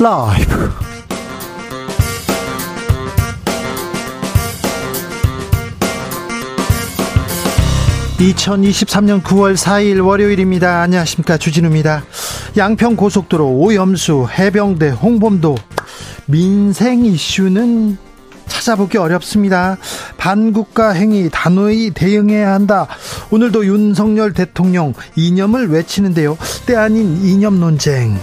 라이브. 2023년 9월 4일 월요일입니다. 안녕하십니까. 주진우입니다. 양평 고속도로 오염수, 해병대, 홍범도, 민생 이슈는 찾아보기 어렵습니다. 반국가 행위 단호히 대응해야 한다. 오늘도 윤석열 대통령 이념을 외치는데요. 때 아닌 이념 논쟁.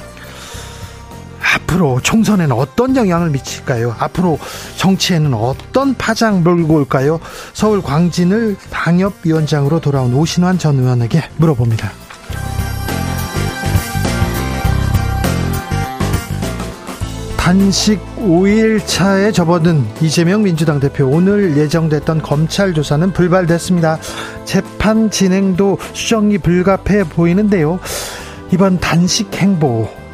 앞으로 총선에는 어떤 영향을 미칠까요? 앞으로 정치에는 어떤 파장 몰고 올까요? 서울 광진을 당협위원장으로 돌아온 오신환 전 의원에게 물어봅니다. 단식 5일차에 접어든 이재명 민주당 대표 오늘 예정됐던 검찰 조사는 불발됐습니다. 재판 진행도 수정이 불가피해 보이는데요. 이번 단식 행보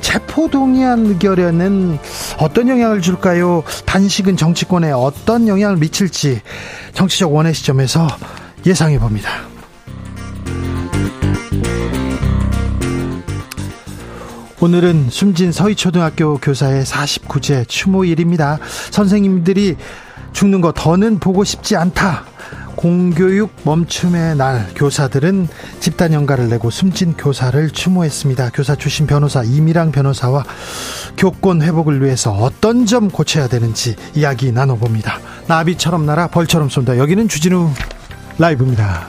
체포동의안 의결에는 어떤 영향을 줄까요? 단식은 정치권에 어떤 영향을 미칠지 정치적 원의 시점에서 예상해 봅니다. 오늘은 숨진 서희초등학교 교사의 49제 추모일입니다. 선생님들이 죽는 거 더는 보고 싶지 않다. 공교육 멈춤의 날 교사들은 집단 연가를 내고 숨진 교사를 추모했습니다. 교사 출신 변호사 이미랑 변호사와 교권 회복을 위해서 어떤 점 고쳐야 되는지 이야기 나눠봅니다. 나비처럼 날아 벌처럼 쏜다. 여기는 주진우 라이브입니다.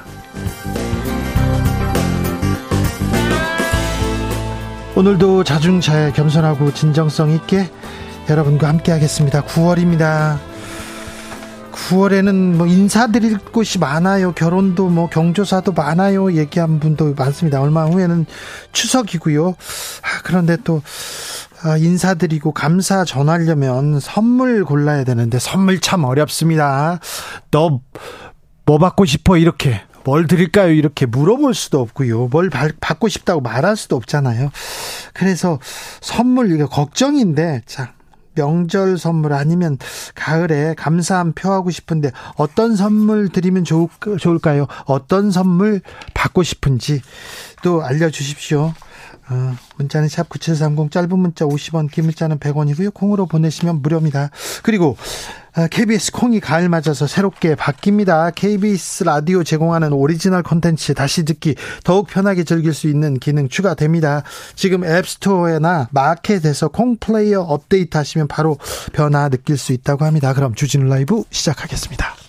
오늘도 자중차에 겸손하고 진정성 있게 여러분과 함께 하겠습니다. 9월입니다. 9월에는 뭐 인사드릴 곳이 많아요. 결혼도 뭐 경조사도 많아요. 얘기한 분도 많습니다. 얼마 후에는 추석이고요. 아, 그런데 또 아, 인사드리고 감사 전하려면 선물 골라야 되는데 선물 참 어렵습니다. 너 뭐 받고 싶어 이렇게 뭘 드릴까요? 이렇게 물어볼 수도 없고요. 뭘 받고 싶다고 말할 수도 없잖아요. 그래서 선물 이게 걱정인데 자 명절 선물 아니면 가을에 감사함 표하고 싶은데 어떤 선물 드리면 좋을, 좋을까요? 어떤 선물 받고 싶은지 또 알려주십시오. 어, 문자는 샵 9730 짧은 문자 50원 긴 문자는 100원이고요. 콩으로 보내시면 무료입니다. 그리고 KBS 아, 콩이 가을 맞아서 새롭게 바뀝니다. KBS 라디오 제공하는 오리지널 콘텐츠 다시 듣기 더욱 편하게 즐길 수 있는 기능 추가됩니다. 지금 앱스토어나 마켓에서 콩 플레이어 업데이트 하시면 바로 변화 느낄 수 있다고 합니다. 그럼 주진우 라이브 시작하겠습니다.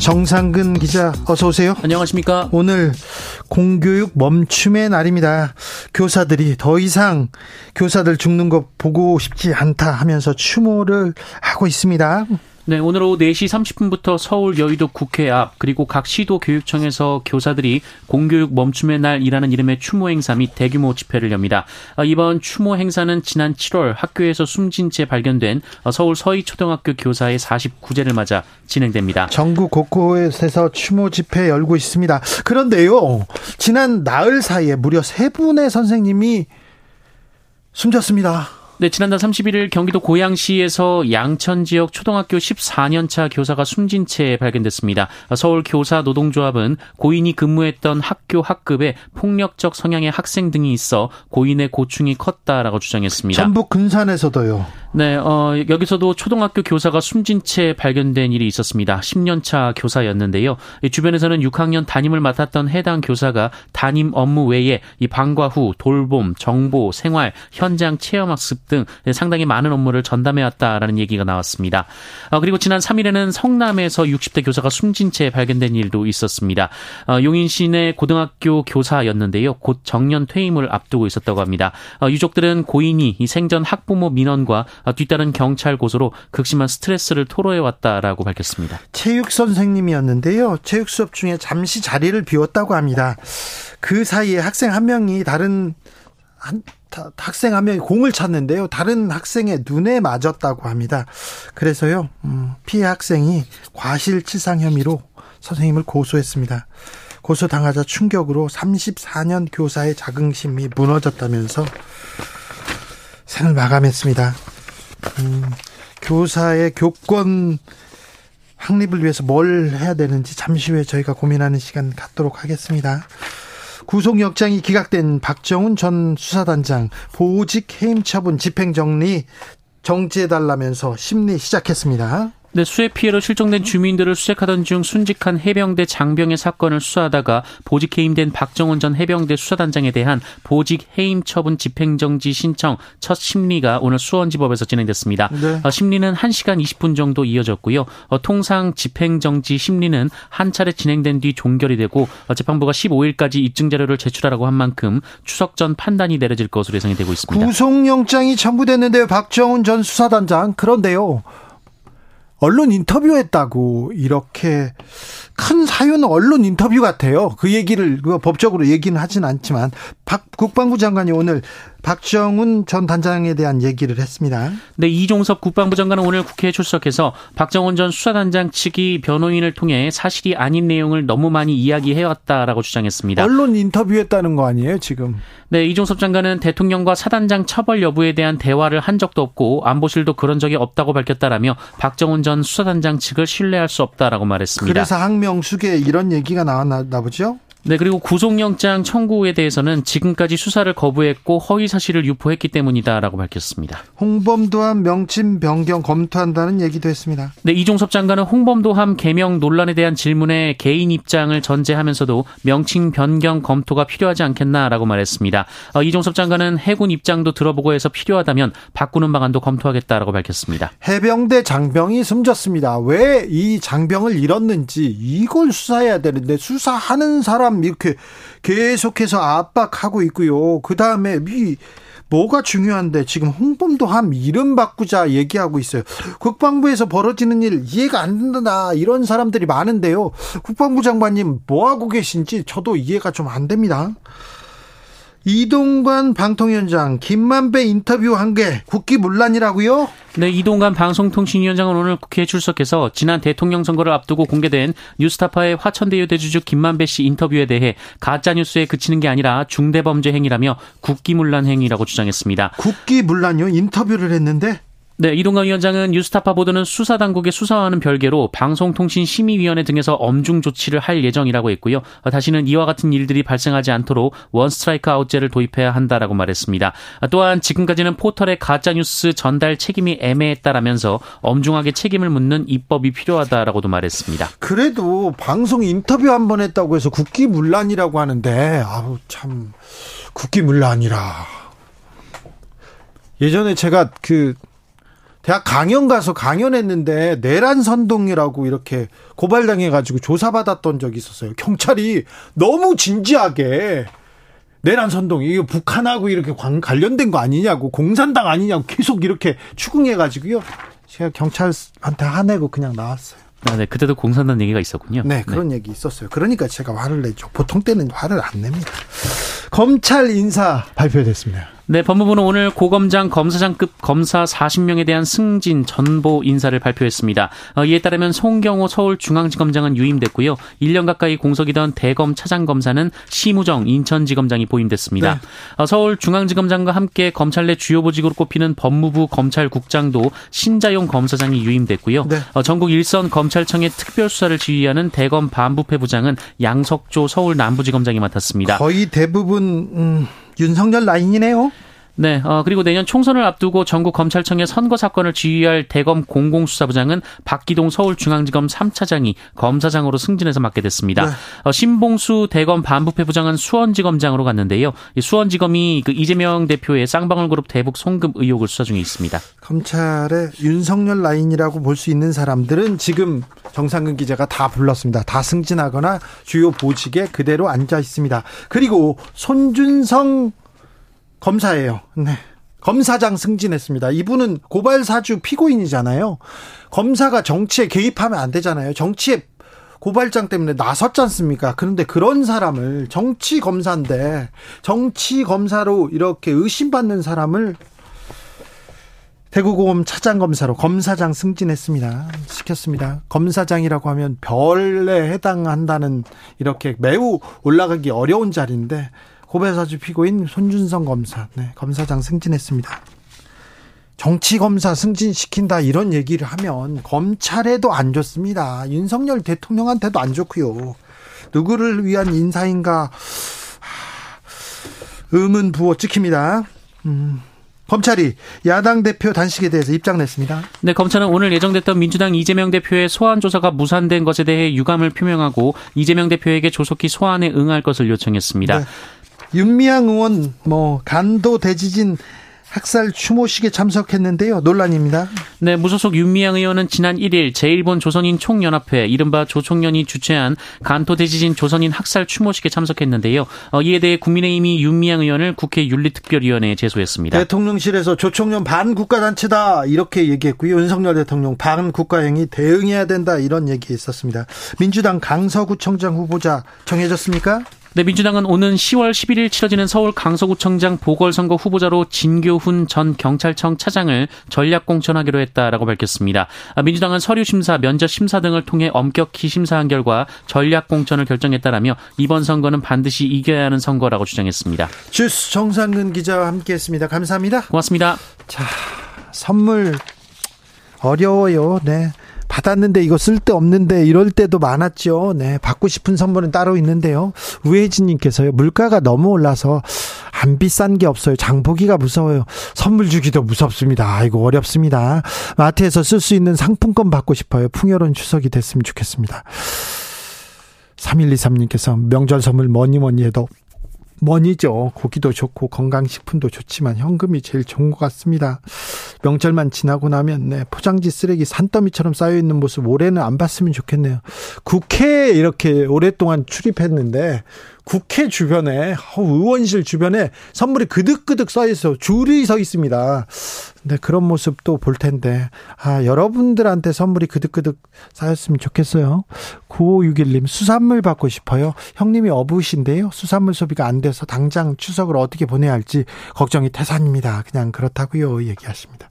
정상근 기자 어서 오세요. 안녕하십니까? 오늘 공교육 멈춤의 날입니다. 교사들이 더 이상 교사들 죽는 거 보고 싶지 않다 하면서 추모를 하고 있습니다. 네, 오늘 오후 4시 30분부터 서울 여의도 국회 앞 그리고 각 시도 교육청에서 교사들이 공교육 멈춤의 날이라는 이름의 추모 행사 및 대규모 집회를 엽니다. 아, 이번 추모 행사는 지난 7월 학교에서 숨진 채 발견된 서울 서희 초등학교 교사의 49제를 맞아 진행됩니다. 전국 곳곳에서 추모 집회 열고 있습니다. 그런데요, 지난 나흘 사이에 무려 세 분의 선생님이 숨졌습니다. 네, 지난달 31일 경기도 고양시에서 양천 지역 초등학교 14년차 교사가 숨진 채 발견됐습니다. 서울 교사 노동조합은 고인이 근무했던 학교 학급에 폭력적 성향의 학생 등이 있어 고인의 고충이 컸다라고 주장했습니다. 전북 근산에서도요. 네, 어, 여기서도 초등학교 교사가 숨진 채 발견된 일이 있었습니다. 10년차 교사였는데요. 주변에서는 6학년 담임을 맡았던 해당 교사가 담임 업무 외에 이 방과 후 돌봄, 정보, 생활, 현장 체험 학습 등 상당히 많은 업무를 전담해왔다라는 얘기가 나왔습니다. 어, 그리고 지난 3일에는 성남에서 60대 교사가 숨진 채 발견된 일도 있었습니다. 어, 용인 시내 고등학교 교사였는데요. 곧 정년 퇴임을 앞두고 있었다고 합니다. 어, 유족들은 고인이 생전 학부모 민원과 뒤따른 경찰 고소로 극심한 스트레스를 토로해왔다라고 밝혔습니다. 체육 선생님이었는데요. 체육 수업 중에 잠시 자리를 비웠다고 합니다. 그 사이에 학생 한 명이 다른 한, 학생 한 명이 공을 찼는데요. 다른 학생의 눈에 맞았다고 합니다. 그래서요, 음, 피해 학생이 과실치상 혐의로 선생님을 고소했습니다. 고소당하자 충격으로 34년 교사의 자긍심이 무너졌다면서 생을 마감했습니다. 음, 교사의 교권 확립을 위해서 뭘 해야 되는지 잠시 후에 저희가 고민하는 시간 갖도록 하겠습니다. 구속영장이 기각된 박정훈 전 수사단장 보직 해임 처분 집행정리 정지해달라면서 심리 시작했습니다. 네, 수해 피해로 실종된 주민들을 수색하던 중 순직한 해병대 장병의 사건을 수사하다가 보직 해임된 박정훈 전 해병대 수사단장에 대한 보직 해임 처분 집행정지 신청 첫 심리가 오늘 수원지법에서 진행됐습니다. 네. 어, 심리는 1시간 20분 정도 이어졌고요. 어, 통상 집행정지 심리는 한 차례 진행된 뒤 종결이 되고 어, 재판부가 15일까지 입증 자료를 제출하라고 한 만큼 추석 전 판단이 내려질 것으로 예상이 되고 있습니다. 구속영장이 첨부됐는데요. 박정훈 전 수사단장 그런데요. 언론 인터뷰했다고 이렇게 큰 사유는 언론 인터뷰 같아요. 그 얘기를 그 법적으로 얘기는 하진 않지만 박 국방부 장관이 오늘 박정훈 전 단장에 대한 얘기를 했습니다. 네, 이종섭 국방부 장관은 오늘 국회에 출석해서 박정훈 전 수사단장 측이 변호인을 통해 사실이 아닌 내용을 너무 많이 이야기해왔다라고 주장했습니다. 언론 인터뷰했다는 거 아니에요, 지금? 네, 이종섭 장관은 대통령과 사단장 처벌 여부에 대한 대화를 한 적도 없고 안보실도 그런 적이 없다고 밝혔다라며 박정훈 전 수사단장 측을 신뢰할 수 없다라고 말했습니다. 그래서 항명수계 이런 얘기가 나왔나 보죠? 네, 그리고 구속영장 청구에 대해서는 지금까지 수사를 거부했고 허위 사실을 유포했기 때문이다라고 밝혔습니다. 홍범도함 명칭 변경 검토한다는 얘기도 했습니다. 네, 이종섭 장관은 홍범도함 개명 논란에 대한 질문에 개인 입장을 전제하면서도 명칭 변경 검토가 필요하지 않겠나라고 말했습니다. 어, 이종섭 장관은 해군 입장도 들어보고 해서 필요하다면 바꾸는 방안도 검토하겠다라고 밝혔습니다. 해병대 장병이 숨졌습니다. 왜 이 장병을 잃었는지 이걸 수사해야 되는데 수사하는 사람 사람 이렇게 계속해서 압박하고 있고요. 그 다음에 이 뭐가 중요한데 지금 홍범도함 이름 바꾸자 얘기하고 있어요. 국방부에서 벌어지는 일 이해가 안 된다 이런 사람들이 많은데요. 국방부 장관님 뭐 하고 계신지 저도 이해가 좀 안 됩니다. 이동관 방통위원장 김만배 인터뷰 한게 국기 문란이라고요? 네, 이동관 방송통신위원장은 오늘 국회에 출석해서 지난 대통령 선거를 앞두고 공개된 뉴스타파의 화천대유 대주주 김만배 씨 인터뷰에 대해 가짜 뉴스에 그치는 게 아니라 중대범죄 행위라며 국기 문란 행위라고 주장했습니다. 국기 문란요? 인터뷰를 했는데 네, 이동관 위원장은 뉴스타파 보도는 수사 당국의 수사와는 별개로 방송통신심의위원회 등에서 엄중 조치를 할 예정이라고 했고요. 다시는 이와 같은 일들이 발생하지 않도록 원 스트라이크 아웃제를 도입해야 한다라고 말했습니다. 또한 지금까지는 포털의 가짜 뉴스 전달 책임이 애매했다라면서 엄중하게 책임을 묻는 입법이 필요하다라고도 말했습니다. 그래도 방송 인터뷰 한 번 했다고 해서 국기문란이라고 하는데 아우 참 국기문란이라. 예전에 제가 그 대학 강연 가서 강연했는데 내란 선동이라고 이렇게 고발당해 가지고 조사받았던 적이 있었어요. 경찰이 너무 진지하게 내란 선동 이거 북한하고 이렇게 관련된 거 아니냐고 공산당 아니냐고 계속 이렇게 추궁해 가지고요. 제가 경찰한테 화내고 그냥 나왔어요. 아, 네, 그때도 공산당 얘기가 있었군요. 네, 그런 네. 얘기 있었어요. 그러니까 제가 화를 내죠. 보통 때는 화를 안 냅니다. 검찰 인사 발표됐습니다. 네, 법무부는 오늘 고검장 검사장급 검사 40명에 대한 승진 전보 인사를 발표했습니다. 어, 이에 따르면 송경호 서울중앙지검장은 유임됐고요. 1년 가까이 공석이던 대검 차장검사는 심우정 인천지검장이 보임됐습니다. 네. 어, 서울중앙지검장과 함께 검찰 내 주요 보직으로 꼽히는 법무부 검찰국장도 신자용 검사장이 유임됐고요. 네. 어, 전국 일선 검찰청의 특별수사를 지휘하는 대검 반부패 부장은 양석조 서울 남부지검장이 맡았습니다. 거의 대부분 음... 윤석열 라인이네요. 네, 어, 그리고 내년 총선을 앞두고 전국 검찰청의 선거 사건을 지휘할 대검 공공수사부장은 박기동 서울중앙지검 3차장이 검사장으로 승진해서 맡게 됐습니다. 네. 어, 신봉수 대검 반부패 부장은 수원지검장으로 갔는데요. 이 수원지검이 그 이재명 대표의 쌍방울그룹 대북 송금 의혹을 수사 중에 있습니다. 검찰의 윤석열 라인이라고 볼 수 있는 사람들은 지금 정상근 기자가 다 불렀습니다. 다 승진하거나 주요 보직에 그대로 앉아 있습니다. 그리고 손준성 검사예요. 네. 검사장 승진했습니다. 이분은 고발 사주 피고인이잖아요. 검사가 정치에 개입하면 안 되잖아요. 정치에 고발장 때문에 나섰지 않습니까? 그런데 그런 사람을 정치 검사인데 정치 검사로 이렇게 의심받는 사람을 대구고검 차장검사로 검사장 승진했습니다. 시켰습니다. 검사장이라고 하면 별에 해당한다는 이렇게 매우 올라가기 어려운 자리인데 고배사주 피고인 손준성 검사, 네, 검사장 승진했습니다. 정치 검사 승진시킨다 이런 얘기를 하면 검찰에도 안 좋습니다. 윤석열 대통령한테도 안 좋고요. 누구를 위한 인사인가 의문 부호 찍힙니다. 음. 검찰이 야당 대표 단식에 대해서 입장 냈습니다. 네, 검찰은 오늘 예정됐던 민주당 이재명 대표의 소환 조사가 무산된 것에 대해 유감을 표명하고 이재명 대표에게 조속히 소환에 응할 것을 요청했습니다. 네. 윤미향 의원 뭐 간도 대지진 학살 추모식에 참석했는데요. 논란입니다. 네, 무소속 윤미향 의원은 지난 1일 제1본 조선인 총연합회 이른바 조총련이 주최한 간토 대지진 조선인 학살 추모식에 참석했는데요. 어, 이에 대해 국민의힘이 윤미향 의원을 국회 윤리특별위원회에 제소했습니다. 대통령실에서 조총련 반국가단체다 이렇게 얘기했고요. 윤석열 대통령 반국가행위 대응해야 된다 이런 얘기 있었습니다. 민주당 강서구청장 후보자 정해졌습니까? 네, 민주당은 오는 10월 11일 치러지는 서울 강서구청장 보궐선거 후보자로 진교훈 전 경찰청 차장을 전략 공천하기로 했다라고 밝혔습니다. 아, 민주당은 서류 심사, 면접 심사 등을 통해 엄격히 심사한 결과 전략 공천을 결정했다라며 이번 선거는 반드시 이겨야 하는 선거라고 주장했습니다. 주스 정상근 기자와 함께했습니다. 감사합니다. 고맙습니다. 자, 선물 어려워요. 네. 받았는데 이거 쓸데없는데 이럴 때도 많았죠. 네. 받고 싶은 선물은 따로 있는데요. 우혜진 님께서요. 물가가 너무 올라서 안 비싼 게 없어요. 장보기가 무서워요. 선물 주기도 무섭습니다. 아이고, 어렵습니다. 마트에서 쓸 수 있는 상품권 받고 싶어요. 풍요로운 추석이 됐으면 좋겠습니다. 3123님께서 명절 선물 뭐니 뭐니 해도 money죠. 고기도 좋고 건강식품도 좋지만 현금이 제일 좋은 것 같습니다. 명절만 지나고 나면 네, 포장지 쓰레기 산더미처럼 쌓여 있는 모습 올해는 안 봤으면 좋겠네요. 국회에 이렇게 오랫동안 출입했는데 국회 주변에 의원실 주변에 선물이 그득그득 쌓여 있어 줄이 서 있습니다. 근데 그런 모습도 볼 텐데 아 여러분들한테 선물이 그득그득 쌓였으면 좋겠어요. 9561님 수산물 받고 싶어요. 형님이 어부신데요. 수산물 소비가 안 돼서 당장 추석을 어떻게 보내야 할지 걱정이 태산입니다. 그냥 그렇다고요. 얘기하십니다.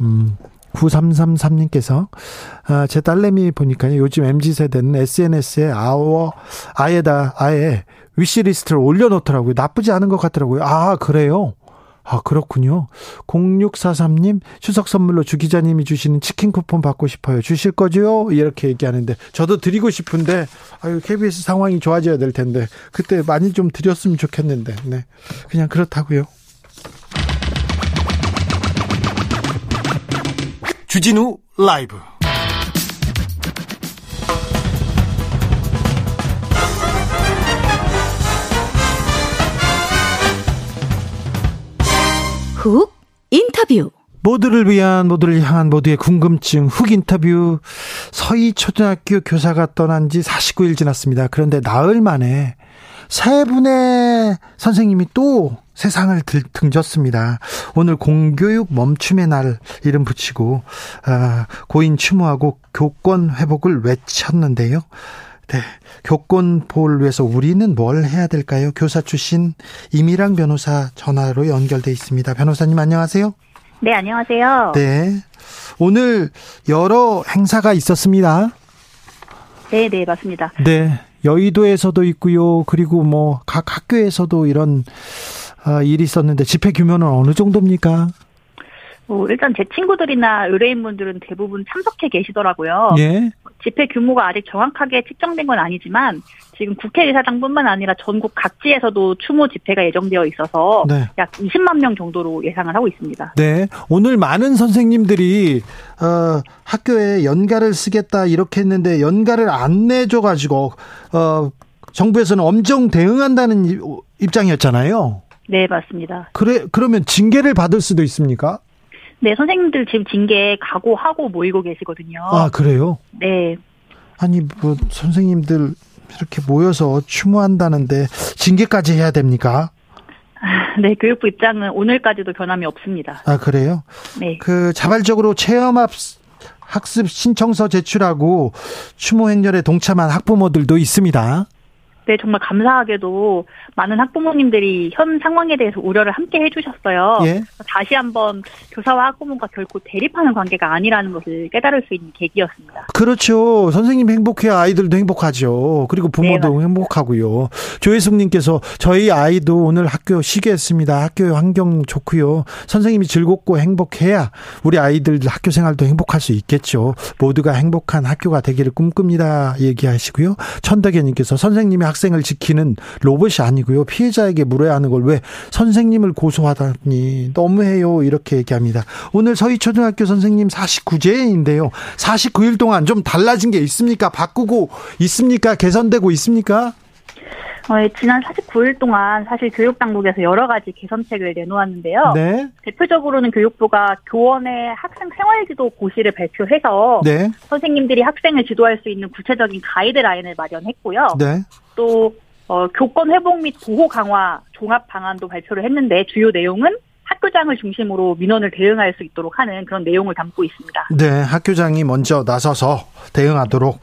음. 9333님께서 아, 제 딸내미 보니까요. 요즘 MZ 세대는 SNS에 아워 아예다 아예 위시리스트를 올려놓더라고요. 나쁘지 않은 것 같더라고요. 아 그래요? 아, 그렇군요. 0643님, 추석 선물로 주 기자님이 주시는 치킨 쿠폰 받고 싶어요. 주실 거죠? 이렇게 얘기하는데, 저도 드리고 싶은데, 아유, KBS 상황이 좋아져야 될 텐데, 그때 많이 좀 드렸으면 좋겠는데, 네. 그냥 그렇다고요. 주진우 라이브. 훅 인터뷰. 모두를 위한 모두를 향한 모두의 궁금증 훅 인터뷰. 서희 초등학교 교사가 떠난 지 49일 지났습니다. 그런데 나흘 만에 세 분의 선생님이 또 세상을 등졌습니다. 오늘 공교육 멈춤의 날 이름 붙이고 아, 고인 추모하고 교권 회복을 외쳤는데요. 네, 교권 보호를 위해서 우리는 뭘 해야 될까요? 교사 출신 이미랑 변호사 전화로 연결돼 있습니다. 변호사님 안녕하세요. 네, 안녕하세요. 네. 오늘 여러 행사가 있었습니다. 네, 네, 맞습니다. 네. 여의도에서도 있고요. 그리고 뭐 각 학교에서도 이런 아, 일이 있었는데 집회 규모는 어느 정도입니까? 뭐 일단 제 친구들이나 의뢰인분들은 대부분 참석해 계시더라고요. 예. 집회 규모가 아직 정확하게 측정된 건 아니지만 지금 국회의사당뿐만 아니라 전국 각지에서도 추모 집회가 예정되어 있어서 네. 약 20만 명 정도로 예상을 하고 있습니다. 네. 오늘 많은 선생님들이 어, 학교에 연가를 쓰겠다 이렇게 했는데 연가를 안 내줘 가지고 어, 정부에서는 엄정 대응한다는 입장이었잖아요. 네, 맞습니다. 그래 그러면 징계를 받을 수도 있습니까? 네, 선생님들 지금 징계 각오하고 모이고 계시거든요. 아, 그래요? 네. 아니, 뭐, 선생님들 이렇게 모여서 추모한다는데 징계까지 해야 됩니까? 네, 교육부 입장은 오늘까지도 변함이 없습니다. 아, 그래요? 네. 그 자발적으로 체험합 학습 신청서 제출하고 추모 행렬에 동참한 학부모들도 있습니다. 네, 정말 감사하게도 많은 학부모님들이 현 상황에 대해서 우려를 함께 해주셨어요. 예. 다시 한번 교사와 학부모가 결코 대립하는 관계가 아니라는 것을 깨달을 수 있는 계기였습니다. 그렇죠. 선생님 행복해야 아이들도 행복하죠. 그리고 부모도 네, 행복하고요. 조혜숙님께서 저희 아이도 오늘 학교 쉬게 했습니다. 학교 환경 좋고요. 선생님이 즐겁고 행복해야 우리 아이들 학교 생활도 행복할 수 있겠죠. 모두가 행복한 학교가 되기를 꿈꿉니다. 얘기하시고요. 천덕현님께서 선생님이 학생 을 지키는 로봇이 아니고요. 피해자에게 물어야 하는 걸 왜 선생님을 고소하다니 너무해요. 이렇게 얘기합니다. 오늘 서희초등학교 선생님 49제인데요. 49일 동안 좀 달라진 게 있습니까? 바꾸고 있습니까? 개선되고 있습니까? 어, 지난 49일 동안 사실 교육당국에서 여러 가지 개선책을 내놓았는데요. 네. 대표적으로는 교육부가 교원의 학생 생활지도 고시를 발표해서 네. 선생님들이 학생을 지도할 수 있는 구체적인 가이드라인을 마련했고요. 네. 또 어, 교권 회복 및 보호 강화 종합 방안도 발표를 했는데 주요 내용은 학교장을 중심으로 민원을 대응할 수 있도록 하는 그런 내용을 담고 있습니다. 네, 학교장이 먼저 나서서 대응하도록.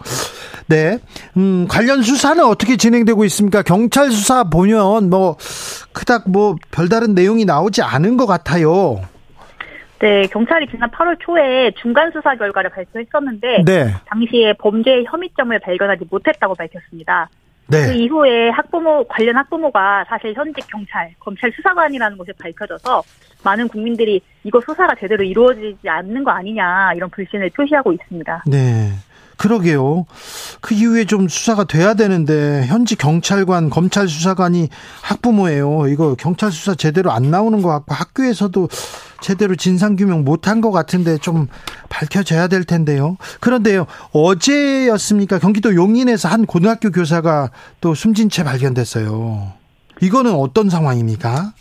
네, 음, 관련 수사는 어떻게 진행되고 있습니까? 경찰 수사 보면 뭐 그닥 뭐 별다른 내용이 나오지 않은 것 같아요. 네, 경찰이 지난 8월 초에 중간 수사 결과를 발표했었는데 네. 당시에 범죄 혐의점을 발견하지 못했다고 밝혔습니다. 네. 그 이후에 학부모 관련 학부모가 사실 현직 경찰, 검찰 수사관이라는 것이 밝혀져서 많은 국민들이 이거 수사가 제대로 이루어지지 않는 거 아니냐 이런 불신을 표시하고 있습니다. 네. 그러게요. 그 이후에 좀 수사가 돼야 되는데 현지 경찰관, 검찰 수사관이 학부모예요. 이거 경찰 수사 제대로 안 나오는 것 같고 학교에서도 제대로 진상 규명 못한 것 같은데 좀 밝혀져야 될 텐데요. 그런데요, 어제였습니까? 경기도 용인에서 한 고등학교 교사가 또 숨진 채 발견됐어요. 이거는 어떤 상황입니까?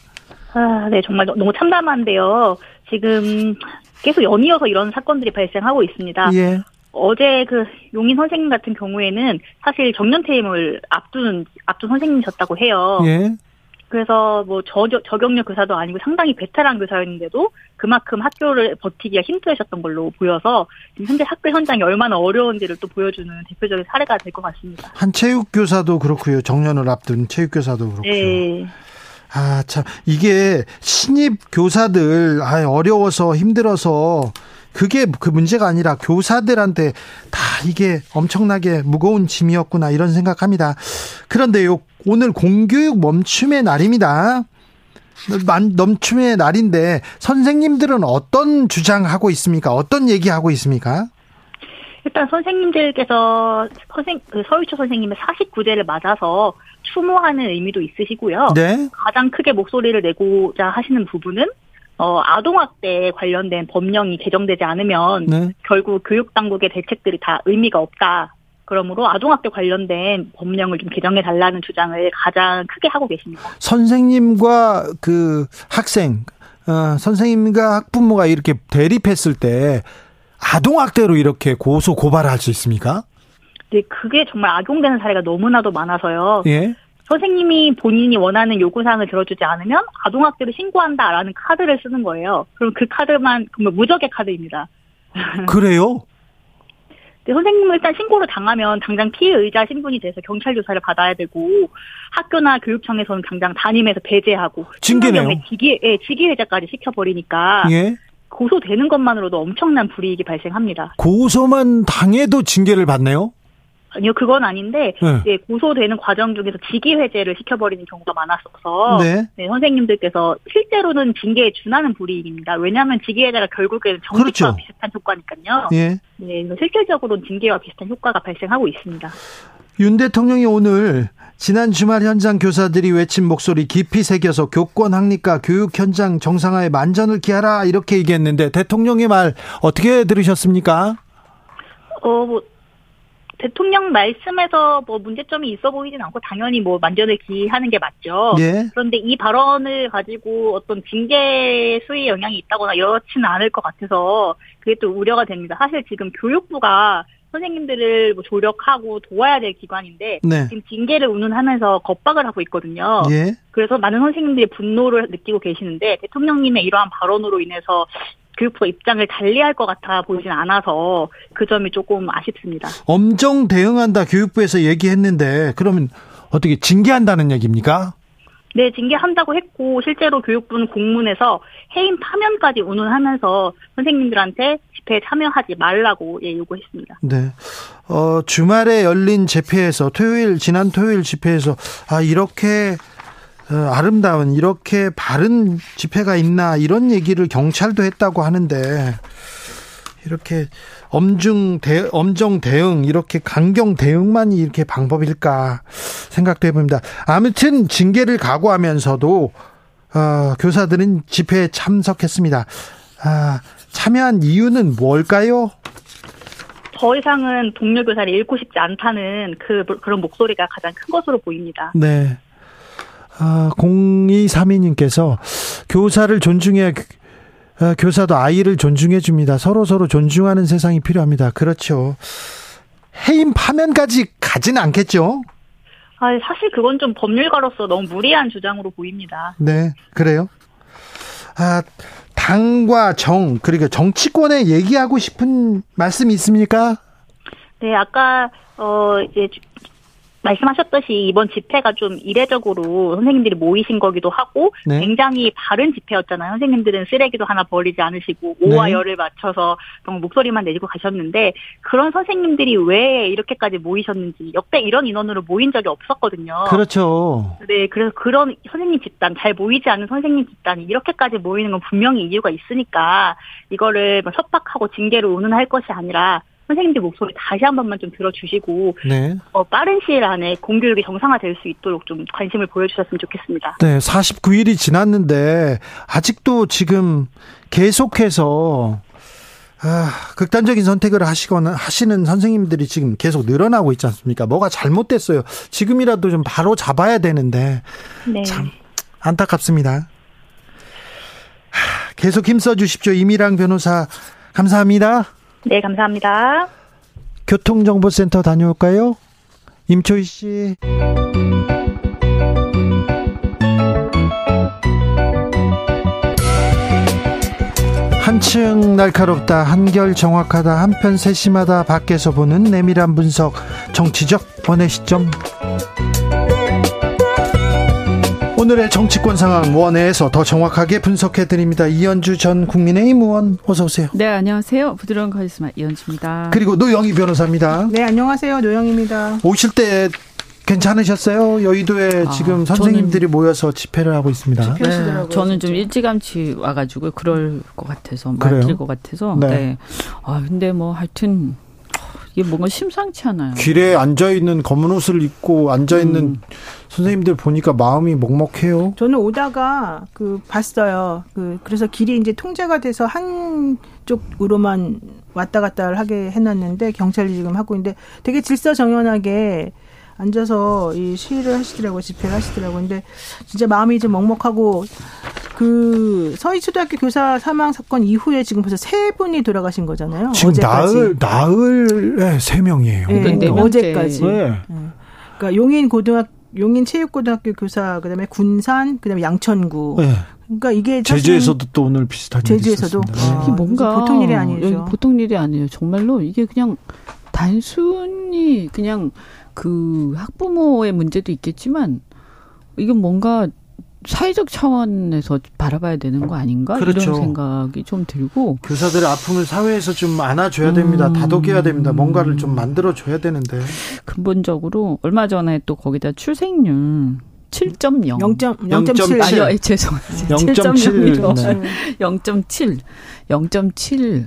아, 네, 정말 너무 참담한데요. 지금 계속 연이어서 이런 사건들이 발생하고 있습니다. 예. 어제 그 용인 선생님 같은 경우에는 사실 정년 퇴임을 앞둔 앞둔 선생님이셨다고 해요. 예. 그래서 뭐 저, 저경력 교사도 아니고 상당히 베테랑 교사였는데도 그만큼 학교를 버티기가 힘들으셨던 걸로 보여서 현재 학교 현장이 얼마나 어려운지를 또 보여주는 대표적인 사례가 될 것 같습니다. 한 체육 교사도 그렇고요. 정년을 앞둔 체육 교사도 그렇고요. 네. 아, 참 이게 신입 교사들 아 어려워서 힘들어서 그게 그 문제가 아니라 교사들한테 다 이게 엄청나게 무거운 짐이었구나 이런 생각합니다. 그런데요, 오늘 공교육 멈춤의 날입니다. 멈춤의 날인데 선생님들은 어떤 주장하고 있습니까? 어떤 얘기하고 있습니까? 일단 선생님들께서 선생 그 서유초 선생님의 49대를 맞아서 추모하는 의미도 있으시고요. 네. 가장 크게 목소리를 내고자 하시는 부분은 어, 아동학대에 관련된 법령이 개정되지 않으면 네. 결국 교육당국의 대책들이 다 의미가 없다. 그러므로 아동학대 관련된 법령을 좀 개정해 달라는 주장을 가장 크게 하고 계십니다. 선생님과 그 학생, 어, 선생님과 학부모가 이렇게 대립했을 때 아동학대로 이렇게 고소 고발할 수 있습니까? 네, 그게 정말 악용되는 사례가 너무나도 많아서요. 예. 선생님이 본인이 원하는 요구사항을 들어주지 않으면 아동학대를 신고한다라는 카드를 쓰는 거예요. 그럼 그 카드만 무적의 카드입니다. 그래요? 네, 선생님은 일단 신고를 당하면 당장 피해의자 신분이 돼서 경찰 조사를 받아야 되고 학교나 교육청에서는 당장 담임해서 배제하고 징계네요. 직위 예, 직위해제까지 시켜버리니까 예. 고소되는 것만으로도 엄청난 불이익이 발생합니다. 고소만 당해도 징계를 받네요. 아니요, 그건 아닌데 네. 예, 고소되는 과정 중에서 직위 해제를 시켜버리는 경우가 많았어서 네. 네, 선생님들께서 실제로는 징계에 준하는 불이익입니다. 왜냐하면 직위 해제가 결국에는 정직과 그렇죠. 비슷한 효과니까요. 예. 네, 실질적으로는 징계와 비슷한 효과가 발생하고 있습니다. 윤 대통령이 오늘 지난 주말 현장 교사들이 외친 목소리 깊이 새겨서 교권 확립과 교육 현장 정상화에 만전을 기하라 이렇게 얘기했는데 대통령의 말 어떻게 들으셨습니까? 어, 뭐 대통령 말씀에서 뭐 문제점이 있어 보이진 않고 당연히 뭐 만전을 기하는 게 맞죠. 예. 그런데 이 발언을 가지고 어떤 징계 수위 영향이 있다거나 이렇지는 않을 것 같아서 그게 또 우려가 됩니다. 사실 지금 교육부가 선생님들을 뭐 조력하고 도와야 될 기관인데 네. 지금 징계를 운운하면서 겁박을 하고 있거든요. 예. 그래서 많은 선생님들이 분노를 느끼고 계시는데 대통령님의 이러한 발언으로 인해서 교육부가 입장을 달리할 것 같아 보이진 않아서 그 점이 조금 아쉽습니다. 엄정 대응한다 교육부에서 얘기했는데 그러면 어떻게 징계한다는 얘기입니까? 네, 징계한다고 했고 실제로 교육부는 공문에서 해임 파면까지 운운하면서 선생님들한테 집회에 참여하지 말라고 예, 요구했습니다. 네. 어, 주말에 열린 집회에서 토요일 지난 토요일 집회에서 아 이렇게 어, 아름다운 이렇게 바른 집회가 있나 이런 얘기를 경찰도 했다고 하는데 이렇게 엄중 대 엄정 대응 이렇게 강경 대응만이 이렇게 방법일까 생각도 해봅니다. 아무튼 징계를 각오하면서도 어, 교사들은 집회에 참석했습니다. 아, 참여한 이유는 뭘까요? 더 이상은 동료 교사를 잃고 싶지 않다는 그 그런 목소리가 가장 큰 것으로 보입니다. 네. 아, 0232님께서 교사를 존중해야 아, 교사도 아이를 존중해 줍니다. 서로 서로 존중하는 세상이 필요합니다. 그렇죠. 해임 파면까지 가지는 않겠죠? 아, 사실 그건 좀 법률가로서 너무 무리한 주장으로 보입니다. 네, 그래요. 아, 당과 정, 그리고 정치권에 얘기하고 싶은 말씀이 있습니까? 네, 아까, 어, 이제 말씀하셨듯이 이번 집회가 좀 이례적으로 선생님들이 모이신 거기도 하고 네. 굉장히 바른 집회였잖아요. 선생님들은 쓰레기도 하나 버리지 않으시고 오와 네. 열을 맞춰서 너무 목소리만 내시고 가셨는데 그런 선생님들이 왜 이렇게까지 모이셨는지 역대 이런 인원으로 모인 적이 없었거든요. 그렇죠. 네, 그래서 그런 선생님 집단 잘 모이지 않은 선생님 집단이 이렇게까지 모이는 건 분명히 이유가 있으니까 이거를 뭐 협박하고 징계로 운운할 것이 아니라 선생님들 목소리 다시 한 번만 좀 들어주시고 네. 어, 빠른 시일 안에 공교육이 정상화될 수 있도록 좀 관심을 보여주셨으면 좋겠습니다. 네, 49일이 지났는데 아직도 지금 계속해서 아, 극단적인 선택을 하시거나 하시는 선생님들이 지금 계속 늘어나고 있지 않습니까? 뭐가 잘못됐어요. 지금이라도 좀 바로 잡아야 되는데 네. 참 안타깝습니다. 계속 힘써 주십시오. 이미랑 변호사 감사합니다. 네, 감사합니다. 교통정보센터 다녀올까요? 임초희 씨. 한층 날카롭다, 한결 정확하다, 한편 세심하다, 밖에서 보는 내밀한 분석, 정치적 원의 시점. 오늘의 정치권 상황 원회에서 더 정확하게 분석해 드립니다. 이현주 전 국민의힘 의원 어서 오세요. 네, 안녕하세요. 부드러운 카리스마 이현주입니다. 그리고 노영희 변호사입니다. 네, 안녕하세요. 노영입니다. 오실 때 괜찮으셨어요? 여의도에 아, 지금 선생님들이 모여서 집회를 하고 있습니다. 네, 저는 좀 일찌감치 와가지고 그럴 것 같아서 말릴 것 같아서. 네. 네. 아 근데 뭐 하여튼 이게 뭔가 심상치 않아요. 길에 앉아 있는 검은 옷을 입고 앉아 있는 음. 선생님들 보니까 마음이 먹먹해요. 저는 오다가 그 봤어요. 그 그래서 길이 이제 통제가 돼서 한쪽으로만 왔다 갔다 하게 해놨는데 경찰이 지금 하고 있는데 되게 질서정연하게 앉아서 이 시위를 하시더라고요. 집회를 하시더라고요. 근데 진짜 마음이 좀 먹먹하고 그 서희초등학교 교사 사망 사건 이후에 지금 벌써 세 분이 돌아가신 거잖아요. 지금 어제까지. 나흘 나흘에 세 명이에요. 네, 네, 어제까지. 네. 네. 그러니까 용인 고등학 용인 체육고등학교 교사 그다음에 군산 그다음에 양천구. 네. 그러니까 이게 제주에서도 또 오늘 비슷한 제주에서도 아, 이게 뭔가 보통 일이 아니죠. 보통 일이 아니에요. 정말로 이게 그냥 단순히 그냥 그 학부모의 문제도 있겠지만 이건 뭔가 사회적 차원에서 바라봐야 되는 거 아닌가 그렇죠. 이런 생각이 좀 들고 교사들의 아픔을 사회에서 좀 안아줘야 됩니다. 음. 다독여야 됩니다. 뭔가를 좀 만들어 줘야 되는데 근본적으로 얼마 전에 또 거기다 출생률 7.0. 0.7. 아니요, 예, 죄송합니다. 0.7. 0.7. 0.7.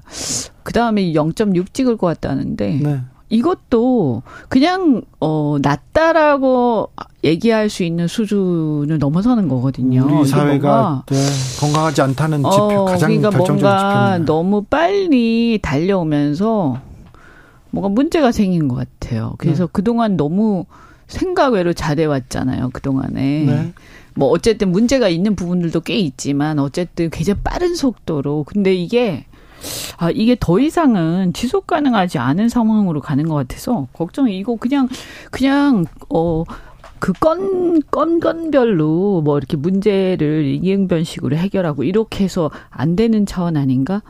그 다음에 0.6 찍을 것 같다는데. 네. 이것도 그냥 어 낮다라고 얘기할 수 있는 수준을 넘어서는 거거든요. 우리 사회가 네, 건강하지 않다는 어, 지표 가장 그러니까 결정적인 뭔가 지표입니다. 너무 빨리 달려오면서 뭔가 문제가 생긴 것 같아요. 그래서 네. 그동안 너무 생각 외로 잘해왔잖아요. 그동안에. 네. 뭐 어쨌든 문제가 있는 부분들도 꽤 있지만 어쨌든 굉장히 빠른 속도로 근데 이게 아 이게 더 이상은 지속 가능하지 않은 상황으로 가는 것 같아서 걱정이 이거 그냥 그냥 어. 그 건, 건, 건별로 뭐 이렇게 문제를 이응변식으로 해결하고 이렇게 해서 안 되는 차원 아닌가?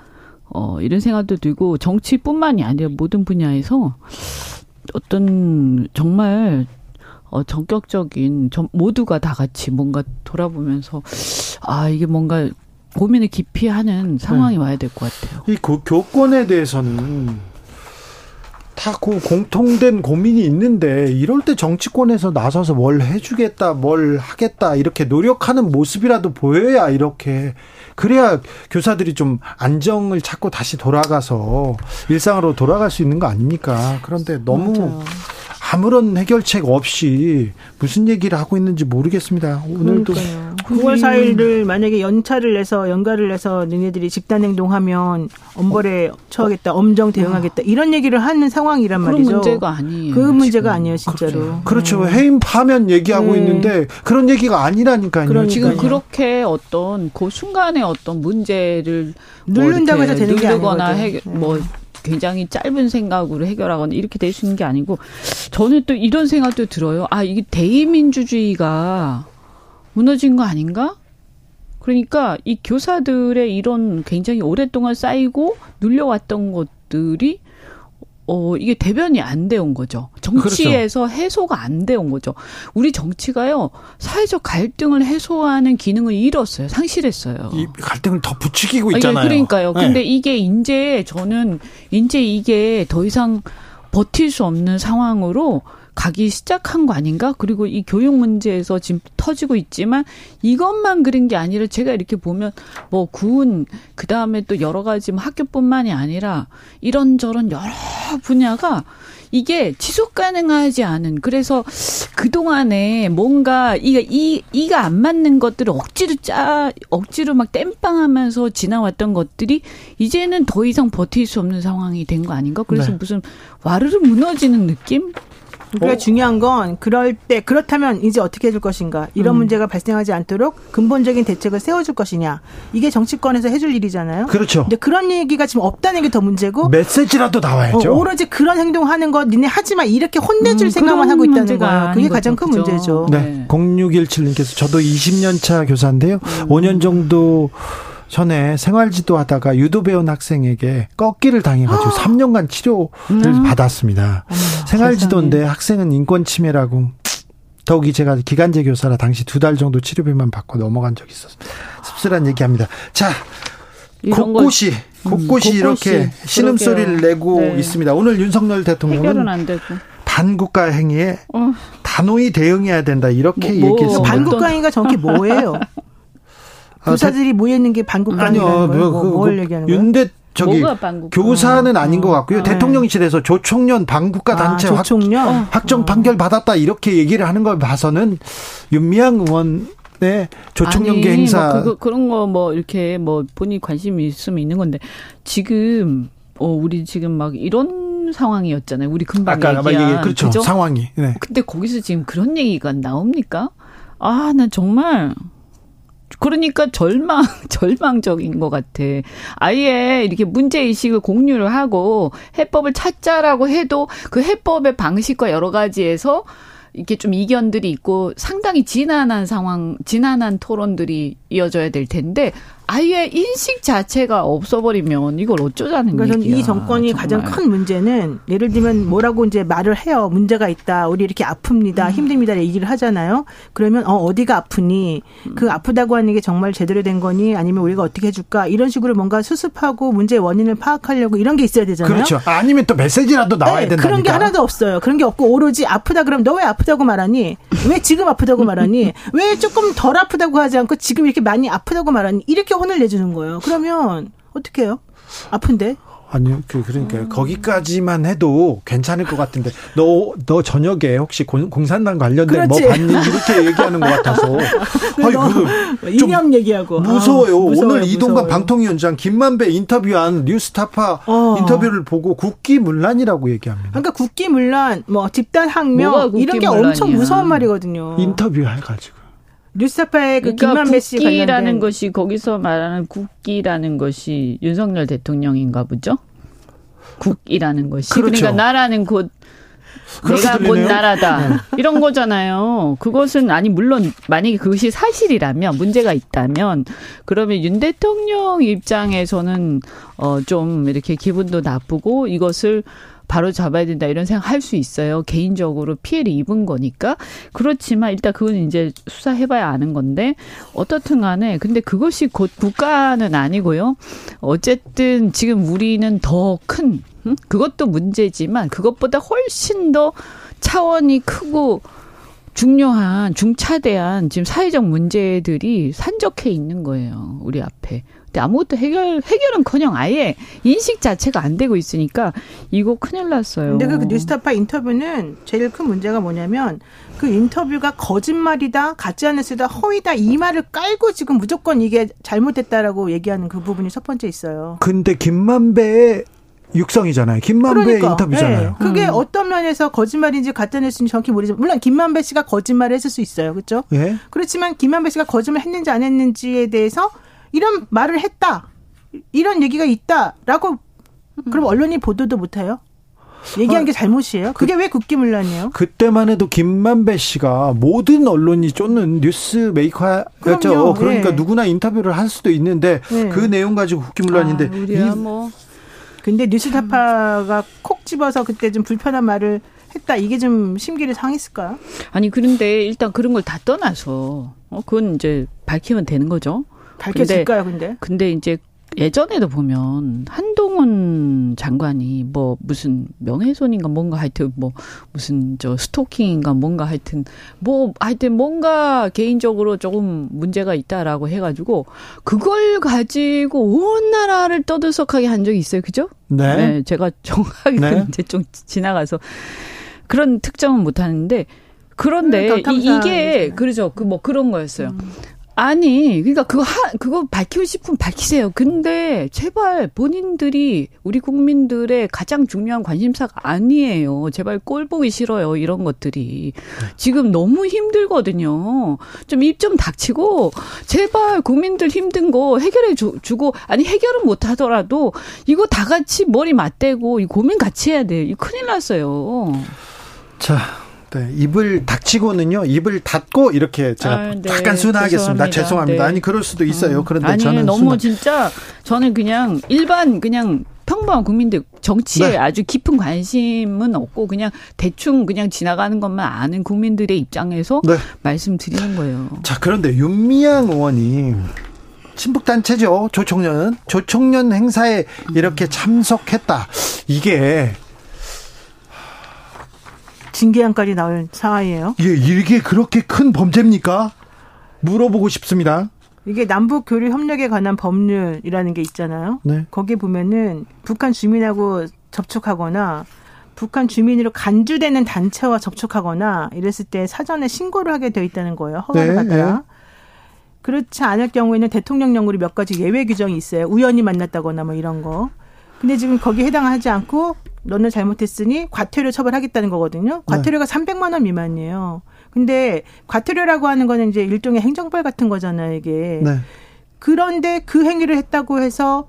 어, 이런 생각도 들고 정치뿐만이 아니라 모든 분야에서 어떤 정말 어, 전격적인 전, 모두가 다 같이 뭔가 돌아보면서 아, 이게 뭔가 고민을 깊이 하는 상황이 네. 와야 될 것 같아요. 이 고, 교권에 대해서는 다 고, 공통된 고민이 있는데 이럴 때 정치권에서 나서서 뭘 해주겠다, 뭘 하겠다 이렇게 노력하는 모습이라도 보여야 이렇게 그래야 교사들이 좀 안정을 찾고 다시 돌아가서 일상으로 돌아갈 수 있는 거 아닙니까? 그런데 너무 맞아요. 아무런 해결책 없이 무슨 얘기를 하고 있는지 모르겠습니다. 오늘도 그러니까요. 9월 4일을 만약에 연차를 내서 연가를 내서 너네들이 집단 행동하면 엄벌에 처하겠다, 엄정 대응하겠다 이런 얘기를 하는 상황이란 말이죠. 그런 문제가 아니에요. 그 문제가 아니에요, 진짜로. 그렇죠. 그렇죠. 네. 해임 파면 얘기하고 네. 있는데 그런 얘기가 아니라니까요. 그러니까요. 지금 그렇게 어떤 그 순간에 어떤 문제를 누른다고 해서 되는 게 아니거나 뭐 굉장히 짧은 생각으로 해결하거나 이렇게 될 수 있는 게 아니고 저는 또 이런 생각도 들어요. 아, 이게 대의민주주의가 무너진 거 아닌가? 그러니까 이 교사들의 이런 굉장히 오랫동안 쌓이고 눌려왔던 것들이 어, 이게 대변이 안 되온 거죠. 정치에서 그렇죠. 해소가 안 되온 거죠. 우리 정치가요, 사회적 갈등을 해소하는 기능을 잃었어요. 상실했어요. 이 갈등을 더 부추기고 있잖아요. 아니, 그러니까요. 네. 근데 이게 이제 저는 이제 이게 더 이상 버틸 수 없는 상황으로 가기 시작한 거 아닌가? 그리고 이 교육 문제에서 지금 터지고 있지만 이것만 그런 게 아니라 제가 이렇게 보면 뭐 군, 그 다음에 또 여러 가지 뭐 학교뿐만이 아니라 이런저런 여러 분야가 이게 지속 가능하지 않은 그래서 그동안에 뭔가 이가 이 이가 안 맞는 것들을 억지로 짜 억지로 막 땜빵하면서 지나왔던 것들이 이제는 더 이상 버틸 수 없는 상황이 된 거 아닌가? 그래서 네. 무슨 와르르 무너지는 느낌? 그러니까 어? 중요한 건 그럴 때 그렇다면 이제 어떻게 해줄 것인가 이런 음. 문제가 발생하지 않도록 근본적인 대책을 세워줄 것이냐 이게 정치권에서 해줄 일이잖아요. 그렇죠. 근데 그런 얘기가 지금 없다는 게 더 문제고 메시지라도 나와야죠. 어, 오로지 그런 행동하는 것 니네 하지마 이렇게 혼내줄 음, 생각만 하고 있다는 거예요. 그게 가장 큰 그죠. 문제죠. 네. 네. 0617님께서 저도 20년 차 교사인데요. 음. 5년 정도 전에 생활지도 하다가 유도 배운 학생에게 꺾기를 당해가지고 3년간 치료를 음. 받았습니다. 어머, 생활지도인데 세상에. 학생은 인권 침해라고 더욱이 제가 기간제 교사라 당시 두 달 정도 치료비만 받고 넘어간 적이 있었어요. 씁쓸한 얘기합니다. 자, 곳곳이 걸, 음, 곳곳이 이렇게 신음 소리를 내고 네. 있습니다. 오늘 윤석열 대통령은 반국가 행위에 어. 단호히 대응해야 된다 이렇게 뭐, 뭐 얘기했습니다. 반국가 행위가 정확히 뭐예요? 교사들이 모여 있는 게 아니요, 거예요? 뭐, 그, 뭘 그, 얘기하는 거예요? 윤대 저기 교사는 아닌 것 같고요. 어. 대통령실에서 조총련 반국가 아, 단체 아, 조총련? 확, 확정 어. 판결 받았다 이렇게 얘기를 하는 걸 봐서는 윤미향 의원 네, 조총련계 아니, 행사 뭐 그거, 그런 거 뭐 이렇게 뭐 본인 관심이 있으면 있는 건데 지금 어 우리 지금 막 이런 상황이었잖아요. 우리 금방 아까 얘기한 얘기, 그렇죠. 그죠? 상황이. 네. 근데 거기서 지금 그런 얘기가 나옵니까? 아, 난 정말 그러니까 절망, 절망적인 것 같아. 아예 이렇게 문제 의식을 공유를 하고 해법을 찾자라고 해도 그 해법의 방식과 여러 가지에서 이렇게 좀 이견들이 있고 상당히 진한한 상황, 진한한 토론들이 이어져야 될 텐데 아예 인식 자체가 없어버리면 이걸 어쩌자는 그러니까 얘기야. 이 정권이 정말. 가장 큰 문제는 예를 들면 뭐라고 이제 말을 해요. 문제가 있다. 우리 이렇게 아픕니다. 음. 힘듭니다. 얘기를 하잖아요. 그러면 어 어디가 아프니? 음. 그 아프다고 하는 게 정말 제대로 된 거니? 아니면 우리가 어떻게 해줄까? 이런 식으로 뭔가 수습하고 문제의 원인을 파악하려고 이런 게 있어야 되잖아요. 그렇죠. 아니면 또 메시지라도 나와야 네, 된다. 그런 게 하나도 없어요. 그런 게 없고 오로지 아프다 그러면 너왜 아프다고 말하니? 왜 지금 아프다고 말하니? 왜 조금 덜 아프다고 하지 않고 지금 이렇게 많이 아프다고 말하니? 이렇게 혼을 내주는 거예요. 그러면 어떻게 해요? 아픈데? 아니요, 그, 그러니까 음. 거기까지만 해도 괜찮을 것 같은데, 너, 너 저녁에 혹시 공, 공산당 관련된 뭐 그렇지. 뭐 봤니? 이렇게 얘기하는 것 같아서. 아니, 그, 이념 얘기하고. 무서워요. 아, 무서워요 오늘 이동관 방통위원장 김만배 인터뷰한 뉴스타파 어. 인터뷰를 보고 국기문란이라고 얘기합니다. 그러니까 국기문란, 뭐 집단항명, 이런 게 엄청 무서운 말이거든요. 인터뷰 해가지고. 뉴스타파의 그 그러니까 김만배 씨 국기라는 것이 거기서 말하는 국기라는 것이 윤석열 대통령인가 보죠? 국이라는 것이 그렇죠. 그러니까 나라는 곧 내가 본 나라다. 네. 이런 거잖아요. 그것은 아니 물론 만약에 그것이 사실이라면 문제가 있다면 그러면 윤 대통령 입장에서는 어좀 이렇게 기분도 나쁘고 이것을 바로 잡아야 된다 이런 생각 할 수 있어요. 개인적으로 피해를 입은 거니까. 그렇지만 일단 그건 이제 수사해봐야 아는 건데 어떻든 간에 근데 그것이 곧 국가는 아니고요. 어쨌든 지금 우리는 더큰 음? 그것도 문제지만 그것보다 훨씬 더 차원이 크고 중요한 중차대한 지금 사회적 문제들이 산적해 있는 거예요. 우리 앞에. 근데 아무것도 해결 해결은커녕 아예 인식 자체가 안 되고 있으니까 이거 큰일 났어요. 근데 그 뉴스타파 인터뷰는 제일 큰 문제가 뭐냐면 그 인터뷰가 거짓말이다, 가짜 뉴스다, 허위다 이 말을 깔고 지금 무조건 이게 잘못됐다라고 얘기하는 그 부분이 첫 번째 있어요. 근데 김만배의 육성이잖아요. 김만배 그러니까, 인터뷰잖아요. 네. 그게 음. 어떤 면에서 거짓말인지 가짜뉴스인지 정확히 모르지만 물론 김만배 씨가 거짓말을 했을 수 있어요. 그렇죠? 예. 그렇지만 김만배 씨가 거짓말 했는지 안 했는지에 대해서 이런 말을 했다. 이런 얘기가 있다라고 그럼 언론이 보도도 못 해요? 얘기한 어, 게 잘못이에요? 그게 그, 왜 국기문란이에요? 그때만 해도 김만배 씨가 모든 언론이 쫓는 뉴스 메이커였죠. 그러니까 네. 누구나 인터뷰를 할 수도 있는데 네. 그 내용 가지고 국기문란인데 아, 우리야 뭐 근데 뉴스타파가 콕 집어서 그때 좀 불편한 말을 했다. 이게 좀 심기를 상했을까요? 아니 그런데 일단 그런 걸 다 떠나서 어 그건 이제 밝히면 되는 거죠. 밝혀질까요, 근데? 근데 이제 예전에도 보면 한동훈 장관이 뭐 무슨 명예훼손인가 뭔가 하여튼 뭐 무슨 저 스토킹인가 뭔가 하여튼 뭐 하여튼 뭔가 개인적으로 조금 문제가 있다라고 해가지고 그걸 가지고 온 나라를 떠들썩하게 한 적이 있어요, 그죠? 네. 네 제가 정확하게 네. 이제 좀 지나가서 그런 특정은 못 하는데 그런데 음, 이, 이게 그러죠. 그 뭐 그런 거였어요. 음. 아니, 그러니까 그거 하, 그거 밝히고 싶으면 밝히세요. 근데 제발 본인들이 우리 국민들의 가장 중요한 관심사가 아니에요. 제발 꼴 보기 싫어요. 이런 것들이. 지금 너무 힘들거든요. 좀 입좀 닥치고 제발 국민들 힘든 거 해결해 주, 고 아니 해결은 못 하더라도 이거 다 같이 머리 맞대고 이 고민 같이 해야 돼. 이 큰일 났어요. 자, 네, 입을 닥치고는요, 입을 닫고 이렇게 제가 아, 네, 약간 순화하겠습니다. 죄송합니다. 죄송합니다. 네. 아니, 그럴 수도 있어요. 음. 그런데 아니, 저는. 너무 순화... 진짜, 저는 그냥 일반, 그냥 평범한 국민들 정치에 네. 아주 깊은 관심은 없고 그냥 대충 그냥 지나가는 것만 아는 국민들의 입장에서 네. 말씀드리는 거예요. 자, 그런데 윤미향 의원이 친북 단체죠. 조총련 조총련 행사에 이렇게 참석했다. 이게 징계안까지 나올 상황이에요. 예, 이게 그렇게 큰 범죄입니까? 물어보고 싶습니다. 이게 남북 교류 협력에 관한 법률이라는 게 있잖아요. 네. 거기 보면은 북한 주민하고 접촉하거나 북한 주민으로 간주되는 단체와 접촉하거나 이랬을 때 사전에 신고를 하게 되어 있다는 거예요. 허가를 네, 받아야. 네. 그렇지 않을 경우에는 대통령령으로 몇 가지 예외 규정이 있어요. 우연히 만났다거나 뭐 이런 거. 근데 지금 거기 해당하지 않고 너는 잘못했으니 과태료 처벌하겠다는 거거든요. 과태료가 네. 300만 원 미만이에요. 근데 과태료라고 하는 거는 이제 일종의 행정벌 같은 거잖아요, 이게. 네. 그런데 그 행위를 했다고 해서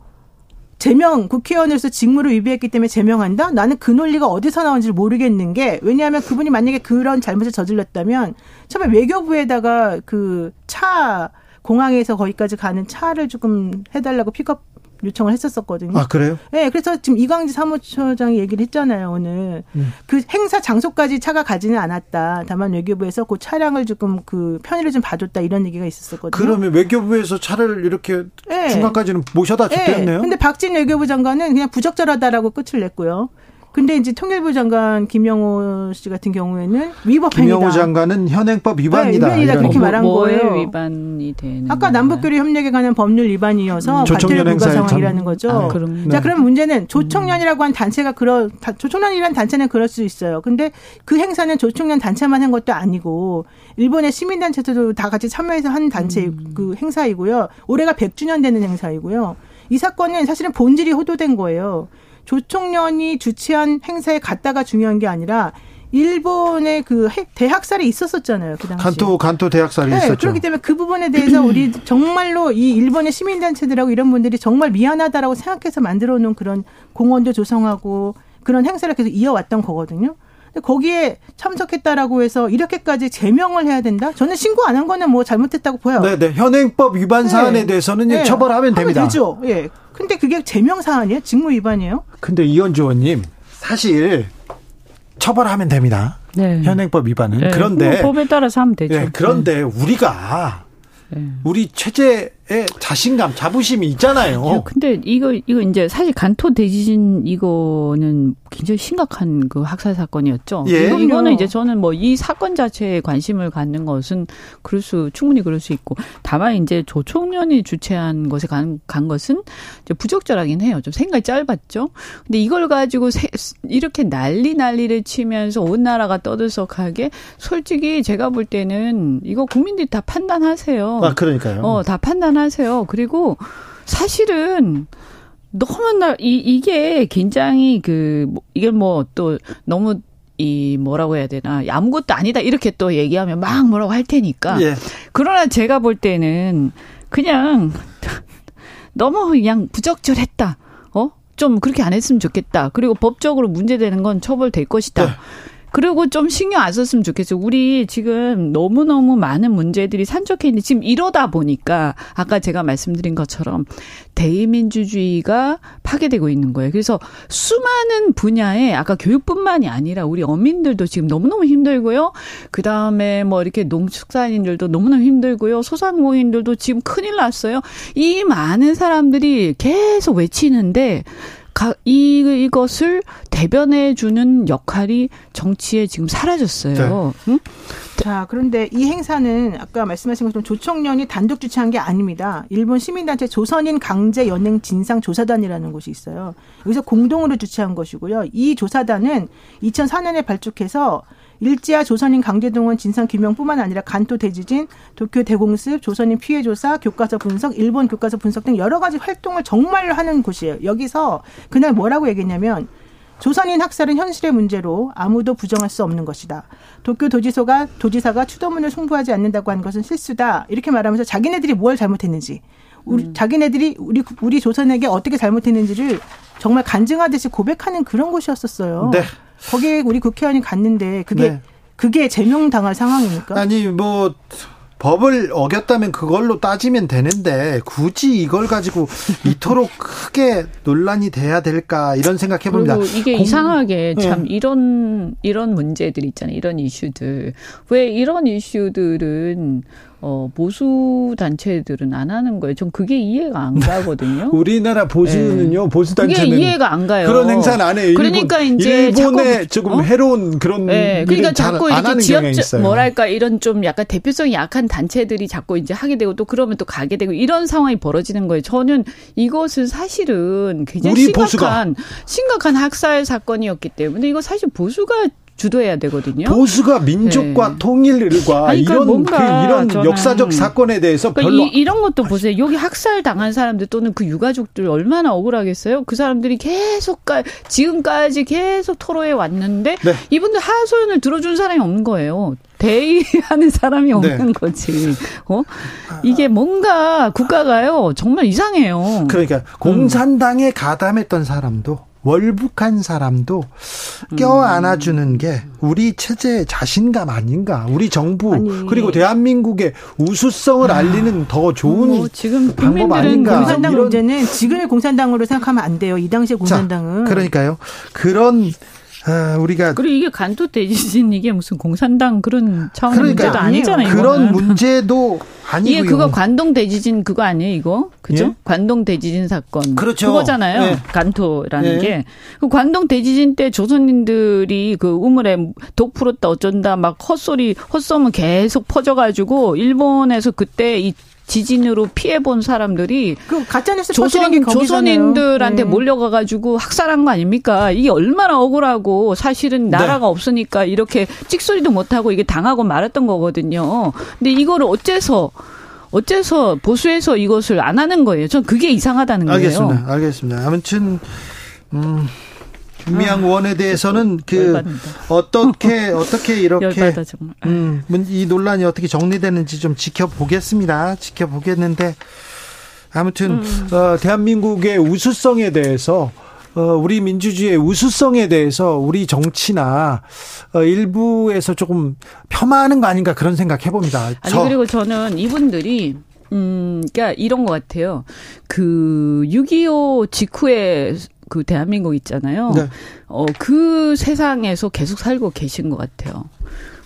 제명 국회의원으로서 직무를 위배했기 때문에 제명한다? 나는 그 논리가 어디서 나온지 모르겠는 게 왜냐하면 그분이 만약에 그런 잘못을 저질렀다면 처음에 외교부에다가 그 차 공항에서 거기까지 가는 차를 조금 해달라고 픽업 요청을 했었었거든요. 아 그래요? 네, 그래서 지금 이광지 사무처장이 얘기를 했잖아요 오늘 음. 그 행사 장소까지 차가 가지는 않았다. 다만 외교부에서 그 차량을 조금 그 편의를 좀 봐줬다 이런 얘기가 있었었거든요. 그러면 외교부에서 차를 이렇게 네. 중간까지는 모셔다 줬대네요. 네. 근데 박진 외교부 장관은 그냥 부적절하다라고 끝을 냈고요. 근데 이제 통일부 장관 김영호 씨 같은 경우에는 위법 행위다. 김영호 장관은 현행법 위반이다. 네, 위반이다 그렇게 말한 뭐, 거예요. 위반이 되는 아까 남북교류 협력에 관한 법률 위반이어서 과태료 불가 상황이라는 거죠. 아, 그럼. 자, 네. 그럼 문제는 조총련이라고 한 단체가 그러 조총련이라는 단체는 그럴 수 있어요. 근데 그 행사는 조총련 단체만 한 것도 아니고 일본의 시민 단체들도 다 같이 참여해서 한 단체 음. 그 행사이고요. 올해가 100주년 되는 행사이고요. 이 사건은 사실은 본질이 호도된 거예요. 조총련이 주최한 행사에 갔다가 중요한 게 아니라 일본의 그 대학살이 있었었잖아요. 그 당시. 간토 간토 대학살이 네, 있었죠. 그렇기 때문에 그 부분에 대해서 우리 정말로 이 일본의 시민 단체들하고 이런 분들이 정말 미안하다라고 생각해서 만들어 놓은 그런 공원도 조성하고 그런 행사를 계속 이어왔던 거거든요. 거기에 참석했다라고 해서 이렇게까지 제명을 해야 된다? 저는 신고 안 한 거는 뭐 잘못했다고 보여요. 네, 네. 현행법 위반 네. 사안에 대해서는 네. 처벌하면 됩니다. 되죠. 예. 근데 그게 제명 사안이에요? 직무 위반이에요? 근데 이현주 의원님, 사실 처벌하면 됩니다. 네. 현행법 위반은. 네. 그런데 뭐 법에 따라서 하면 되죠. 네. 그런데 네. 우리가 네. 우리 체제에 자신감, 자부심이 있잖아요. 야, 근데 이거 이거 이제 사실 간토 대지진 이거는 굉장히 심각한 그 학살 사건이었죠. 예. 이거, 이거는 이제 저는 뭐 이 사건 자체에 관심을 갖는 것은 그럴 수 충분히 그럴 수 있고 다만 이제 조총련이 주최한 것에 간, 간 것은 부적절하긴 해요. 좀 생각이 짧았죠. 근데 이걸 가지고 세, 이렇게 난리 난리를 치면서 온 나라가 떠들썩하게 솔직히 제가 볼 때는 이거 국민들이 다 판단하세요. 아 그러니까요. 어, 다 판단 하세요. 그리고 사실은 너무 나 이 이게 굉장히 그 뭐, 이게 뭐 또 너무 이 뭐라고 해야 되나 아무것도 아니다 이렇게 또 얘기하면 막 뭐라고 할 테니까 예. 그러나 제가 볼 때는 그냥 너무 그냥 부적절했다 어 좀 그렇게 안 했으면 좋겠다 그리고 법적으로 문제되는 건 처벌될 것이다 네. 그리고 좀 신경 안 썼으면 좋겠어요. 우리 지금 너무너무 많은 문제들이 산적해 있는데 지금 이러다 보니까 아까 제가 말씀드린 것처럼 대의민주주의가 파괴되고 있는 거예요. 그래서 수많은 분야에 아까 교육뿐만이 아니라 우리 어민들도 지금 너무너무 힘들고요. 그 다음에 뭐 이렇게 농축산인들도 너무너무 힘들고요. 소상공인들도 지금 큰일 났어요. 이 많은 사람들이 계속 외치는데 이, 이것을 대변해 주는 역할이 정치에 지금 사라졌어요. 네. 응? 자, 그런데 이 행사는 아까 말씀하신 것처럼 조총련이 단독 주최한 게 아닙니다. 일본 시민단체 조선인 강제 연행 진상 조사단이라는 곳이 있어요. 여기서 공동으로 주최한 것이고요. 이 조사단은 2004년에 발족해서 일제와 조선인 강제동원 진상 규명뿐만 아니라 간토 대지진, 도쿄 대공습, 조선인 피해 조사, 교과서 분석, 일본 교과서 분석 등 여러 가지 활동을 정말 하는 곳이에요. 여기서 그날 뭐라고 얘기했냐면 조선인 학살은 현실의 문제로 아무도 부정할 수 없는 것이다. 도쿄 도지소가 도지사가 추도문을 송부하지 않는다고 한 것은 실수다. 이렇게 말하면서 자기네들이 뭘 잘못했는지, 우리 음. 자기네들이 우리 우리 조선에게 어떻게 잘못했는지를 정말 간증하듯이 고백하는 그런 곳이었었어요. 네. 거기에 우리 국회의원이 갔는데 그게 네. 그게 제명 당할 상황입니까? 아니 뭐 법을 어겼다면 그걸로 따지면 되는데 굳이 이걸 가지고 이토록 크게 논란이 돼야 될까 이런 생각해 봅니다. 그리고 이게 공... 이상하게 네. 참 이런 이런 문제들 있잖아요. 이런 이슈들 왜 이런 이슈들은 어, 보수 단체들은 안 하는 거예요. 전 그게 이해가 안 가거든요. 우리나라 보수는요, 네. 보수 단체는 그게 이해가 안 가요. 그런 행사는 안 해요. 그러니까 이제 일본의 자꾸, 조금 어? 해로운 그런 네. 그러니까 자꾸 이렇게 지역 뭐랄까 이런 좀 약간 대표성이 약한 단체들이 자꾸 이제 하게 되고 또 그러면 또 가게 되고 이런 상황이 벌어지는 거예요. 저는 이것은 사실은 굉장히 심각한 보수가. 심각한 학살 사건이었기 때문에 이거 사실 보수가 주도해야 되거든요. 보수가 민족과 네. 통일과 그러니까 이런 그 이런 역사적 사건에 대해서 그러니까 별로 이, 런 것도 보세요. 여기 학살 당한 사람들 또는 그 유가족들 얼마나 억울하겠어요. 그 사람들이 계속 까 지금까지 계속 토로해 왔는데 네. 이분들 하소연을 들어준 사람이 없는 거예요. 대의하는 사람이 없는 네. 거지. 어? 이게 뭔가 국가가요 정말 이상해요. 그러니까 공산당에 음. 가담했던 사람도 월북한 사람도 껴안아주는 게 우리 체제의 자신감 아닌가? 우리 정부 아니. 그리고 대한민국의 우수성을 아. 알리는 더 좋은 뭐 지금 방법 아닌가? 공산당 문제는 지금의 공산당으로 생각하면 안 돼요. 이 당시의 공산당은. 자, 그러니까요. 그런 아, 우리가 그리고 이게 간토 대지진 이게 무슨 공산당 그런 차원의 그러니까 문제도 아니잖아요. 그런 이거는. 문제도 아니고요. 이게 그거 관동 대지진 그거 아니에요, 이거? 그죠? 예? 관동 대지진 사건. 그렇죠. 그거잖아요. 예. 간토라는 예. 게. 그 관동 대지진 때 조선인들이 그 우물에 독 풀었다 어쩐다 막 헛소리 헛소문 계속 퍼져 가지고 일본에서 그때 이 지진으로 피해 본 사람들이 그 가짜 뉴스 조선 조선인들한테 네. 몰려가 가지고 학살한 거 아닙니까? 이게 얼마나 억울하고 사실은 네. 나라가 네. 없으니까 이렇게 찍소리도 못 하고 이게 당하고 말았던 거거든요. 근데 이거를 어째서 어째서 보수에서 이것을 안 하는 거예요? 전 그게 이상하다는 거예요. 알겠습니다. 알겠습니다. 아무튼 음 김미향 아, 의원에 대해서는 그 열받는다. 어떻게 어떻게 이렇게 열받아, 음, 이 논란이 어떻게 정리되는지 좀 지켜보겠습니다. 지켜보겠는데 아무튼 음. 어, 대한민국의 우수성에 대해서 어, 우리 민주주의의 우수성에 대해서 우리 정치나 어, 일부에서 조금 폄하하는 거 아닌가 그런 생각 해봅니다. 아니 저. 그리고 저는 이분들이 음, 그러니까 이런 것 같아요. 그 6.25 직후에 그 대한민국 있잖아요. 네. 어, 그 세상에서 계속 살고 계신 것 같아요.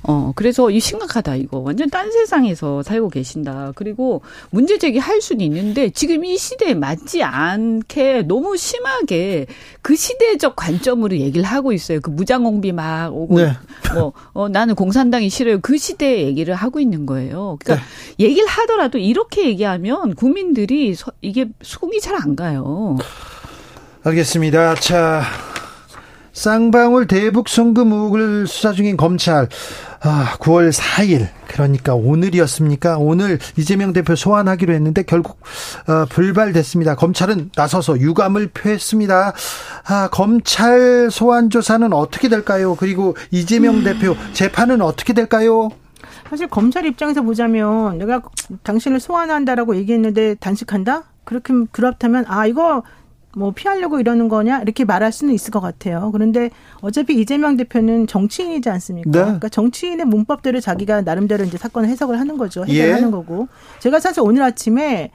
어, 그래서 이 심각하다, 이거. 완전 딴 세상에서 살고 계신다. 그리고 문제 제기할 수는 있는데 지금 이 시대에 맞지 않게 너무 심하게 그 시대적 관점으로 얘기를 하고 있어요. 그 무장공비 막 오고, 네. 뭐, 어, 나는 공산당이 싫어요. 그 시대의 얘기를 하고 있는 거예요. 그러니까 네. 얘기를 하더라도 이렇게 얘기하면 국민들이 서, 이게 속이 잘 안 가요. 알겠습니다. 자. 쌍방울 대북 송금 의혹을 수사 중인 검찰 아, 9월 4일 그러니까 오늘이었습니까? 오늘 이재명 대표 소환하기로 했는데 결국 어, 불발됐습니다. 검찰은 나서서 유감을 표했습니다. 아, 검찰 소환 조사는 어떻게 될까요? 그리고 이재명 음. 대표 재판은 어떻게 될까요? 사실 검찰 입장에서 보자면 내가 당신을 소환한다라고 얘기했는데 단식한다? 그렇게 그렇다면 아 이거 뭐 피하려고 이러는 거냐 이렇게 말할 수는 있을 것 같아요. 그런데 어차피 이재명 대표는 정치인이지 않습니까? 네. 그러니까 정치인의 문법대로 자기가 나름대로 이제 사건 해석을 하는 거죠. 해결하는 예. 거고. 제가 사실 오늘 아침에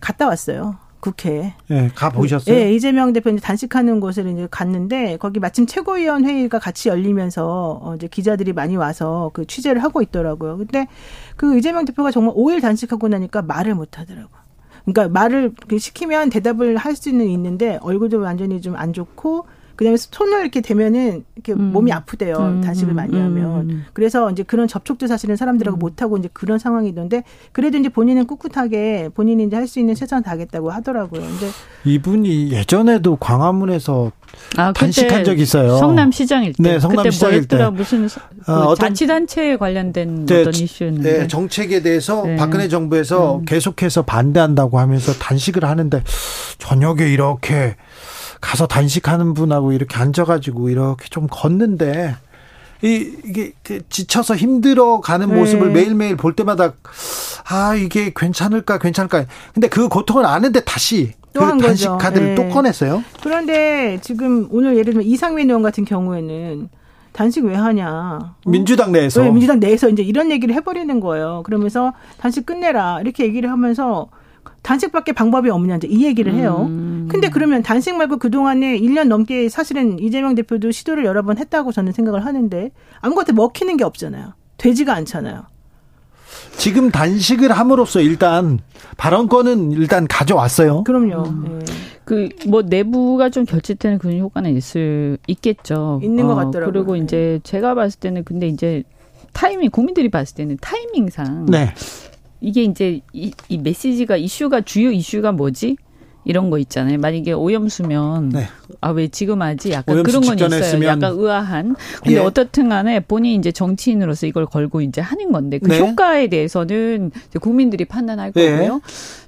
갔다 왔어요. 국회. 예, 가 보셨어요? 예, 이재명 대표 이제 단식하는 곳을 이제 갔는데 거기 마침 최고위원 회의가 같이 열리면서 어 이제 기자들이 많이 와서 그 취재를 하고 있더라고요. 근데 그 이재명 대표가 정말 5일 단식하고 나니까 말을 못 하더라고요. 그러니까 말을 시키면 대답을 할 수는 있는데 얼굴도 완전히 좀 안 좋고 그다음에 손을 이렇게 대면은 이렇게 음. 몸이 아프대요. 음. 단식을 많이 음. 하면. 그래서 이제 그런 접촉도 사실은 사람들하고 음. 못 하고 이제 그런 상황이던데 그래도 이제 본인은 꿋꿋하게 본인이 이제 할 수 있는 최선을 다하겠다고 하더라고요. 근데 이분이 예전에도 광화문에서 아, 단식한 적 있어요. 성남 시장일 때. 네, 성남 시장일 때. 무슨 그 어, 자치단체에 관련된 네, 어떤 이슈였는데. 네, 정책에 대해서 네. 박근혜 정부에서 음. 계속해서 반대한다고 하면서 단식을 하는데 저녁에 이렇게 가서 단식하는 분하고 이렇게 앉아가지고 이렇게 좀 걷는데 이, 이게 그 지쳐서 힘들어 가는 네. 모습을 매일매일 볼 때마다 아 이게 괜찮을까 괜찮을까 근데 그 고통을 아는데 다시 그 단식 거죠. 카드를 네. 또 꺼냈어요. 그런데 지금 오늘 예를 들면 이상민 의원 같은 경우에는 단식 왜 하냐? 어? 민주당 내에서 네, 민주당 내에서 이제 이런 얘기를 해버리는 거예요. 그러면서 단식 끝내라 이렇게 얘기를 하면서 단식밖에 방법이 없냐 이제 이 얘기를 해요. 음. 근데 그러면 단식 말고 그동안에 1년 넘게 사실은 이재명 대표도 시도를 여러 번 했다고 저는 생각을 하는데 아무것도 먹히는 게 없잖아요. 되지가 않잖아요. 지금 단식을 함으로써 일단 발언권은 일단 가져왔어요. 그럼요. 음. 네. 그뭐 내부가 좀 결집되는 그런 효과는 있을 있겠죠. 있는 것 어, 같더라고요. 그리고 네. 이제 제가 봤을 때는 근데 이제 타이밍 국민들이 봤을 때는 타이밍상 네. 이게 이제 이, 이 메시지가 이슈가 주요 이슈가 뭐지? 이런 거 있잖아요. 만약에 오염수면 네. 아왜 지금 하지? 약간 그런 건 있어요. 했으면. 약간 의아한. 근데 예. 어떻든 간에 본인이 이제 정치인으로서 이걸 걸고 이제 하는 건데 그 네. 효과에 대해서는 국민들이 판단할 네. 거고요.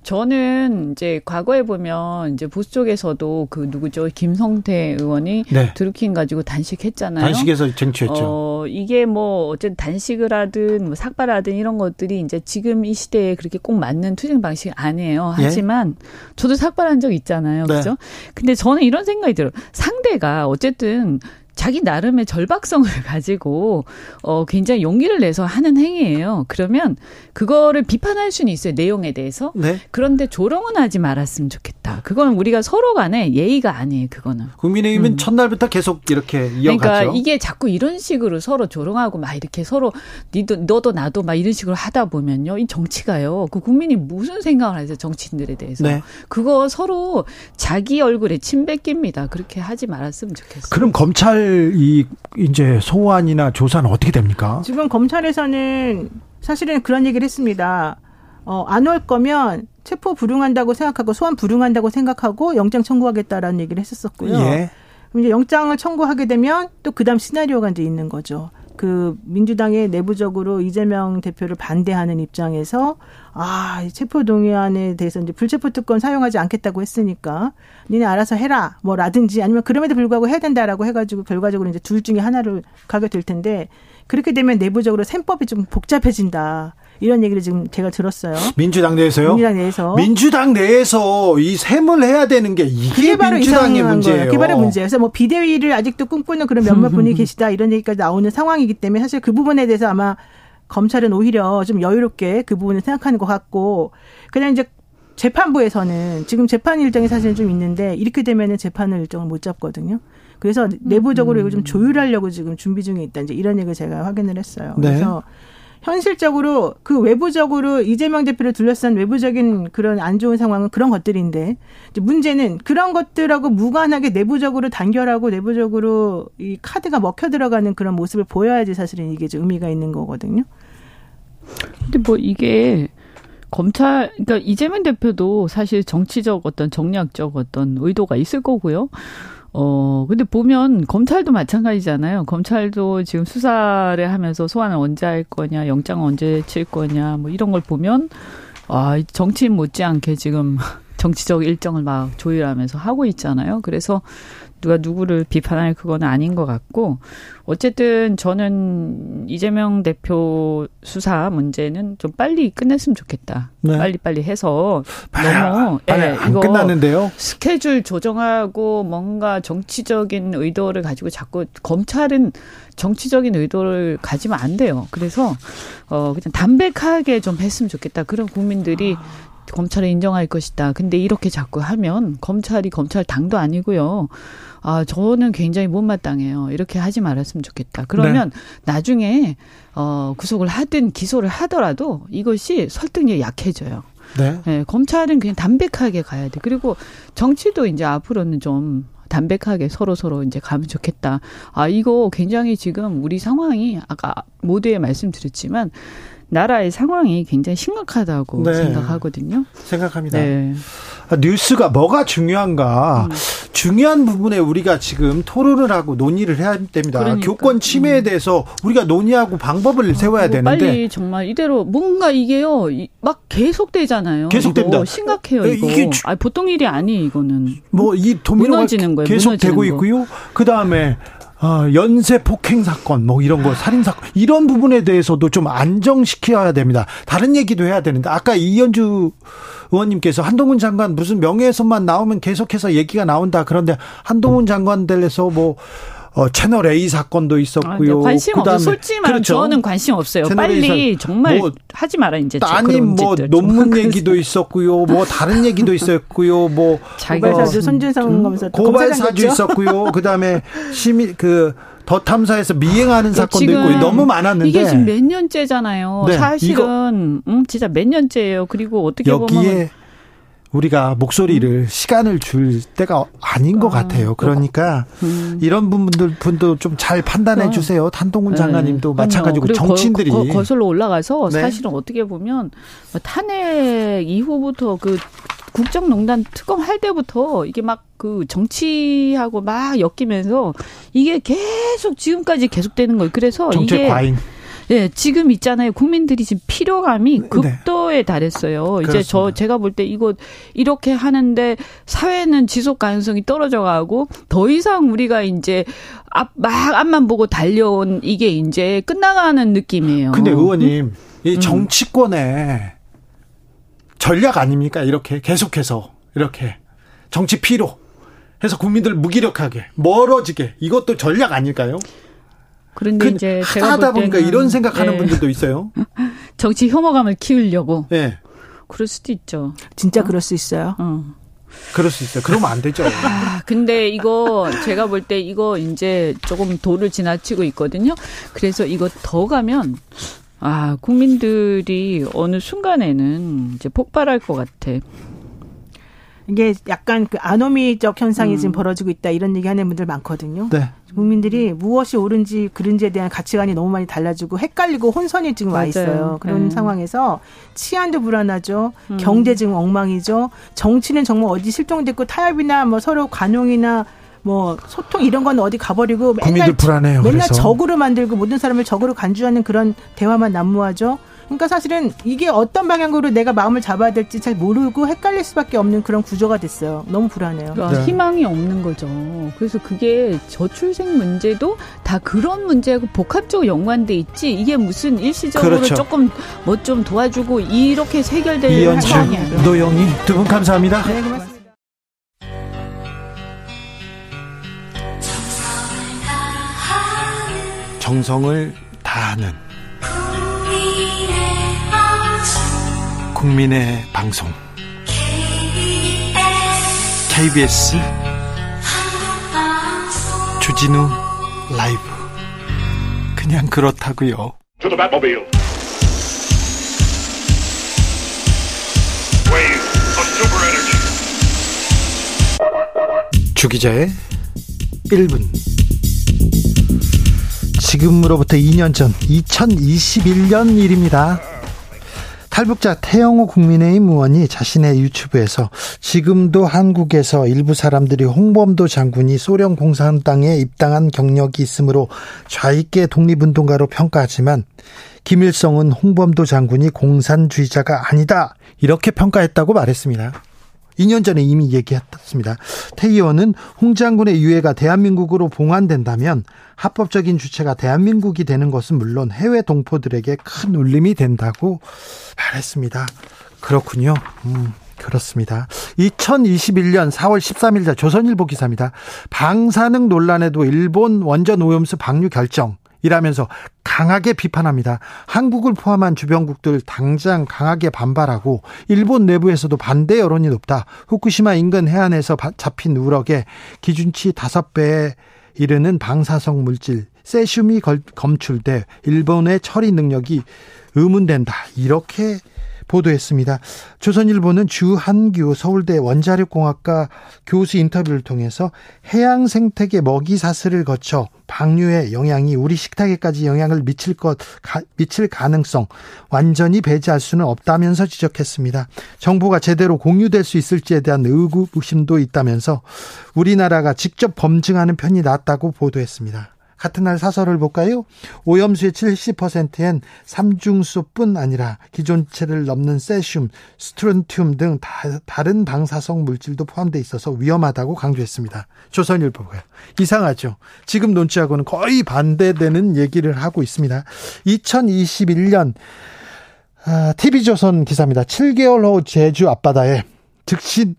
저는 이제 과거에 보면 이제 보수 쪽에서도 그 누구죠 김성태 의원이 네. 드루킹 가지고 단식했잖아요. 단식에서 쟁취했죠. 어, 이게 뭐 어쨌든 단식을 하든 뭐 삭발하든 이런 것들이 이제 지금 이 시대에 그렇게 꼭 맞는 투쟁 방식 아니에요. 예. 하지만 예? 저도 삭발 한 적 있잖아요. 네. 그죠? 근데 저는 이런 생각이 들어요. 상대가 어쨌든 자기 나름의 절박성을 가지고 어 굉장히 용기를 내서 하는 행위예요. 그러면 그거를 비판할 수는 있어요. 내용에 대해서. 네. 그런데 조롱은 하지 말았으면 좋겠다. 그거는 우리가 서로 간에 예의가 아니에요. 그거는. 국민의힘은 음. 첫날부터 계속 이렇게 이어갔죠. 그러니까 이게 자꾸 이런 식으로 서로 조롱하고 막 이렇게 서로 니도 너도 나도 막 이런 식으로 하다 보면요. 이 정치가요. 그 국민이 무슨 생각을 하세요. 정치인들에 대해서. 네. 그거 서로 자기 얼굴에 침 뱉깁니다. 그렇게 하지 말았으면 좋겠어요. 그럼 검찰 이 이제 소환이나 조사는 어떻게 됩니까? 지금 검찰에서는 사실은 그런 얘기를 했습니다. 어, 안 올 거면 체포 불응한다고 생각하고 소환 불응한다고 생각하고 영장 청구하겠다라는 얘기를 했었었고요. 예. 이제 영장을 청구하게 되면 또 그다음 시나리오가 이제 있는 거죠. 그 민주당의 내부적으로 이재명 대표를 반대하는 입장에서 아, 체포 동의안에 대해서 이제 불체포 특권 사용하지 않겠다고 했으니까 니네 알아서 해라. 뭐라든지 아니면 그럼에도 불구하고 해야 된다라고 해 가지고 결과적으로 이제 둘 중에 하나를 가게 될 텐데 그렇게 되면 내부적으로 셈법이 좀 복잡해진다. 이런 얘기를 지금 제가 들었어요. 민주당 내에서요? 민주당 내에서. 민주당 내에서 이 셈을 해야 되는 게 이게 바로 민주당의 문제예요. 거예요. 그게 바로 문제예요. 그래서 뭐 비대위를 아직도 꿈꾸는 그런 몇몇 분이 계시다 이런 얘기까지 나오는 상황이기 때문에 사실 그 부분에 대해서 아마 검찰은 오히려 좀 여유롭게 그 부분을 생각하는 것 같고 그냥 이제 재판부에서는 지금 재판 일정이 사실은 좀 있는데 이렇게 되면은 재판을 일정을 못 잡거든요. 그래서 내부적으로 이거 좀 조율하려고 지금 준비 중에 있다. 이제 이런 얘기를 제가 확인을 했어요. 네. 그래서 현실적으로 그 외부적으로 이재명 대표를 둘러싼 외부적인 그런 안 좋은 상황은 그런 것들인데 문제는 그런 것들하고 무관하게 내부적으로 단결하고 내부적으로 이 카드가 먹혀 들어가는 그런 모습을 보여야지 사실은 이게 좀 의미가 있는 거거든요. 근데 뭐 이게 검찰, 그러니까 이재명 대표도 사실 정치적 어떤 정략적 어떤 의도가 있을 거고요. 어, 근데 보면 검찰도 마찬가지잖아요. 검찰도 지금 수사를 하면서 소환을 언제 할 거냐, 영장을 언제 칠 거냐, 뭐 이런 걸 보면, 아, 정치인 못지않게 지금 정치적 일정을 막 조율하면서 하고 있잖아요. 그래서 누가 누구를 비판할 그건 아닌 것 같고 어쨌든 저는 이재명 대표 수사 문제는 좀 빨리 끝냈으면 좋겠다. 네. 빨리 빨리 해서 너무 예, 안 끝났는데요. 스케줄 조정하고 뭔가 정치적인 의도를 가지고 자꾸 검찰은 정치적인 의도를 가지면 안 돼요. 그래서 어 그냥 담백하게 좀 했으면 좋겠다. 그런 국민들이 아. 검찰을 인정할 것이다. 근데 이렇게 자꾸 하면 검찰이 검찰 당도 아니고요. 아, 저는 굉장히 못마땅해요. 이렇게 하지 말았으면 좋겠다. 그러면 네. 나중에 어 구속을 하든 기소를 하더라도 이것이 설득력이 약해져요. 네. 네. 검찰은 그냥 담백하게 가야 돼. 그리고 정치도 이제 앞으로는 좀 담백하게 서로 서로 이제 가면 좋겠다. 아 이거 굉장히 지금 우리 상황이 아까 모두에 말씀드렸지만 나라의 상황이 굉장히 심각하다고 네. 생각하거든요. 생각합니다. 네. 아, 뉴스가 뭐가 중요한가? 음. 중요한 부분에 우리가 지금 토론을 하고 논의를 해야 됩니다. 그러니까. 교권 침해에 음. 대해서 우리가 논의하고 방법을 아, 세워야 되는데 빨리 정말 이대로 뭔가 이게요 막 계속되잖아요. 계속됩니다. 심각해요 이거. 이게 주, 아, 보통 일이 아니 이거는. 뭐 이 도미노가 계속되고 있고요. 그 다음에 어, 연쇄 폭행 사건 뭐 이런 거 살인 사건 이런 부분에 대해서도 좀 안정시켜야 됩니다. 다른 얘기도 해야 되는데 아까 이현주 의원님께서 한동훈 장관 무슨 명예훼손만 나오면 계속해서 얘기가 나온다. 그런데 한동훈 장관 들에서 뭐 어, 채널 A 사건도 있었고요. 아, 관심 없어요. 솔직히 말하면 그렇죠. 저는 관심 없어요. 빨리 정말 뭐, 하지 마라 이제. 따님 뭐 논문 얘기도 있었고요. 뭐 다른 얘기도 있었고요. 뭐 고발사주 손준성 검사 고발사주 있었고요. 그다음에 시민 그 더 탐사에서 미행하는 사건도 있고 너무 많았는데 이게 지금 몇 년째잖아요. 네, 사실은 음, 진짜 몇 년째예요. 그리고 어떻게 여기에 보면 우리가 목소리를 음. 시간을 줄 때가 아닌 것 아, 같아요. 그러니까 음. 이런 분들 분도 좀 잘 판단해 주세요. 탄동훈 네. 장관님도 네. 마찬가지고 정치인들이 거, 거, 거슬러 올라가서 네. 사실은 어떻게 보면 뭐 탄핵 이후부터 그 국정농단 특검 할 때부터 이게 막 그 정치하고 막 엮이면서 이게 계속 지금까지 계속되는 거예요. 그래서 정책 이게 과잉. 네, 지금 있잖아요. 국민들이 지금 필요감이 네. 극도에 네. 달했어요. 그렇습니다. 이제 저 제가 볼 때 이거 이렇게 하는데 사회는 지속 가능성이 떨어져 가고 더 이상 우리가 이제 앞, 막 앞만 보고 달려온 이게 이제 끝나가는 느낌이에요. 근데 의원님, 음? 이 정치권의 전략 아닙니까? 이렇게 계속해서 이렇게 정치 피로 해서 국민들 무기력하게 멀어지게 이것도 전략 아닐까요? 그런데 그, 이제 제가 하다 보니까 이런 생각하는 네. 분들도 있어요. 정치 혐오감을 키우려고. 네. 그럴 수도 있죠. 진짜 어. 그럴 수 있어요. 어. 그럴 수 있어요. 그러면 안 되죠. 아, 근데 이거 제가 볼 때 이거 이제 조금 도를 지나치고 있거든요. 그래서 이거 더 가면 아, 국민들이 어느 순간에는 이제 폭발할 것 같아. 이게 약간 그 아노미적 현상이 음. 지금 벌어지고 있다 이런 얘기 하는 분들 많거든요. 네. 국민들이 무엇이 옳은지 그른지에 대한 가치관이 너무 많이 달라지고 헷갈리고 혼선이 지금 맞아요. 와 있어요. 그런 네. 상황에서 치안도 불안하죠. 음. 경제 지금 엉망이죠. 정치는 정말 어디 실종됐고 타협이나 뭐 서로 관용이나 뭐 소통 이런 건 어디 가버리고 맨날 불안해요. 맨날 그래서. 적으로 만들고 모든 사람을 적으로 간주하는 그런 대화만 난무하죠. 그러니까 사실은 이게 어떤 방향으로 내가 마음을 잡아야 될지 잘 모르고 헷갈릴 수밖에 없는 그런 구조가 됐어요. 너무 불안해요. 그러니까 네. 희망이 없는 거죠. 그래서 그게 저출생 문제도 다 그런 문제하고 복합적으로 연관돼 있지. 이게 무슨 일시적으로 그렇죠. 조금 뭐 좀 도와주고 이렇게 해결될 상황이 아니에요. 노영희 두 분 감사합니다. 네, 고맙습니다. 정성을 다하는 국민의 방송. KBS 주진우 라이브. 그냥 그렇다고요. 주기자의 1분. 지금으로부터 2년 전 2021년 일입니다. 탈북자 태영호 국민의힘 의원이 자신의 유튜브에서 지금도 한국에서 일부 사람들이 홍범도 장군이 소련 공산당에 입당한 경력이 있으므로 좌익계 독립운동가로 평가하지만 김일성은 홍범도 장군이 공산주의자가 아니다 이렇게 평가했다고 말했습니다. 2년 전에 이미 얘기했습니다. 태 의원은 홍 장군의 유해가 대한민국으로 봉환된다면 합법적인 주체가 대한민국이 되는 것은 물론 해외 동포들에게 큰 울림이 된다고 말했습니다. 그렇군요. 음. 그렇습니다. 2021년 4월 13일자 조선일보 기사입니다. 방사능 논란에도 일본 원전 오염수 방류 결정. 이라면서 강하게 비판합니다. 한국을 포함한 주변국들 당장 강하게 반발하고 일본 내부에서도 반대 여론이 높다. 후쿠시마 인근 해안에서 잡힌 우럭에 기준치 5배에 이르는 방사성 물질 세슘이 검출돼 일본의 처리 능력이 의문된다. 이렇게 보도했습니다. 조선일보는 주한규 서울대 원자력공학과 교수 인터뷰를 통해서 해양 생태계 먹이 사슬을 거쳐 방류의 영향이 우리 식탁에까지 영향을 미칠 것 가, 미칠 가능성 완전히 배제할 수는 없다면서 지적했습니다. 정보가 제대로 공유될 수 있을지에 대한 의구심도 있다면서 우리나라가 직접 검증하는 편이 낫다고 보도했습니다. 같은 날 사설을 볼까요? 오염수의 70%엔 삼중수뿐 아니라 기존체를 넘는 세슘, 스트론튬 등 다, 른 방사성 물질도 포함되어 있어서 위험하다고 강조했습니다. 조선일보가 이상하죠. 지금 논지하고는 거의 반대되는 얘기를 하고 있습니다. 2021년 아, TV조선 기사입니다. 7개월 후 제주 앞바다에 즉시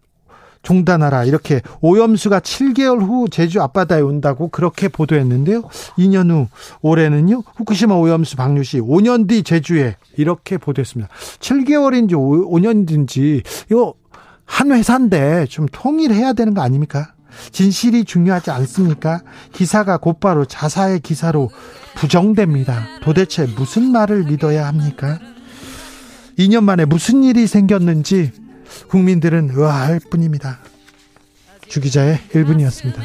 종단하라 이렇게 오염수가 7개월 후 제주 앞바다에 온다고 그렇게 보도했는데요. 2년 후 올해는요. 후쿠시마 오염수 방류 시 5년 뒤 제주에 이렇게 보도했습니다. 7개월인지 5년인지 이거 한 회사인데 좀 통일해야 되는 거 아닙니까? 진실이 중요하지 않습니까? 기사가 곧바로 자사의 기사로 부정됩니다. 도대체 무슨 말을 믿어야 합니까? 2년 만에 무슨 일이 생겼는지 국민들은 의아할 뿐입니다. 주기자의 1분이었습니다.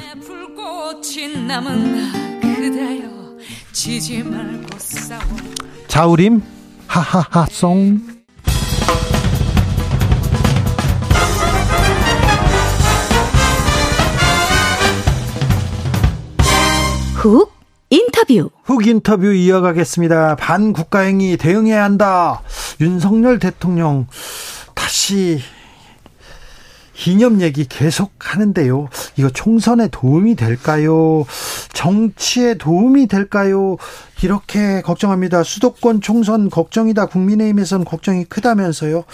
자우림 하하하송 훅 인터뷰 훅 인터뷰 이어가겠습니다. 반국가행위 대응해야 한다. 윤석열 대통령 다시 이념 얘기 계속 하는데요. 이거 총선에 도움이 될까요? 정치에 도움이 될까요? 이렇게 걱정합니다. 수도권 총선 걱정이다. 국민의힘에서는 걱정이 크다면서요.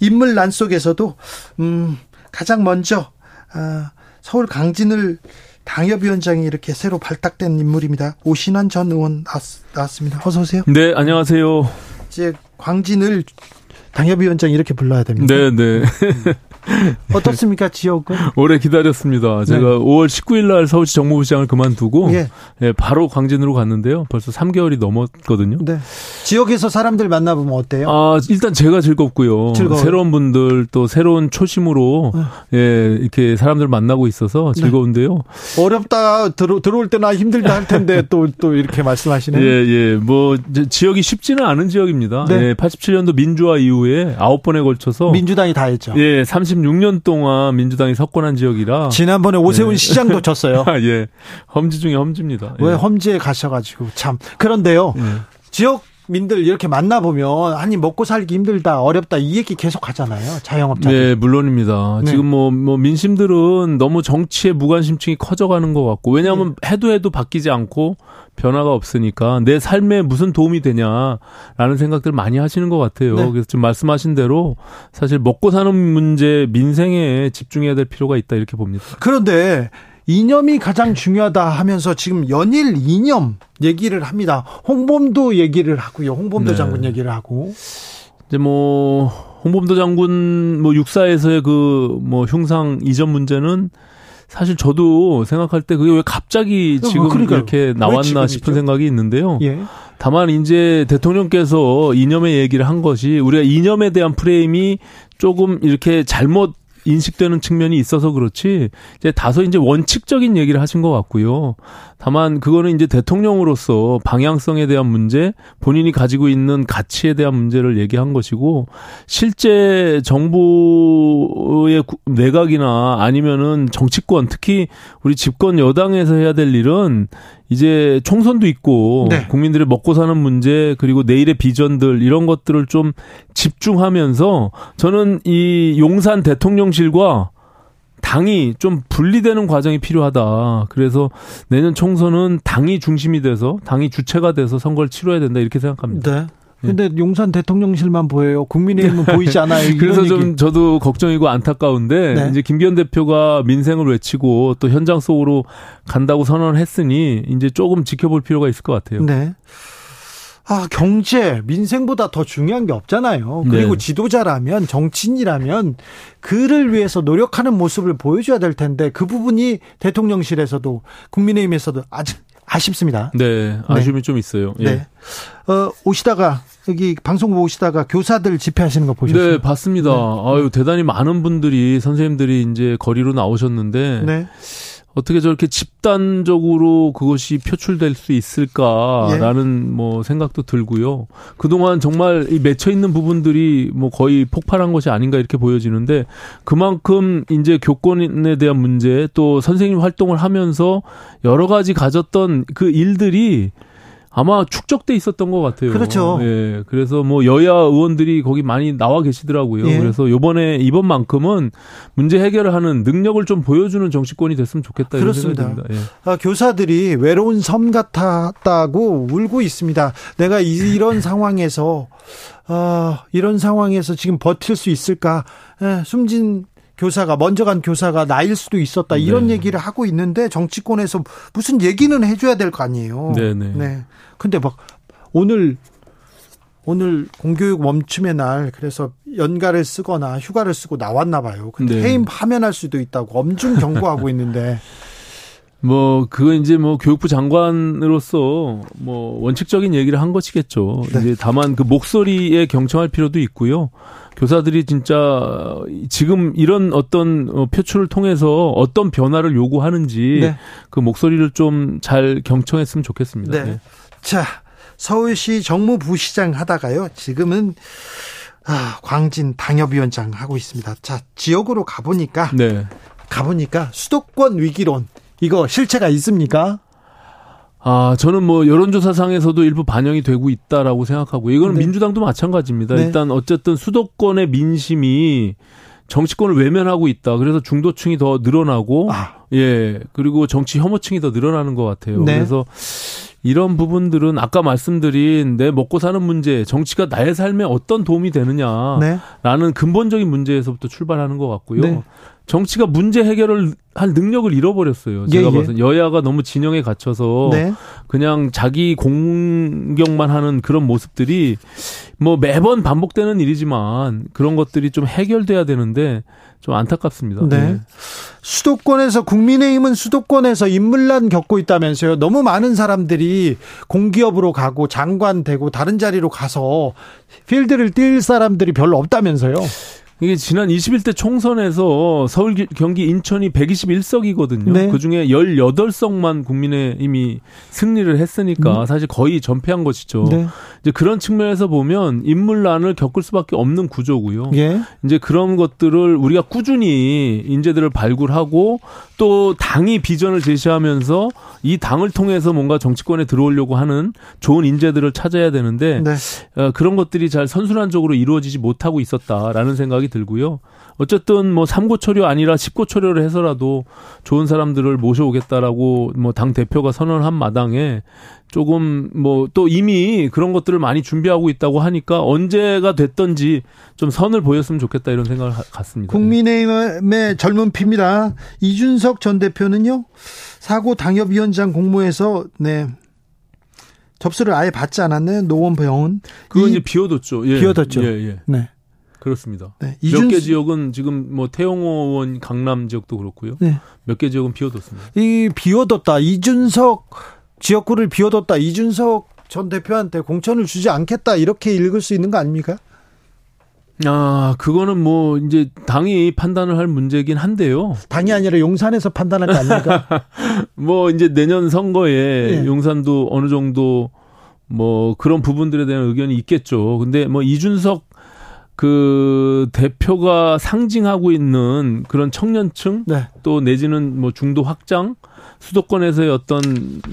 인물 난 속에서도 음, 가장 먼저 아, 서울 강진을 당협위원장이 이렇게 새로 발탁된 인물입니다. 오신환 전 의원 나왔습니다. 어서 오세요. 네, 안녕하세요. 이제 광진을 당협위원장 이렇게 불러야 됩니다. 네, 네. 어떻습니까 지역은? 오래 기다렸습니다. 제가 네. 5월 19일 날 서울시 정무부시장을 그만두고 예. 예, 바로 광진으로 갔는데요. 벌써 3개월이 넘었거든요. 네. 지역에서 사람들 만나보면 어때요? 아 일단 제가 즐겁고요. 즐거워요? 새로운 분들 또 새로운 초심으로 네. 예, 이렇게 사람들 만나고 있어서 네. 즐거운데요. 네. 어렵다 들어, 들어올 때나 힘들다 할 텐데 또또 또 이렇게 말씀하시네요. 예, 예. 뭐 지역이 쉽지는 않은 지역입니다. 네. 예, 87년도 민주화 이후에 9번에 걸쳐서 민주당이 다 했죠. 예, 30 36년 동안 민주당이 석권한 지역이라 지난번에 오세훈 네. 시장도 졌어요. 예. 험지 중에 험지입니다. 왜 예. 험지에 가셔가지고 참 그런데요. 예. 지역 민들 이렇게 만나보면 아니 먹고 살기 힘들다 어렵다 이 얘기 계속 하잖아요 자영업자들. 네 물론입니다. 네. 지금 뭐, 뭐 민심들은 너무 정치의 무관심증이 커져가는 것 같고 왜냐하면 네. 해도 해도 바뀌지 않고 변화가 없으니까 내 삶에 무슨 도움이 되냐라는 생각들 많이 하시는 것 같아요. 네. 그래서 지금 말씀하신 대로 사실 먹고 사는 문제 민생에 집중해야 될 필요가 있다 이렇게 봅니다. 그런데 이념이 가장 중요하다 하면서 지금 연일 이념 얘기를 합니다. 홍범도 얘기를 하고요. 홍범도 네. 장군 얘기를 하고. 이제 뭐 홍범도 장군 뭐 육사에서의 그 뭐 흉상 이전 문제는 사실 저도 생각할 때 그게 왜 갑자기 어, 지금 뭐 이렇게 나왔나 싶은 생각이 있는데요. 예. 다만 이제 대통령께서 이념의 얘기를 한 것이 우리가 이념에 대한 프레임이 조금 이렇게 잘못 인식되는 측면이 있어서 그렇지 이제 다소 이제 원칙적인 얘기를 하신 것 같고요. 다만 그거는 이제 대통령으로서 방향성에 대한 문제, 본인이 가지고 있는 가치에 대한 문제를 얘기한 것이고 실제 정부의 내각이나 아니면은 정치권 특히 우리 집권 여당에서 해야 될 일은 이제 총선도 있고 네. 국민들의 먹고 사는 문제 그리고 내일의 비전들 이런 것들을 좀 집중하면서 저는 이 용산 대통령실과 당이 좀 분리되는 과정이 필요하다. 그래서 내년 총선은 당이 중심이 돼서 당이 주체가 돼서 선거를 치러야 된다 이렇게 생각합니다. 네. 근데 용산 대통령실만 보여요. 국민의힘은 보이지 않아요. 그래서 좀 얘기. 저도 걱정이고 안타까운데 네. 이제 김기현 대표가 민생을 외치고 또 현장 속으로 간다고 선언을 했으니 이제 조금 지켜볼 필요가 있을 것 같아요. 네. 아, 경제, 민생보다 더 중요한 게 없잖아요. 그리고 네. 지도자라면, 정치인이라면, 그를 위해서 노력하는 모습을 보여줘야 될 텐데, 그 부분이 대통령실에서도, 국민의힘에서도 아직 아쉽습니다. 네, 아쉬움이 네. 좀 있어요. 예. 네. 어, 오시다가, 여기 방송국 오시다가 교사들 집회하시는 거 보셨어요? 네, 봤습니다. 네. 아유, 대단히 많은 분들이, 선생님들이 이제 거리로 나오셨는데, 네. 어떻게 저렇게 집단적으로 그것이 표출될 수 있을까라는 예. 뭐 생각도 들고요. 그동안 정말 이 맺혀 있는 부분들이 뭐 거의 폭발한 것이 아닌가 이렇게 보여지는데 그만큼 이제 교권에 대한 문제 또 선생님 활동을 하면서 여러 가지 가졌던 그 일들이 아마 축적돼 있었던 것 같아요. 그렇죠. 예. 그래서 뭐 여야 의원들이 거기 많이 나와 계시더라고요. 예. 그래서 이번에 이번만큼은 문제 해결을 하는 능력을 좀 보여주는 정치권이 됐으면 좋겠다 그렇습니다. 이런 생각이 듭니다. 예. 아, 교사들이 외로운 섬 같았다고 울고 있습니다. 내가 이 런 상황에서 어, 이런 상황에서 지금 버틸 수 있을까? 예, 숨진 교사가 먼저 간 교사가 나일 수도 있었다 이런 네. 얘기를 하고 있는데 정치권에서 무슨 얘기는 해줘야 될 거 아니에요. 네네. 네. 네. 근데 막 오늘 오늘 공교육 멈춤의 날 그래서 연가를 쓰거나 휴가를 쓰고 나왔나 봐요. 근데 네. 해임 파면할 수도 있다고 엄중 경고하고 있는데 뭐 그거 이제 뭐 교육부 장관으로서 뭐 원칙적인 얘기를 한 것이겠죠. 네. 이제 다만 그 목소리에 경청할 필요도 있고요. 교사들이 진짜 지금 이런 어떤 어, 표출을 통해서 어떤 변화를 요구하는지 네. 그 목소리를 좀 잘 경청했으면 좋겠습니다. 네. 네. 자, 서울시 정무부시장 하다가요. 지금은 아, 광진 당협위원장 하고 있습니다. 자, 지역으로 가보니까 네. 가보니까 수도권 위기론 이거 실체가 있습니까? 아, 저는 뭐 여론조사상에서도 일부 반영이 되고 있다라고 생각하고 이거는 네. 민주당도 마찬가지입니다. 네. 일단 어쨌든 수도권의 민심이 정치권을 외면하고 있다. 그래서 중도층이 더 늘어나고 아. 예 그리고 정치 혐오층이 더 늘어나는 것 같아요. 네. 그래서 이런 부분들은 아까 말씀드린 내 먹고 사는 문제, 정치가 나의 삶에 어떤 도움이 되느냐라는 네. 근본적인 문제에서부터 출발하는 것 같고요. 네. 정치가 문제 해결을 할 능력을 잃어버렸어요. 제가 예, 예. 봐서 여야가 너무 진영에 갇혀서 네. 그냥 자기 공격만 하는 그런 모습들이 뭐 매번 반복되는 일이지만 그런 것들이 좀 해결돼야 되는데 좀 안타깝습니다. 네. 네. 수도권에서 국민의힘은 수도권에서 인물난 겪고 있다면서요. 너무 많은 사람들이 공기업으로 가고 장관 되고 다른 자리로 가서 필드를 뛸 사람들이 별로 없다면서요. 이게 지난 21대 총선에서 서울, 경기, 인천이 121석이거든요. 네. 그 중에 18석만 국민의힘이 승리를 했으니까 음. 사실 거의 전패한 것이죠. 네. 이제 그런 측면에서 보면 인물난을 겪을 수밖에 없는 구조고요. 예. 이제 그런 것들을 우리가 꾸준히 인재들을 발굴하고 또 당이 비전을 제시하면서 이 당을 통해서 뭔가 정치권에 들어오려고 하는 좋은 인재들을 찾아야 되는데 네. 어, 그런 것들이 잘 선순환적으로 이루어지지 못하고 있었다라는 생각이 들고요. 어쨌든 뭐 삼고초려 아니라 십고초려를 해서라도 좋은 사람들을 모셔오겠다라고 뭐 당 대표가 선언한 마당에 조금 뭐 또 이미 그런 것들을 많이 준비하고 있다고 하니까 언제가 됐던지 좀 선을 보였으면 좋겠다 이런 생각을 갖습니다. 국민의힘의 젊은 피입니다. 이준석 전 대표는요 사고 당협위원장 공모에서 네 접수를 아예 받지 않았네 노원병원. 그건 이 제 비워뒀죠. 예. 비워뒀죠. 예, 예. 네. 그렇습니다. 네. 몇개 지역은 지금 뭐 태영호 의원 강남 지역도 그렇고요. 네. 몇개 지역은 비워뒀습니다. 이 비워뒀다. 이준석 지역구를 비워뒀다. 이준석 전 대표한테 공천을 주지 않겠다. 이렇게 읽을 수 있는 거 아닙니까? 아, 그거는 뭐 이제 당이 판단을 할 문제긴 한데요. 당이 아니라 용산에서 판단할 거 아닙니까? 뭐 이제 내년 선거에 네. 용산도 어느 정도 뭐 그런 부분들에 대한 의견이 있겠죠. 근데 뭐 이준석 그 대표가 상징하고 있는 그런 청년층 네. 또 내지는 뭐 중도 확장 수도권에서의 어떤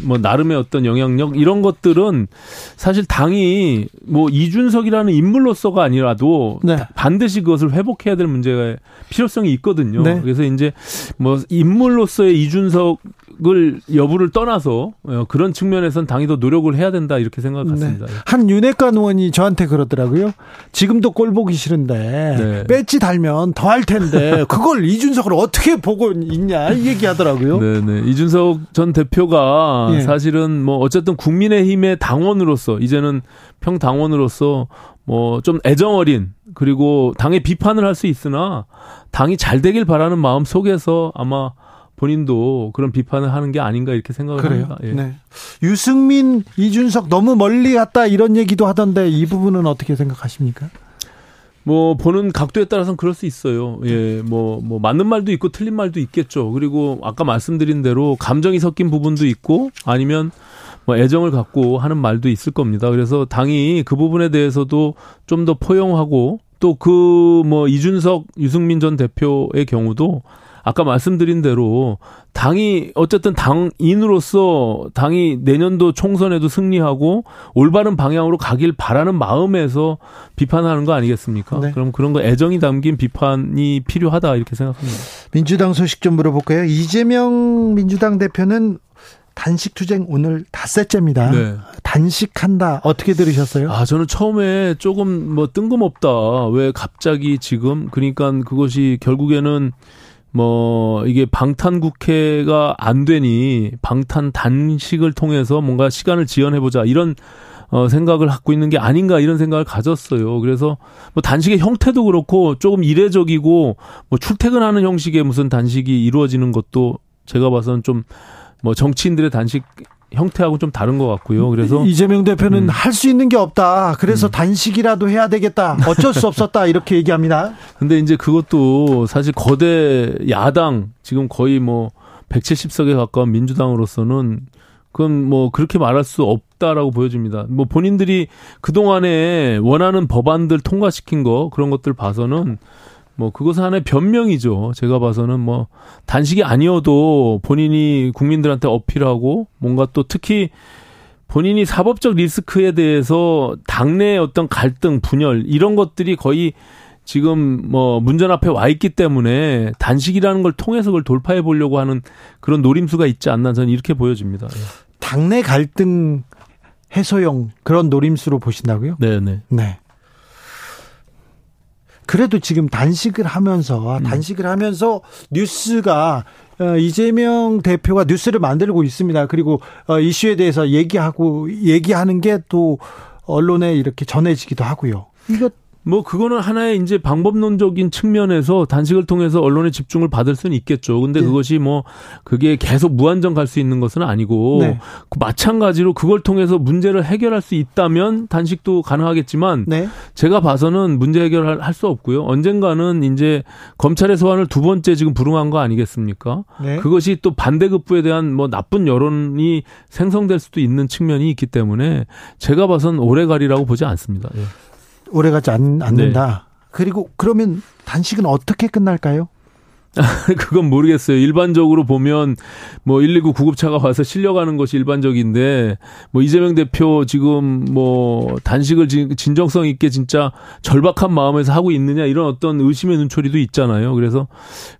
뭐 나름의 어떤 영향력 이런 것들은 사실 당이 뭐 이준석이라는 인물로서가 아니라도 네. 반드시 그것을 회복해야 될 문제가 필요성이 있거든요. 네. 그래서 이제 뭐 인물로서의 이준석 을 여부를 떠나서 어, 그런 측면에선 당이 더 노력을 해야 된다 이렇게 생각했습니다. 네. 한 윤핵관 의원이 저한테 그러더라고요. 지금도 꼴 보기 싫은데 네. 배지 달면 더 할 텐데 그걸 이준석을 어떻게 보고 있냐 이 얘기하더라고요. 네네 이준석 전 대표가 예. 사실은 뭐 어쨌든 국민의힘의 당원으로서 이제는 평 당원으로서 뭐 좀 애정 어린 그리고 당의 비판을 할 수 있으나 당이 잘 되길 바라는 마음 속에서 아마 본인도 그런 비판을 하는 게 아닌가 이렇게 생각을 그래요? 합니다. 예. 네. 유승민, 이준석 너무 멀리 갔다 이런 얘기도 하던데 이 부분은 어떻게 생각하십니까? 뭐 보는 각도에 따라서는 그럴 수 있어요. 예, 뭐뭐 뭐 맞는 말도 있고 틀린 말도 있겠죠. 그리고 아까 말씀드린 대로 감정이 섞인 부분도 있고 아니면 뭐 애정을 갖고 하는 말도 있을 겁니다. 그래서 당이 그 부분에 대해서도 좀 더 포용하고 또 그 뭐 이준석, 유승민 전 대표의 경우도 아까 말씀드린 대로 당이 어쨌든 당인으로서 당이 내년도 총선에도 승리하고 올바른 방향으로 가길 바라는 마음에서 비판하는 거 아니겠습니까? 네. 그럼 그런 거 애정이 담긴 비판이 필요하다 이렇게 생각합니다. 민주당 소식 좀 물어볼까요? 이재명 민주당 대표는 단식 투쟁 오늘 닷새째입니다. 네. 단식한다. 어떻게 들으셨어요? 아, 저는 처음에 조금 뭐 뜬금없다. 왜 갑자기 지금? 그러니까 그것이 결국에는 뭐 이게 방탄 국회가 안 되니 방탄 단식을 통해서 뭔가 시간을 지연해 보자 이런 어 생각을 갖고 있는 게 아닌가 이런 생각을 가졌어요. 그래서 뭐 단식의 형태도 그렇고 조금 이례적이고 뭐 출퇴근하는 형식의 무슨 단식이 이루어지는 것도 제가 봐서는 좀 뭐 정치인들의 단식 형태하고 좀 다른 것 같고요. 그래서 이재명 대표는 음. 할수 있는 게 없다. 그래서 음. 단식이라도 해야 되겠다. 어쩔 수 없었다. 이렇게 얘기합니다. 근데 이제 그것도 사실 거대 야당 지금 거의 뭐 170석에 가까운 민주당으로서는 그건 뭐 그렇게 말할 수 없다라고 보여집니다. 뭐 본인들이 그동안에 원하는 법안들 통과시킨 거 그런 것들 봐서는 뭐 그것은 하나의 변명이죠. 제가 봐서는 뭐 단식이 아니어도 본인이 국민들한테 어필하고 뭔가 또 특히 본인이 사법적 리스크에 대해서 당내의 어떤 갈등, 분열 이런 것들이 거의 지금 뭐 문전 앞에 와 있기 때문에 단식이라는 걸 통해서 그걸 돌파해 보려고 하는 그런 노림수가 있지 않나 저는 이렇게 보여집니다. 예. 당내 갈등 해소용 그런 노림수로 보신다고요? 네, 네. 네. 그래도 지금 단식을 하면서 음. 단식을 하면서 뉴스가 어, 이재명 대표가 뉴스를 만들고 있습니다. 그리고 어, 이슈에 대해서 얘기하고 얘기하는 게 또 언론에 이렇게 전해지기도 하고요. 이거 뭐 그거는 하나의 이제 방법론적인 측면에서 단식을 통해서 언론의 집중을 받을 수는 있겠죠. 근데 네. 그것이 뭐 그게 계속 무한정 갈 수 있는 것은 아니고 네. 그 마찬가지로 그걸 통해서 문제를 해결할 수 있다면 단식도 가능하겠지만 네. 제가 봐서는 문제 해결할 수 없고요. 언젠가는 이제 검찰의 소환을 두 번째 지금 불응한 거 아니겠습니까? 네. 그것이 또 반대급부에 대한 뭐 나쁜 여론이 생성될 수도 있는 측면이 있기 때문에 제가 봐선 오래 가리라고 보지 않습니다. 예. 오래 가지 않, 않는다. 네. 그리고 그러면 단식은 어떻게 끝날까요? 그건 모르겠어요. 일반적으로 보면 뭐 119 구급차가 와서 실려가는 것이 일반적인데 뭐 이재명 대표 지금 뭐 단식을 진정성 있게 진짜 절박한 마음에서 하고 있느냐 이런 어떤 의심의 눈초리도 있잖아요. 그래서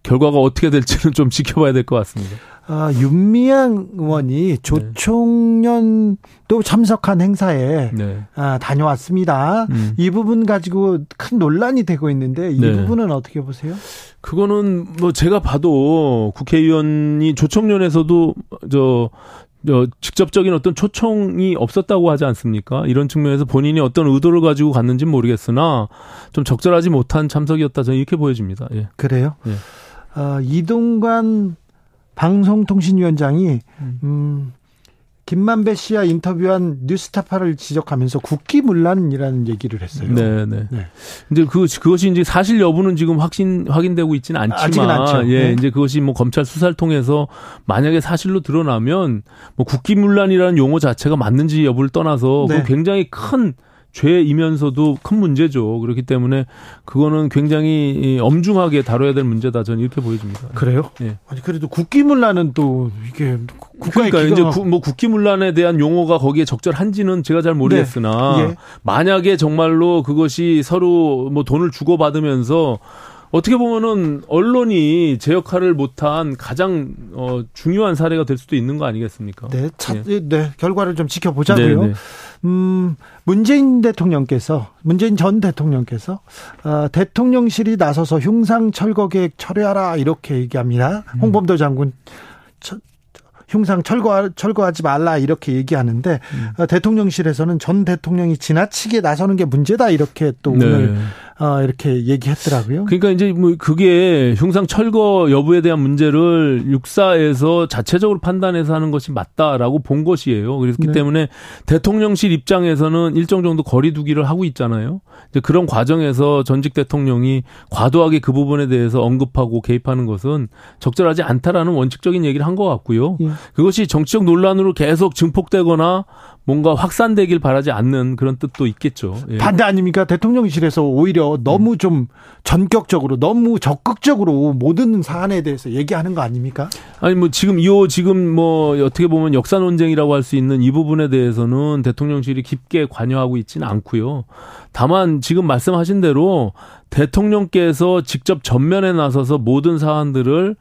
결과가 어떻게 될지는 좀 지켜봐야 될 것 같습니다. 아, 윤미향 의원이 네. 조총련도 참석한 행사에 네. 아, 다녀왔습니다. 음. 이 부분 가지고 큰 논란이 되고 있는데 이 네. 부분은 어떻게 보세요? 그거는 뭐 제가 봐도 국회의원이 조총련에서도 저, 저 직접적인 어떤 초청이 없었다고 하지 않습니까? 이런 측면에서 본인이 어떤 의도를 가지고 갔는지는 모르겠으나 좀 적절하지 못한 참석이었다 저는 이렇게 보여집니다. 예. 그래요? 예. 어, 이동관 방송통신위원장이 음, 음 김만배 씨와 인터뷰한 뉴스타파를 지적하면서 국기문란이라는 얘기를 했어요. 네, 네. 네. 이제 그 그것이 이제 사실 여부는 지금 확신 확인되고 있지는 않지만 예, 네. 이제 그것이 뭐 검찰 수사를 통해서 만약에 사실로 드러나면 뭐 국기문란이라는 용어 자체가 맞는지 여부를 떠나서 네. 그 굉장히 큰 죄이면서도 큰 문제죠. 그렇기 때문에 그거는 굉장히 엄중하게 다뤄야 될 문제다. 저는 이렇게 보여집니다. 그래요? 예. 아니 그래도 국기문란은 또 이게 국가의 그러니까 이제 구, 뭐 국기문란에 대한 용어가 거기에 적절한지는 제가 잘 모르겠으나 네. 예. 만약에 정말로 그것이 서로 뭐 돈을 주고 받으면서 어떻게 보면은 언론이 제 역할을 못한 가장 어, 중요한 사례가 될 수도 있는 거 아니겠습니까? 네, 차, 예. 네 결과를 좀 지켜보자고요. 네 네. 네. 음, 문재인 대통령께서 문재인 전 대통령께서 어, 대통령실이 나서서 흉상 철거 계획 철회하라 이렇게 얘기합니다. 음. 홍범도 장군 흉상 철거 철거하지 말라 이렇게 얘기하는데 음. 어, 대통령실에서는 전 대통령이 지나치게 나서는 게 문제다 이렇게 또 네. 오늘 어, 이렇게 얘기했더라고요. 그러니까 이제 뭐 그게 흉상 철거 여부에 대한 문제를 육사에서 자체적으로 판단해서 하는 것이 맞다라고 본 것이에요. 그렇기 네. 때문에 대통령실 입장에서는 일정 정도 거리두기를 하고 있잖아요. 이제 그런 과정에서 전직 대통령이 과도하게 그 부분에 대해서 언급하고 개입하는 것은 적절하지 않다라는 원칙적인 얘기를 한 것 같고요. 예. 그것이 정치적 논란으로 계속 증폭되거나 뭔가 확산되길 바라지 않는 그런 뜻도 있겠죠. 예. 반대 아닙니까? 대통령실에서 오히려 너무 좀 전격적으로 너무 적극적으로 모든 사안에 대해서 얘기하는 거 아닙니까? 아니 뭐 지금 이 지금 뭐 어떻게 보면 역사 논쟁이라고 할 수 있는 이 부분에 대해서는 대통령실이 깊게 관여하고 있지는 않고요. 다만 지금 말씀하신 대로 대통령께서 직접 전면에 나서서 모든 사안들을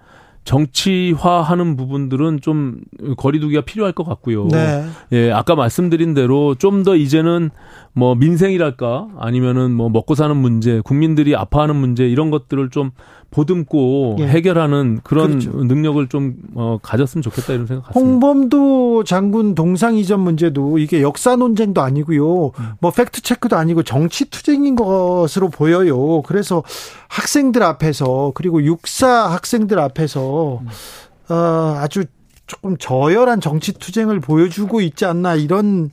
정치화하는 부분들은 좀 거리두기가 필요할 것 같고요. 네. 예, 아까 말씀드린 대로 좀 더 이제는 뭐 민생이랄까 아니면은 뭐 먹고 사는 문제, 국민들이 아파하는 문제 이런 것들을 좀 보듬고 예. 해결하는 그런 그렇죠. 능력을 좀 어, 가졌으면 좋겠다 이런 생각 같습니다. 홍범도 장군 동상 이전 문제도 이게 역사 논쟁도 아니고요. 음. 뭐 팩트 체크도 아니고 정치 투쟁인 것으로 보여요. 그래서 학생들 앞에서 그리고 육사 학생들 앞에서 음. 어, 아주 조금 저열한 정치 투쟁을 보여주고 있지 않나 이런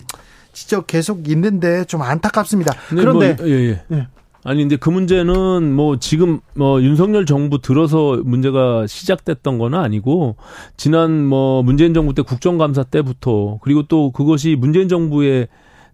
지적 계속 있는데 좀 안타깝습니다. 그런데 뭐, 예, 예. 예. 아니 근데 그 문제는 뭐 지금 뭐 윤석열 정부 들어서 문제가 시작됐던 건 아니고 지난 뭐 문재인 정부 때 국정감사 때부터 그리고 또 그것이 문재인 정부의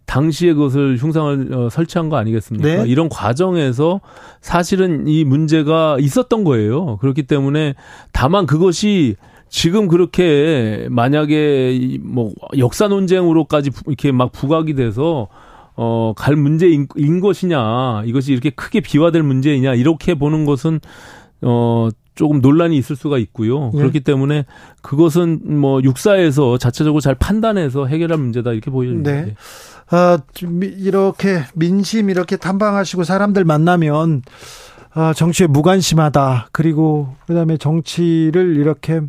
당시에 그것을 흉상을 어, 설치한 거 아니겠습니까? 네. 이런 과정에서 사실은 이 문제가 있었던 거예요. 그렇기 때문에 다만 그것이 지금 그렇게 만약에 뭐 역사 논쟁으로까지 이렇게 막 부각이 돼서 어, 갈 문제인 인 것이냐, 이것이 이렇게 크게 비화될 문제이냐, 이렇게 보는 것은, 어, 조금 논란이 있을 수가 있고요. 예. 그렇기 때문에 그것은 뭐 육사에서 자체적으로 잘 판단해서 해결할 문제다 이렇게 보여집니다. 네. 예. 아, 이렇게 민심 이렇게 탐방하시고 사람들 만나면 아, 정치에 무관심하다. 그리고 그다음에 정치를 이렇게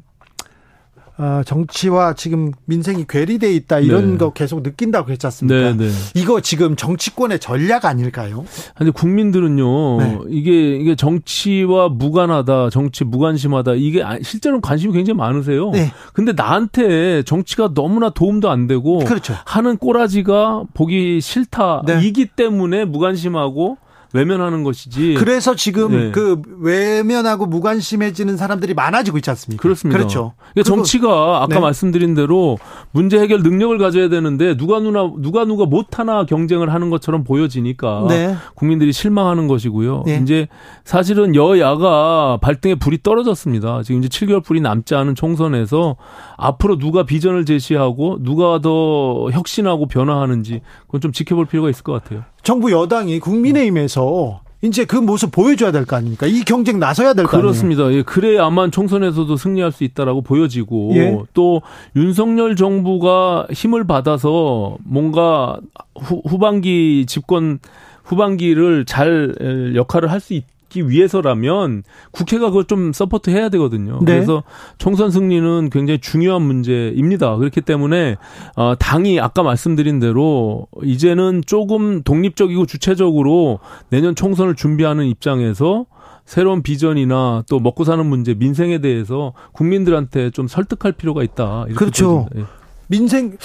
어, 정치와 지금 민생이 괴리돼 있다 이런 네. 거 계속 느낀다고 했지 않습니까? 네, 네. 이거 지금 정치권의 전략 아닐까요? 근데 국민들은요 네. 이게 이게 정치와 무관하다, 정치 무관심하다 이게 아, 실제로 관심이 굉장히 많으세요. 네. 근데 나한테 정치가 너무나 도움도 안 되고 그렇죠. 하는 꼬라지가 보기 싫다 네. 이기 때문에 무관심하고 외면하는 것이지. 그래서 지금 네. 그 외면하고 무관심해지는 사람들이 많아지고 있지 않습니까? 그렇습니다. 그렇죠. 그러니까 정치가 아까 네. 말씀드린 대로 문제 해결 능력을 가져야 되는데 누가 누나 누가 누가 못 하나 경쟁을 하는 것처럼 보여지니까 네. 국민들이 실망하는 것이고요. 네. 이제 사실은 여야가 발등에 불이 떨어졌습니다. 지금 이제 7개월 불이 남지 않은 총선에서 앞으로 누가 비전을 제시하고 누가 더 혁신하고 변화하는지 그건 좀 지켜볼 필요가 있을 것 같아요. 정부 여당이 국민의힘에서 이제 그 모습 보여줘야 될 거 아닙니까? 이 경쟁 나서야 될 거 아니에요? 그렇습니다. 예, 그래야만 총선에서도 승리할 수 있다라고 보여지고 예. 또 윤석열 정부가 힘을 받아서 뭔가 후, 후반기 집권 후반기를 잘 역할을 할 수 있. 막기 위해서라면 국회가 그걸 좀 support 해야 되거든요. 네. 그래서 총선 승리는 굉장히 중요한 문제입니다. 그렇기 때문에 어 당이 아까 말씀드린 대로 이제는 조금 독립적이고 주체적으로 내년 총선을 준비하는 입장에서 새로운 비전이나 또 먹고 사는 문제, 민생에 대해서 국민들한테 좀 설득할 필요가 있다. 그렇죠. 예. 민생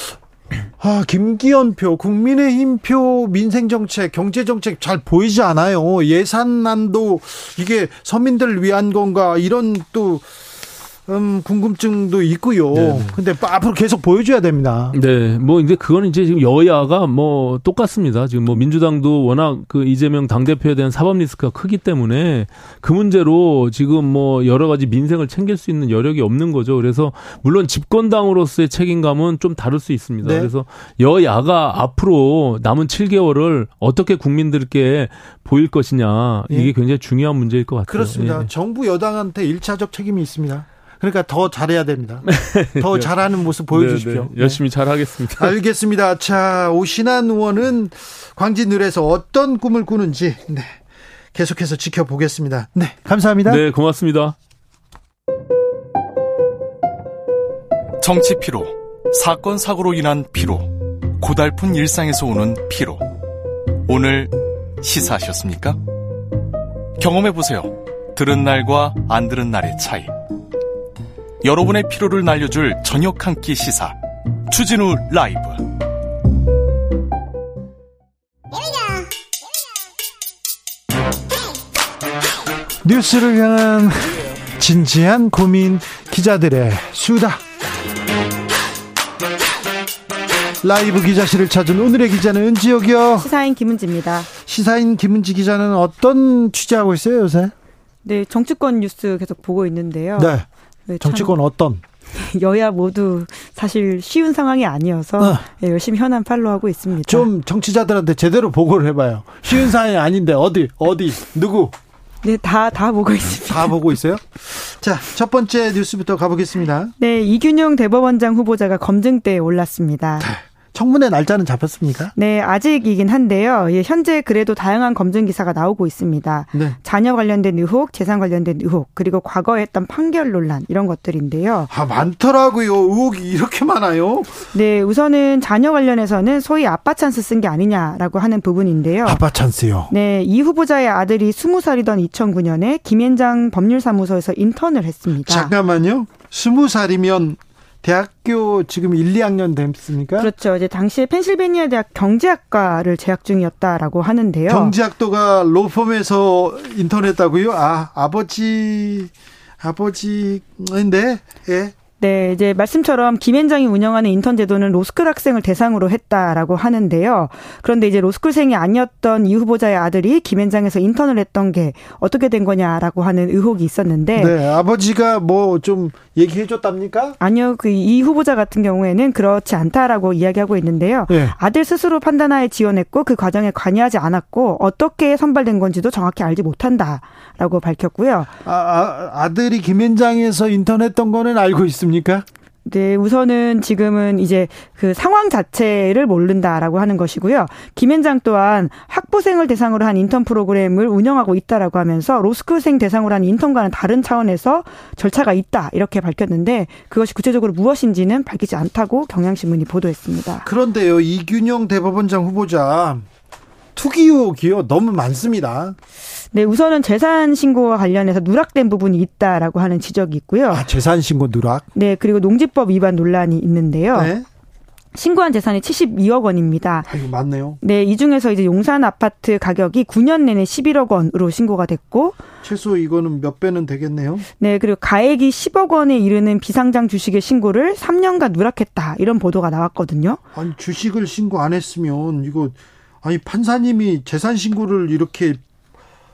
아, 김기현표, 국민의힘표 민생정책, 경제정책 잘 보이지 않아요. 예산안도 이게 서민들을 위한 건가, 이런 또, 음, 궁금증도 있고요. 네 근데 앞으로 계속 보여줘야 됩니다. 네. 뭐, 이제 그거는 이제 지금 여야가 뭐 똑같습니다. 지금 뭐 민주당도 워낙 그 이재명 당 대표에 대한 사법 리스크가 크기 때문에 그 문제로 지금 뭐 여러 가지 민생을 챙길 수 있는 여력이 없는 거죠. 그래서 물론 집권당으로서의 책임감은 좀 다를 수 있습니다. 네. 그래서 여야가 앞으로 남은 7개월을 어떻게 국민들께 보일 것이냐 이게 예. 굉장히 중요한 문제일 것 같아요. 그렇습니다. 예. 정부 여당한테 1차적 책임이 있습니다. 그러니까 더 잘해야 됩니다. 더 네. 잘하는 모습 보여주십시오. 네, 네. 열심히 잘하겠습니다. 알겠습니다. 자, 오신환 의원은 광진을에서 어떤 꿈을 꾸는지 네, 계속해서 지켜보겠습니다. 네, 감사합니다. 네, 고맙습니다. 정치 피로, 사건 사고로 인한 피로, 고달픈 일상에서 오는 피로. 오늘 시사하셨습니까? 경험해 보세요. 들은 날과 안 들은 날의 차이. 여러분의 피로를 날려줄 저녁 한 끼 시사. 추진우 라이브. 뉴스를 향한 진지한 고민 기자들의 수다. 라이브 기자실을 찾은 오늘의 기자는 은지혁이요. 시사인 김은지입니다. 시사인 김은지 기자는 어떤 취재하고 있어요 요새? 네 정치권 뉴스 계속 보고 있는데요. 네. 네, 정치권 어떤? 여야 모두 사실 쉬운 상황이 아니어서 어. 네, 열심히 현안 팔로우하고 있습니다. 좀 정치자들한테 제대로 보고를 해봐요. 쉬운 상황이 아닌데 어디 어디 누구? 네, 다, 다 보고 있습니다. 다 보고 있어요? 자, 첫 번째 뉴스부터 가보겠습니다. 네, 이균용 대법원장 후보자가 검증대에 올랐습니다. 네. 청문회 날짜는 잡혔습니까? 네, 아직이긴 한데요. 예, 현재 그래도 다양한 검증 기사가 나오고 있습니다. 네. 자녀 관련된 의혹, 재산 관련된 의혹, 그리고 과거에 했던 판결 논란 이런 것들인데요. 아, 많더라고요. 의혹이 이렇게 많아요. 네, 우선은 자녀 관련해서는 소위 아빠 찬스 쓴 게 아니냐라고 하는 부분인데요. 아빠 찬스요. 네, 이 후보자의 아들이 20살이던 2009년에 김현장 법률사무소에서 인턴을 했습니다. 잠깐만요. 20살이면 대학교 지금 1, 2학년 됐습니까? 그렇죠. 이제 당시에 펜실베니아 대학 경제학과를 재학 중이었다라고 하는데요. 경제학도가 로펌에서 인턴했다고요? 아, 아버지 아버지인데 예. 네, 이제 말씀처럼 김현장이 운영하는 인턴 제도는 로스쿨 학생을 대상으로 했다라고 하는데요. 그런데 이제 로스쿨생이 아니었던 이 후보자의 아들이 김현장에서 인턴을 했던 게 어떻게 된 거냐라고 하는 의혹이 있었는데 네, 아버지가 뭐 좀 얘기해 줬답니까? 아니요. 그 이 후보자 같은 경우에는 그렇지 않다라고 이야기하고 있는데요. 네. 아들 스스로 판단하에 지원했고 그 과정에 관여하지 않았고 어떻게 선발된 건지도 정확히 알지 못한다라고 밝혔고요. 아, 아 아들이 김현장에서 인턴했던 거는 알고 있습니다. 있습니까? 네, 우선은 지금은 이제 그 상황 자체를 모른다라고 하는 것이고요. 김현장 또한 학부생을 대상으로 한 인턴 프로그램을 운영하고 있다라고 하면서 로스쿨생 대상으로 한 인턴과는 다른 차원에서 절차가 있다 이렇게 밝혔는데 그것이 구체적으로 무엇인지는 밝히지 않다고 경향신문이 보도했습니다. 그런데요, 이균영 대법원장 후보자 투기 의혹이요 너무 많습니다. 네, 우선은 재산 신고와 관련해서 누락된 부분이 있다라고 하는 지적이 있고요. 아, 재산 신고 누락? 네, 그리고 농지법 위반 논란이 있는데요. 네. 신고한 재산이 72억 원입니다. 아, 이거 맞네요. 네, 이 중에서 이제 용산 아파트 가격이 9년 내내 11억 원으로 신고가 됐고 최소 이거는 몇 배는 되겠네요. 네, 그리고 가액이 10억 원에 이르는 비상장 주식의 신고를 3년간 누락했다. 이런 보도가 나왔거든요. 아니, 주식을 신고 안 했으면 이거 아니 판사님이 재산 신고를 이렇게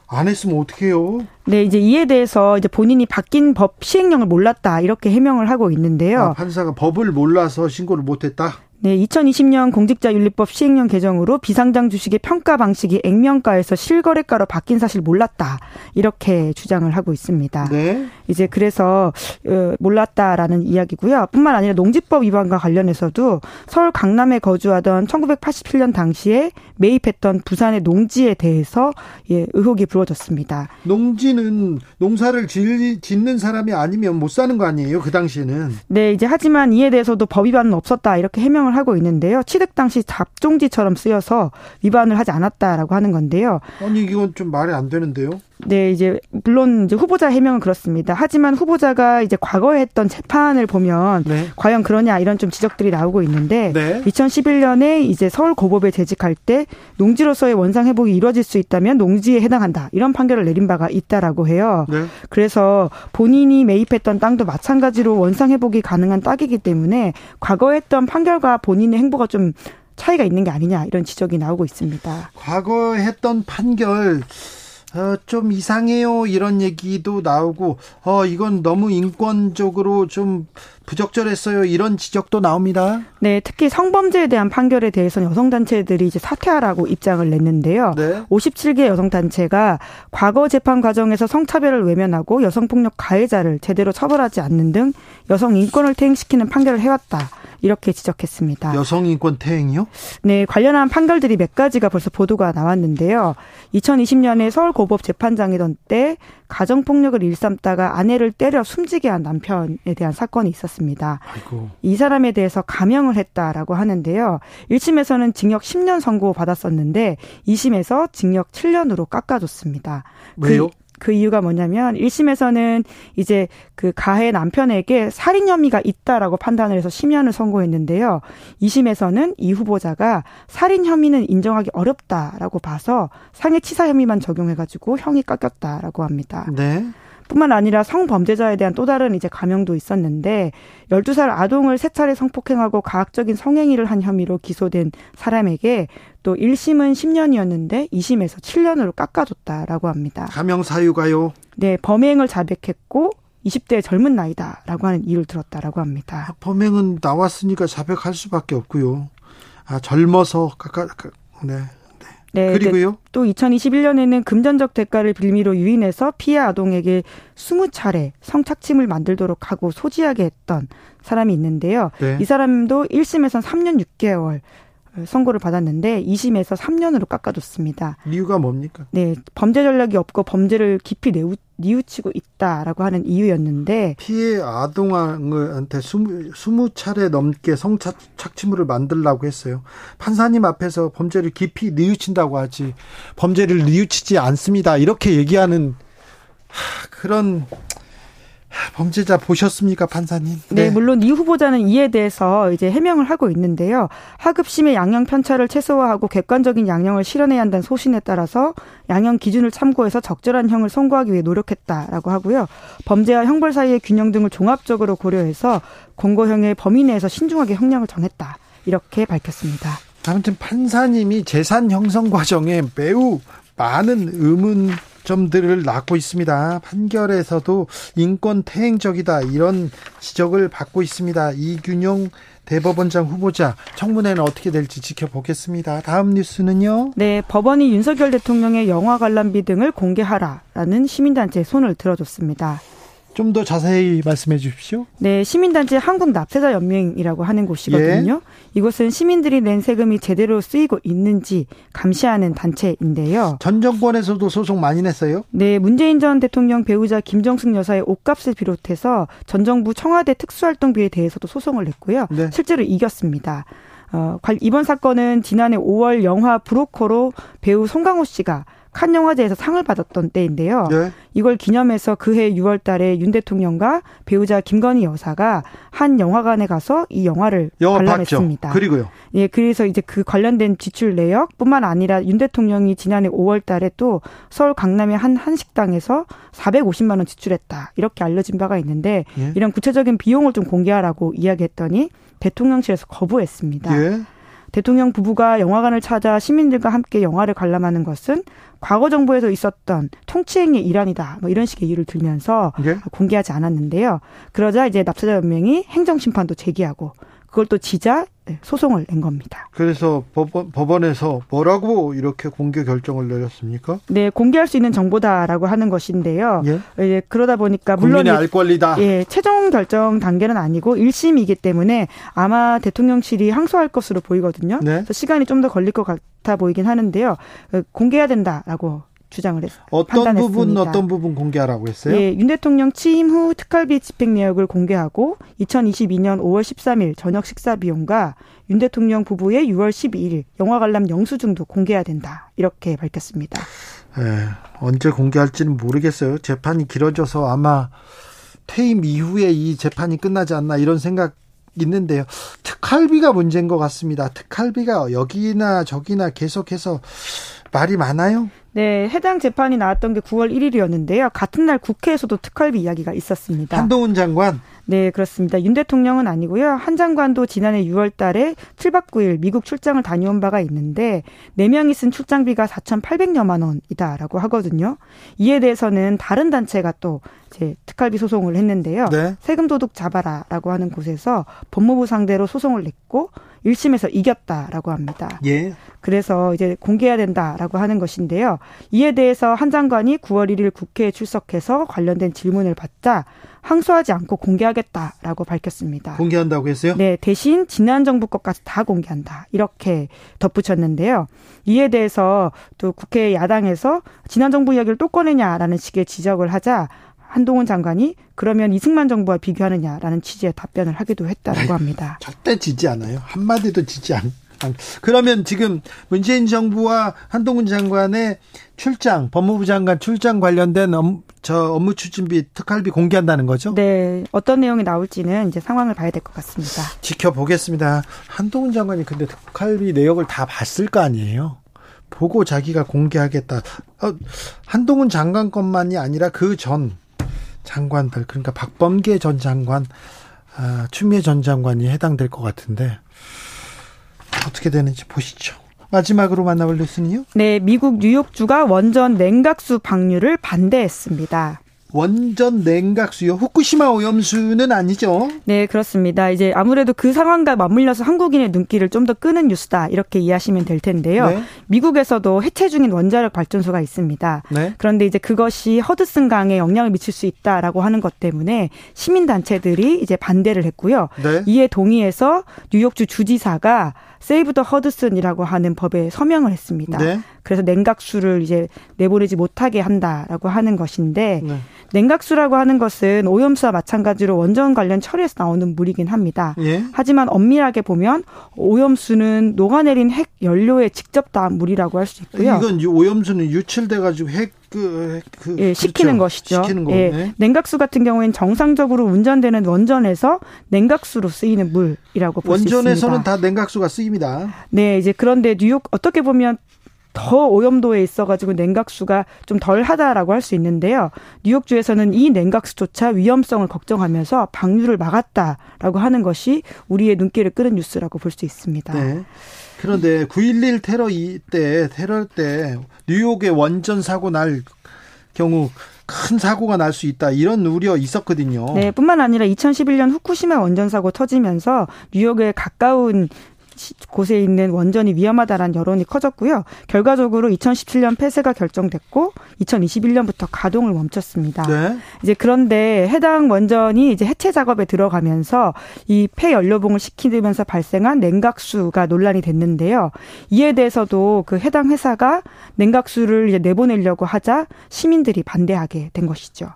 안 했으면 어떡해요? 네, 이제 이에 대해서 이제 본인이 바뀐 법 시행령을 몰랐다 이렇게 해명을 하고 있는데요. 아, 판사가 법을 몰라서 신고를 못했다. 네, 2020년 공직자윤리법 시행령 개정으로 비상장 주식의 평가 방식이 액면가에서 실거래가로 바뀐 사실 몰랐다. 이렇게 주장을 하고 있습니다. 네. 이제 그래서 어, 몰랐다라는 이야기고요. 뿐만 아니라 농지법 위반과 관련해서도 서울 강남에 거주하던 1987년 당시에 매입했던 부산의 농지에 대해서 예, 의혹이 불어졌습니다. 농지는 농사를 짓는 사람이 아니면 못 사는 거 아니에요? 그 당시에는. 네, 이제 하지만 이에 대해서도 법 위반은 없었다. 이렇게 해명을 하고 있는데요. 취득 당시 잡종지처럼 쓰여서 위반을 하지 않았다라고 하는 건데요. 아니 이건 좀 말이 안 되는데요. 네, 이제 물론 이제 후보자 해명은 그렇습니다. 하지만 후보자가 이제 과거에 했던 재판을 보면 네. 과연 그러냐 이런 좀 지적들이 나오고 있는데 네. 2011년에 이제 서울 고법에 재직할 때 농지로서의 원상 회복이 이루어질 수 있다면 농지에 해당한다 이런 판결을 내린 바가 있다라고 해요. 네. 그래서 본인이 매입했던 땅도 마찬가지로 원상 회복이 가능한 땅이기 때문에 과거에 했던 판결과 본인의 행보가 좀 차이가 있는 게 아니냐 이런 지적이 나오고 있습니다. 과거에 했던 판결 어, 좀 이상해요 이런 얘기도 나오고 어 이건 너무 인권적으로 좀 부적절했어요 이런 지적도 나옵니다. 네, 특히 성범죄에 대한 판결에 대해서는 여성 단체들이 이제 사퇴하라고 입장을 냈는데요. 네. 57개 여성 단체가 과거 재판 과정에서 성차별을 외면하고 여성 폭력 가해자를 제대로 처벌하지 않는 등 여성 인권을 퇴행시키는 판결을 해왔다. 이렇게 지적했습니다. 여성 인권 퇴행이요? 네, 관련한 판결들이 몇 가지가 벌써 보도가 나왔는데요. 2020년에 서울 고법 재판장이던 때 가정 폭력을 일삼다가 아내를 때려 숨지게 한 남편에 대한 사건이 있었습니다. 아이고. 이 사람에 대해서 감형을 했다라고 하는데요. 1심에서는 징역 10년 선고 받았었는데 2심에서 징역 7년으로 깎아줬습니다. 왜요? 그 그 이유가 뭐냐면 1심에서는 이제 그 가해 남편에게 살인 혐의가 있다라고 판단을 해서 심연을 선고했는데요. 2심에서는 이 후보자가 살인 혐의는 인정하기 어렵다라고 봐서 상해 치사 혐의만 적용해 가지고 형이 깎였다라고 합니다. 네. 뿐만 아니라 성범죄자에 대한 또 다른 이제 감형도 있었는데 12살 아동을 세 차례 성폭행하고 가학적인 성행위를 한 혐의로 기소된 사람에게 또 1심은 10년이었는데 2심에서 7년으로 깎아줬다라고 합니다. 감형 사유가요? 네, 범행을 자백했고 20대 젊은 나이다라고 하는 이유를 들었다라고 합니다. 아, 범행은 나왔으니까 자백할 수밖에 없고요. 아, 젊어서 깎아, 네. 네. 그리고요? 또 2021년에는 금전적 대가를 빌미로 유인해서 피해 아동에게 20차례 성착취물 만들도록 하고 소지하게 했던 사람이 있는데요. 네. 이 사람도 1심에선 3년 6개월 선고를 받았는데 2심에서 3년으로 깎아줬습니다. 이유가 뭡니까? 네, 범죄 전략이 없고 범죄를 깊이 내우, 뉘우치고 있다라고 하는 이유였는데 피해 아동한테 20, 20차례 넘게 성착취물을 만들라고 했어요. 판사님 앞에서 범죄를 깊이 뉘우친다고 하지 범죄를 뉘우치지 않습니다. 이렇게 얘기하는 그런 범죄자 보셨습니까, 판사님? 네. 네. 물론 이 후보자는 이에 대해서 이제 해명을 하고 있는데요. 하급심의 양형 편차를 최소화하고 객관적인 양형을 실현해야 한다는 소신에 따라서 양형 기준을 참고해서 적절한 형을 선고하기 위해 노력했다라고 하고요. 범죄와 형벌 사이의 균형 등을 종합적으로 고려해서 공고형의 범위 내에서 신중하게 형량을 정했다. 이렇게 밝혔습니다. 아무튼 판사님이 재산 형성 과정에 매우 많은 의문 점들을 낳고 있습니다. 판결에서도 인권 태행적이다 이런 지적을 받고 있습니다. 이균용 대법원장 후보자 청문회는 어떻게 될지 지켜보겠습니다. 다음 뉴스는요. 네, 법원이 윤석열 대통령의 영화 관람비 등을 공개하라라는 시민단체의 손을 들어줬습니다. 좀 더 자세히 말씀해 주십시오. 네, 시민단체 한국납세자연맹이라고 하는 곳이거든요. 예. 이곳은 시민들이 낸 세금이 제대로 쓰이고 있는지 감시하는 단체인데요. 전 정권에서도 소송 많이 냈어요? 네, 문재인 전 대통령 배우자 김정숙 여사의 옷값을 비롯해서 전 정부 청와대 특수활동비에 대해서도 소송을 냈고요. 네. 실제로 이겼습니다. 어, 이번 사건은 지난해 5월 영화 브로커로 배우 송강호 씨가 칸 영화제에서 상을 받았던 때인데요. 네. 이걸 기념해서 그해 6월 달에 윤 대통령과 배우자 김건희 여사가 한 영화관에 가서 이 영화를 영화 관람했습니다. 봤죠. 그리고요. 예, 그래서 이제 그 관련된 지출 내역뿐만 아니라 윤 대통령이 지난해 5월 달에 또 서울 강남의 한 한식당에서 450만 원 지출했다. 이렇게 알려진 바가 있는데 예. 이런 구체적인 비용을 좀 공개하라고 이야기했더니 대통령실에서 거부했습니다. 예. 대통령 부부가 영화관을 찾아 시민들과 함께 영화를 관람하는 것은 과거 정부에서 있었던 통치행위의 일환이다. 뭐 이런 식의 이유를 들면서 네? 공개하지 않았는데요. 그러자 이제 납세자 연맹이 행정심판도 제기하고 그걸 또 지자 네, 소송을 낸 겁니다. 그래서 법원, 법원 에서 뭐라고 이렇게 공개 결정을 내렸습니까? 네, 공개할 수 있는 정보다라고 하는 것인데요. 예? 예 그러다 보니까 물론 알 권리다. 예, 최종 결정 단계는 아니고 1심이기 때문에 아마 대통령실이 항소할 것으로 보이거든요. 네? 그래서 시간이 좀 더 걸릴 것 같아 보이긴 하는데요. 어, 공개해야 된다라고 주장을 했 어떤 판단했습니다. 부분 어떤 부분 공개하라고 했어요? 예, 윤 대통령 취임 후 특활비 집행 내역을 공개하고 2022년 5월 13일 저녁 식사 비용과 윤 대통령 부부의 6월 12일 영화 관람 영수증도 공개해야 된다. 이렇게 밝혔습니다. 예, 언제 공개할지는 모르겠어요. 재판이 길어져서 아마 퇴임 이후에 이 재판이 끝나지 않나 이런 생각 있는데요. 특활비가 문제인 것 같습니다. 특활비가 여기나 저기나 계속해서 말이 많아요? 네, 해당 재판이 나왔던 게 9월 1일이었는데요. 같은 날 국회에서도 특활비 이야기가 있었습니다. 한동훈 장관? 네, 그렇습니다. 윤 대통령은 아니고요. 한 장관도 지난해 6월 달에 7박 9일 미국 출장을 다녀온 바가 있는데 4명이 쓴 출장비가 4,800여만 원이다라고 하거든요. 이에 대해서는 다른 단체가 또 이제 특활비 소송을 했는데요. 네. 세금 도둑 잡아라라고 하는 곳에서 법무부 상대로 소송을 냈고 1심에서 이겼다라고 합니다. 예. 그래서 이제 공개해야 된다라고 하는 것인데요. 이에 대해서 한 장관이 9월 1일 국회에 출석해서 관련된 질문을 받자 항소하지 않고 공개하겠다라고 밝혔습니다. 공개한다고 했어요? 네, 대신 지난 정부 것까지 다 공개한다. 이렇게 덧붙였는데요. 이에 대해서 또 국회 야당에서 지난 정부 이야기를 또 꺼내냐라는 식의 지적을 하자 한동훈 장관이 그러면 이승만 정부와 비교하느냐라는 취지의 답변을 하기도 했다고 합니다. 절대 지지 않아요. 한마디도 지지 않. 그러면 지금 문재인 정부와 한동훈 장관의 출장, 법무부 장관 출장 관련된 업, 저 업무 추진비 특활비 공개한다는 거죠? 네. 어떤 내용이 나올지는 이제 상황을 봐야 될 것 같습니다. 지켜보겠습니다. 한동훈 장관이 근데 특활비 내역을 다 봤을 거 아니에요? 보고 자기가 공개하겠다. 어, 한동훈 장관 것만이 아니라 그 전 장관들 그러니까 박범계 전 장관, 아, 추미애 전 장관이 해당될 것 같은데 어떻게 되는지 보시죠. 마지막으로 만나볼 뉴스는요? 네, 미국 뉴욕주가 원전 냉각수 방류를 반대했습니다. 원전 냉각수요. 후쿠시마 오염수는 아니죠? 네, 그렇습니다. 이제 아무래도 그 상황과 맞물려서 한국인의 눈길을 좀 더 끄는 뉴스다. 이렇게 이해하시면 될 텐데요. 네. 미국에서도 해체 중인 원자력 발전소가 있습니다. 네. 그런데 이제 그것이 허드슨 강에 영향을 미칠 수 있다라고 하는 것 때문에 시민 단체들이 이제 반대를 했고요. 네. 이에 동의해서 뉴욕주 주지사가 세이브 더 허드슨이라고 하는 법에 서명을 했습니다. 네. 그래서 냉각수를 이제 내보내지 못하게 한다라고 하는 것인데 네. 냉각수라고 하는 것은 오염수와 마찬가지로 원전 관련 처리에서 나오는 물이긴 합니다. 예? 하지만 엄밀하게 보면 오염수는 녹아내린 핵 연료에 직접 닿은 물이라고 할 수 있고요. 이건 오염수는 유출돼 가지고 핵 그, 그, 예, 그렇죠. 것이죠. 식히는 예, 냉각수 같은 경우에는 정상적으로 운전되는 원전에서 냉각수로 쓰이는 물이라고 볼 수 있습니다. 원전에서는 다 냉각수가 쓰입니다. 네, 이제 그런데 뉴욕 어떻게 보면 더 오염도에 있어가지고 냉각수가 좀 덜하다라고 할 수 있는데요. 뉴욕주에서는 이 냉각수조차 위험성을 걱정하면서 방류를 막았다라고 하는 것이 우리의 눈길을 끄는 뉴스라고 볼 수 있습니다. 네. 그런데 9.11 테러 때 테러 때 뉴욕에 원전 사고 날 경우 큰 사고가 날 수 있다 이런 우려 있었거든요. 네, 뿐만 아니라 2011년 후쿠시마 원전 사고 터지면서 뉴욕에 가까운 곳에 있는 원전이 위험하다라는 여론이 커졌고요. 결과적으로 2017년 폐쇄가 결정됐고 2021년부터 가동을 멈췄습니다. 네. 이제 그런데 해당 원전이 이제 해체 작업에 들어가면서 이 폐연료봉을 시키면서 발생한 냉각수가 논란이 됐는데요. 이에 대해서도 그 해당 회사가 냉각수를 이제 내보내려고 하자 시민들이 반대하게 된 것이죠.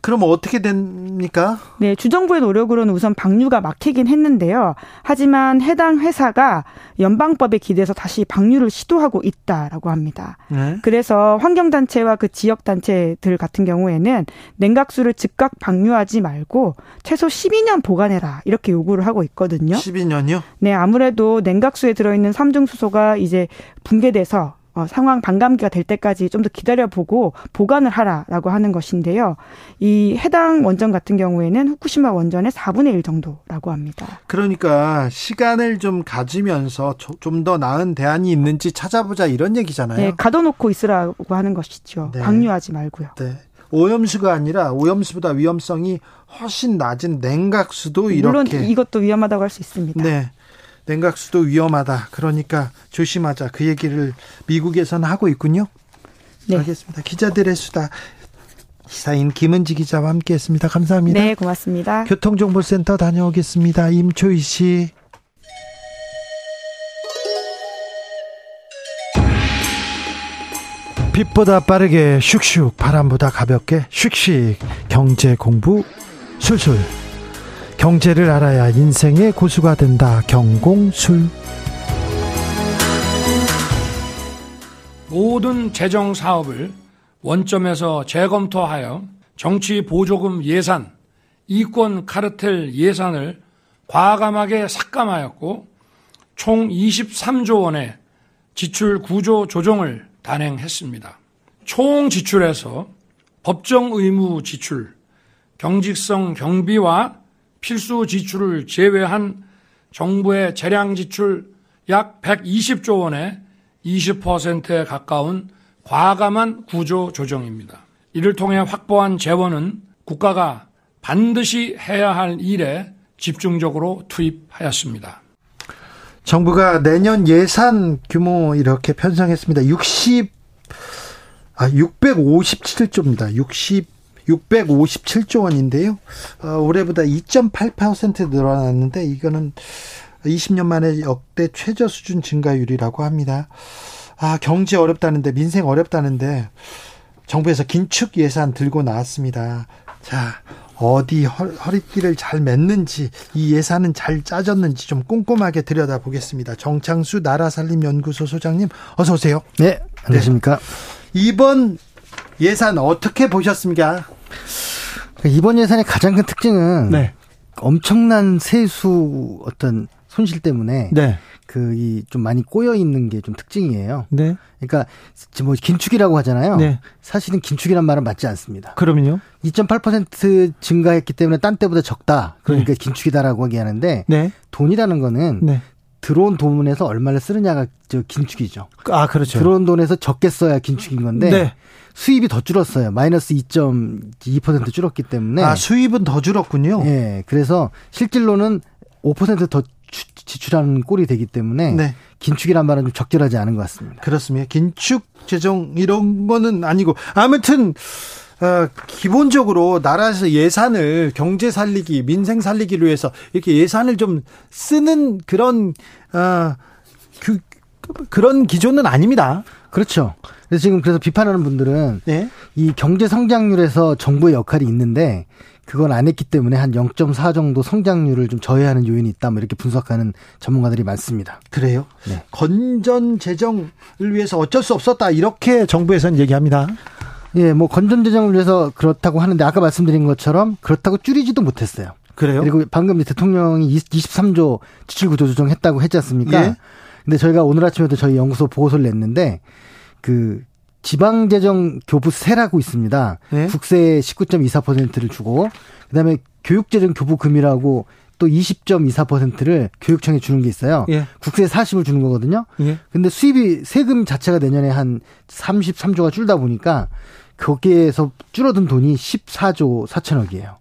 그럼 어떻게 됩니까? 네, 주정부의 노력으로는 우선 방류가 막히긴 했는데요. 하지만 해당 회사가 연방법에 기대서 다시 방류를 시도하고 있다라고 합니다. 네. 그래서 환경단체와 그 지역단체들 같은 경우에는 냉각수를 즉각 방류하지 말고 최소 12년 보관해라 이렇게 요구를 하고 있거든요. 12년이요? 네, 아무래도 냉각수에 들어있는 삼중수소가 이제 붕괴돼서 어, 상황 반감기가 될 때까지 좀 더 기다려보고 보관을 하라라고 하는 것인데요. 이 해당 원전 같은 경우에는 후쿠시마 원전의 4분의 1 정도라고 합니다. 그러니까 시간을 좀 가지면서 좀 더 나은 대안이 있는지 찾아보자 이런 얘기잖아요. 네, 가둬놓고 있으라고 하는 것이죠. 네. 방류하지 말고요. 네. 오염수가 아니라 오염수보다 위험성이 훨씬 낮은 냉각수도 이렇게 물론 이것도 위험하다고 할 수 있습니다. 네. 냉각수도 위험하다. 그러니까 조심하자. 그 얘기를 미국에서는 하고 있군요. 네. 알겠습니다. 기자들의 수다. 기사인 김은지 기자와 함께했습니다. 감사합니다. 네, 고맙습니다. 교통정보센터 다녀오겠습니다. 임초희 씨. 빛보다 빠르게 슉슉 바람보다 가볍게 슉슉 경제 공부 술술 경제를 알아야 인생의 고수가 된다. 경공술. 모든 재정 사업을 원점에서 재검토하여 정치 보조금 예산, 이권 카르텔 예산을 과감하게 삭감하였고 총 23조 원의 지출 구조 조정을 단행했습니다. 총 지출에서 법정 의무 지출, 경직성 경비와 필수 지출을 제외한 정부의 재량 지출 약 120조 원의 20%에 가까운 과감한 구조 조정입니다. 이를 통해 확보한 재원은 국가가 반드시 해야 할 일에 집중적으로 투입하였습니다. 정부가 내년 예산 규모 이렇게 편성했습니다. 60, 아, 657조입니다. 60 657조 원인데요. 어, 올해보다 2.8% 늘어났는데 이거는 20년 만에 역대 최저 수준 증가율이라고 합니다. 아, 경제 어렵다는데 민생 어렵다는데 정부에서 긴축 예산 들고 나왔습니다. 자, 어디 허 리띠를 잘 맸는지 이 예산은 잘 짜졌는지 좀 꼼꼼하게 들여다보겠습니다. 정창수 나라살림연구소 소장님 어서 오세요. 네, 안녕하십니까. 네. 이번 예산 어떻게 보셨습니까? 그러니까 이번 예산의 가장 큰 특징은 네. 엄청난 세수 어떤 손실 때문에 네. 그이 좀 많이 꼬여 있는 게 좀 특징이에요. 네. 그러니까 뭐 긴축이라고 하잖아요. 네. 사실은 긴축이란 말은 맞지 않습니다. 그러면요? 2.8% 증가했기 때문에 딴 때보다 적다. 그러니까 네. 긴축이다라고 얘기하는데 네. 돈이라는 거는 네. 들어온 돈에서 얼마를 쓰느냐가 저 긴축이죠. 아, 그렇죠. 들어온 돈에서 적게 써야 긴축인 건데 네. 수입이 더 줄었어요. 마이너스 2.2% 줄었기 때문에. 아, 수입은 더 줄었군요. 예. 그래서 실질로는 5%더 지출하는 꼴이 되기 때문에 네. 긴축이란 말은 좀 적절하지 않은 것 같습니다. 그렇습니다. 긴축 재정 이런 거는 아니고 아무튼 어, 기본적으로 나라에서 예산을 경제 살리기, 민생 살리기를 위해서 이렇게 예산을 좀 쓰는 그런 어, 그, 그런 기조는 아닙니다. 그렇죠. 그래서 지금 그래서 비판하는 분들은 네? 이 경제 성장률에서 정부의 역할이 있는데 그건 안 했기 때문에 한 0.4 정도 성장률을 좀 저해하는 요인이 있다. 뭐 이렇게 분석하는 전문가들이 많습니다. 그래요? 네. 건전 재정을 위해서 어쩔 수 없었다. 이렇게 정부에서는 얘기합니다. 예, 뭐 건전 재정을 위해서 그렇다고 하는데 아까 말씀드린 것처럼 그렇다고 줄이지도 못했어요. 그래요? 그리고 방금 대통령이 23조 지출 구조 조정했다고 했지 않습니까? 예. 근데 저희가 오늘 아침에도 저희 연구소 보고서를 냈는데 그 지방 재정 교부세라고 있습니다. 네? 국세 19.24%를 주고 그다음에 교육 재정 교부금이라고 또 20.24%를 교육청에 주는 게 있어요. 예. 국세 40을 주는 거거든요. 예. 근데 수입이 세금 자체가 내년에 한 33조가 줄다 보니까 거기에서 줄어든 돈이 14조 4천억이에요.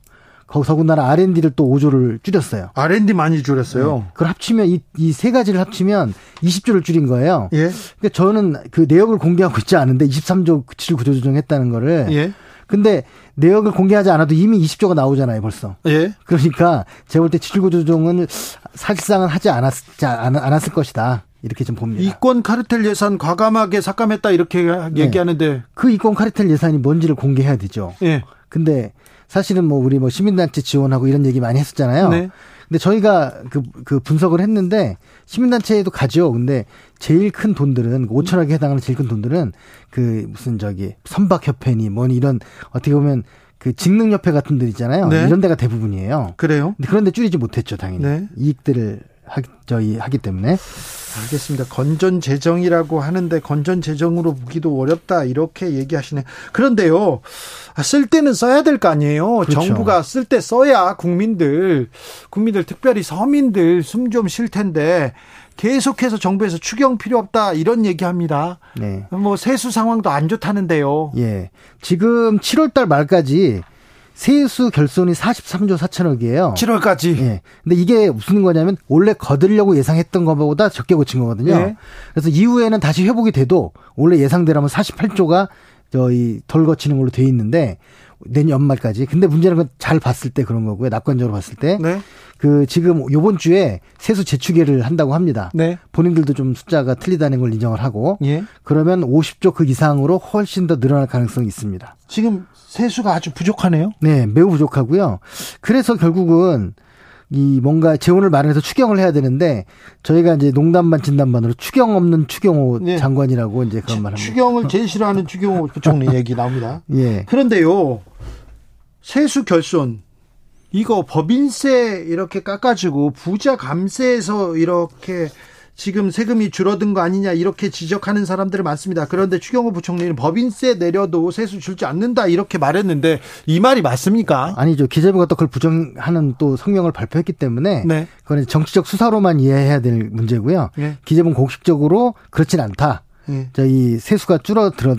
거기서 더군다나 R&D를 또 5조를 줄였어요. R&D 많이 줄였어요. 네. 그걸 합치면 이 이 세 가지를 합치면 20조를 줄인 거예요. 예. 그러니까 저는 그 내역을 공개하고 있지 않은데 23조 질 구조 조정했다는 거를 예. 근데 내역을 공개하지 않아도 이미 20조가 나오잖아요, 벌써. 예. 그러니까 제가 볼때 지출구조 조정은 사실상은 하지 않았, 않았을 것이다. 이렇게 좀 봅니다. 이권 카르텔 예산 과감하게 삭감했다 이렇게 네. 얘기하는데 그 이권 카르텔 예산이 뭔지를 공개해야 되죠. 예. 근데 사실은 뭐 우리 뭐 시민단체 지원하고 이런 얘기 많이 했었잖아요. 네. 근데 저희가 그, 그 분석을 했는데 시민단체에도 가죠. 근데 제일 큰 돈들은 5천억에 해당하는 제일 큰 돈들은 그 무슨 저기 선박협회니 뭐니 이런 어떻게 보면 그 직능협회 같은 데 있잖아요. 네. 이런 데가 대부분이에요. 그래요? 그런데 줄이지 못했죠, 당연히. 네. 이익들을 하기, 저희 하기 때문에. 알겠습니다. 건전 재정이라고 하는데 건전 재정으로 보기도 어렵다 이렇게 얘기하시네. 그런데요, 아, 쓸 때는 써야 될 거 아니에요. 그렇죠. 정부가 쓸 때 써야 국민들, 국민들 특별히 서민들 숨 좀 쉴 텐데 계속해서 정부에서 추경 필요 없다 이런 얘기합니다. 네. 뭐 세수 상황도 안 좋다는데요. 예. 지금 7월달 말까지 세수 결손이 43조 4천억이에요. 7월까지. 예. 근데 이게 무슨 거냐면 원래 거들려고 예상했던 것보다 적게 고친 거거든요. 예. 그래서 이후에는 다시 회복이 돼도 원래 예상대로면 48조가 저희 덜 거치는 걸로 돼 있는데 내년 연말까지. 근데 문제는 잘 봤을 때 그런 거고요. 낙관적으로 봤을 때. 네. 그 지금 요번 주에 세수 재추계를 한다고 합니다. 네. 본인들도 좀 숫자가 틀리다는 걸 인정을 하고. 예. 그러면 50조 그 이상으로 훨씬 더 늘어날 가능성이 있습니다. 지금 세수가 아주 부족하네요. 네, 매우 부족하고요. 그래서 결국은 이 뭔가 재원을 마련해서 추경을 해야 되는데 저희가 이제 농담반 진담반으로 추경 없는 추경호 네. 장관이라고 이제 그런 말 합니다. 추경을 제일 싫어하는 추경호 부총리 얘기 나옵니다. 예. 그런데요. 세수 결손 이거 법인세 이렇게 깎아주고 부자 감세해서 이렇게 지금 세금이 줄어든 거 아니냐 이렇게 지적하는 사람들이 많습니다. 그런데 추경호 부총리는 법인세 내려도 세수 줄지 않는다 이렇게 말했는데 이 말이 맞습니까? 아니죠. 기재부가 또 그걸 부정하는 또 성명을 발표했기 때문에 네. 그건 정치적 수사로만 이해해야 될 문제고요. 네. 기재부는 공식적으로 그렇진 않다. 네. 저희 세수가 줄어들었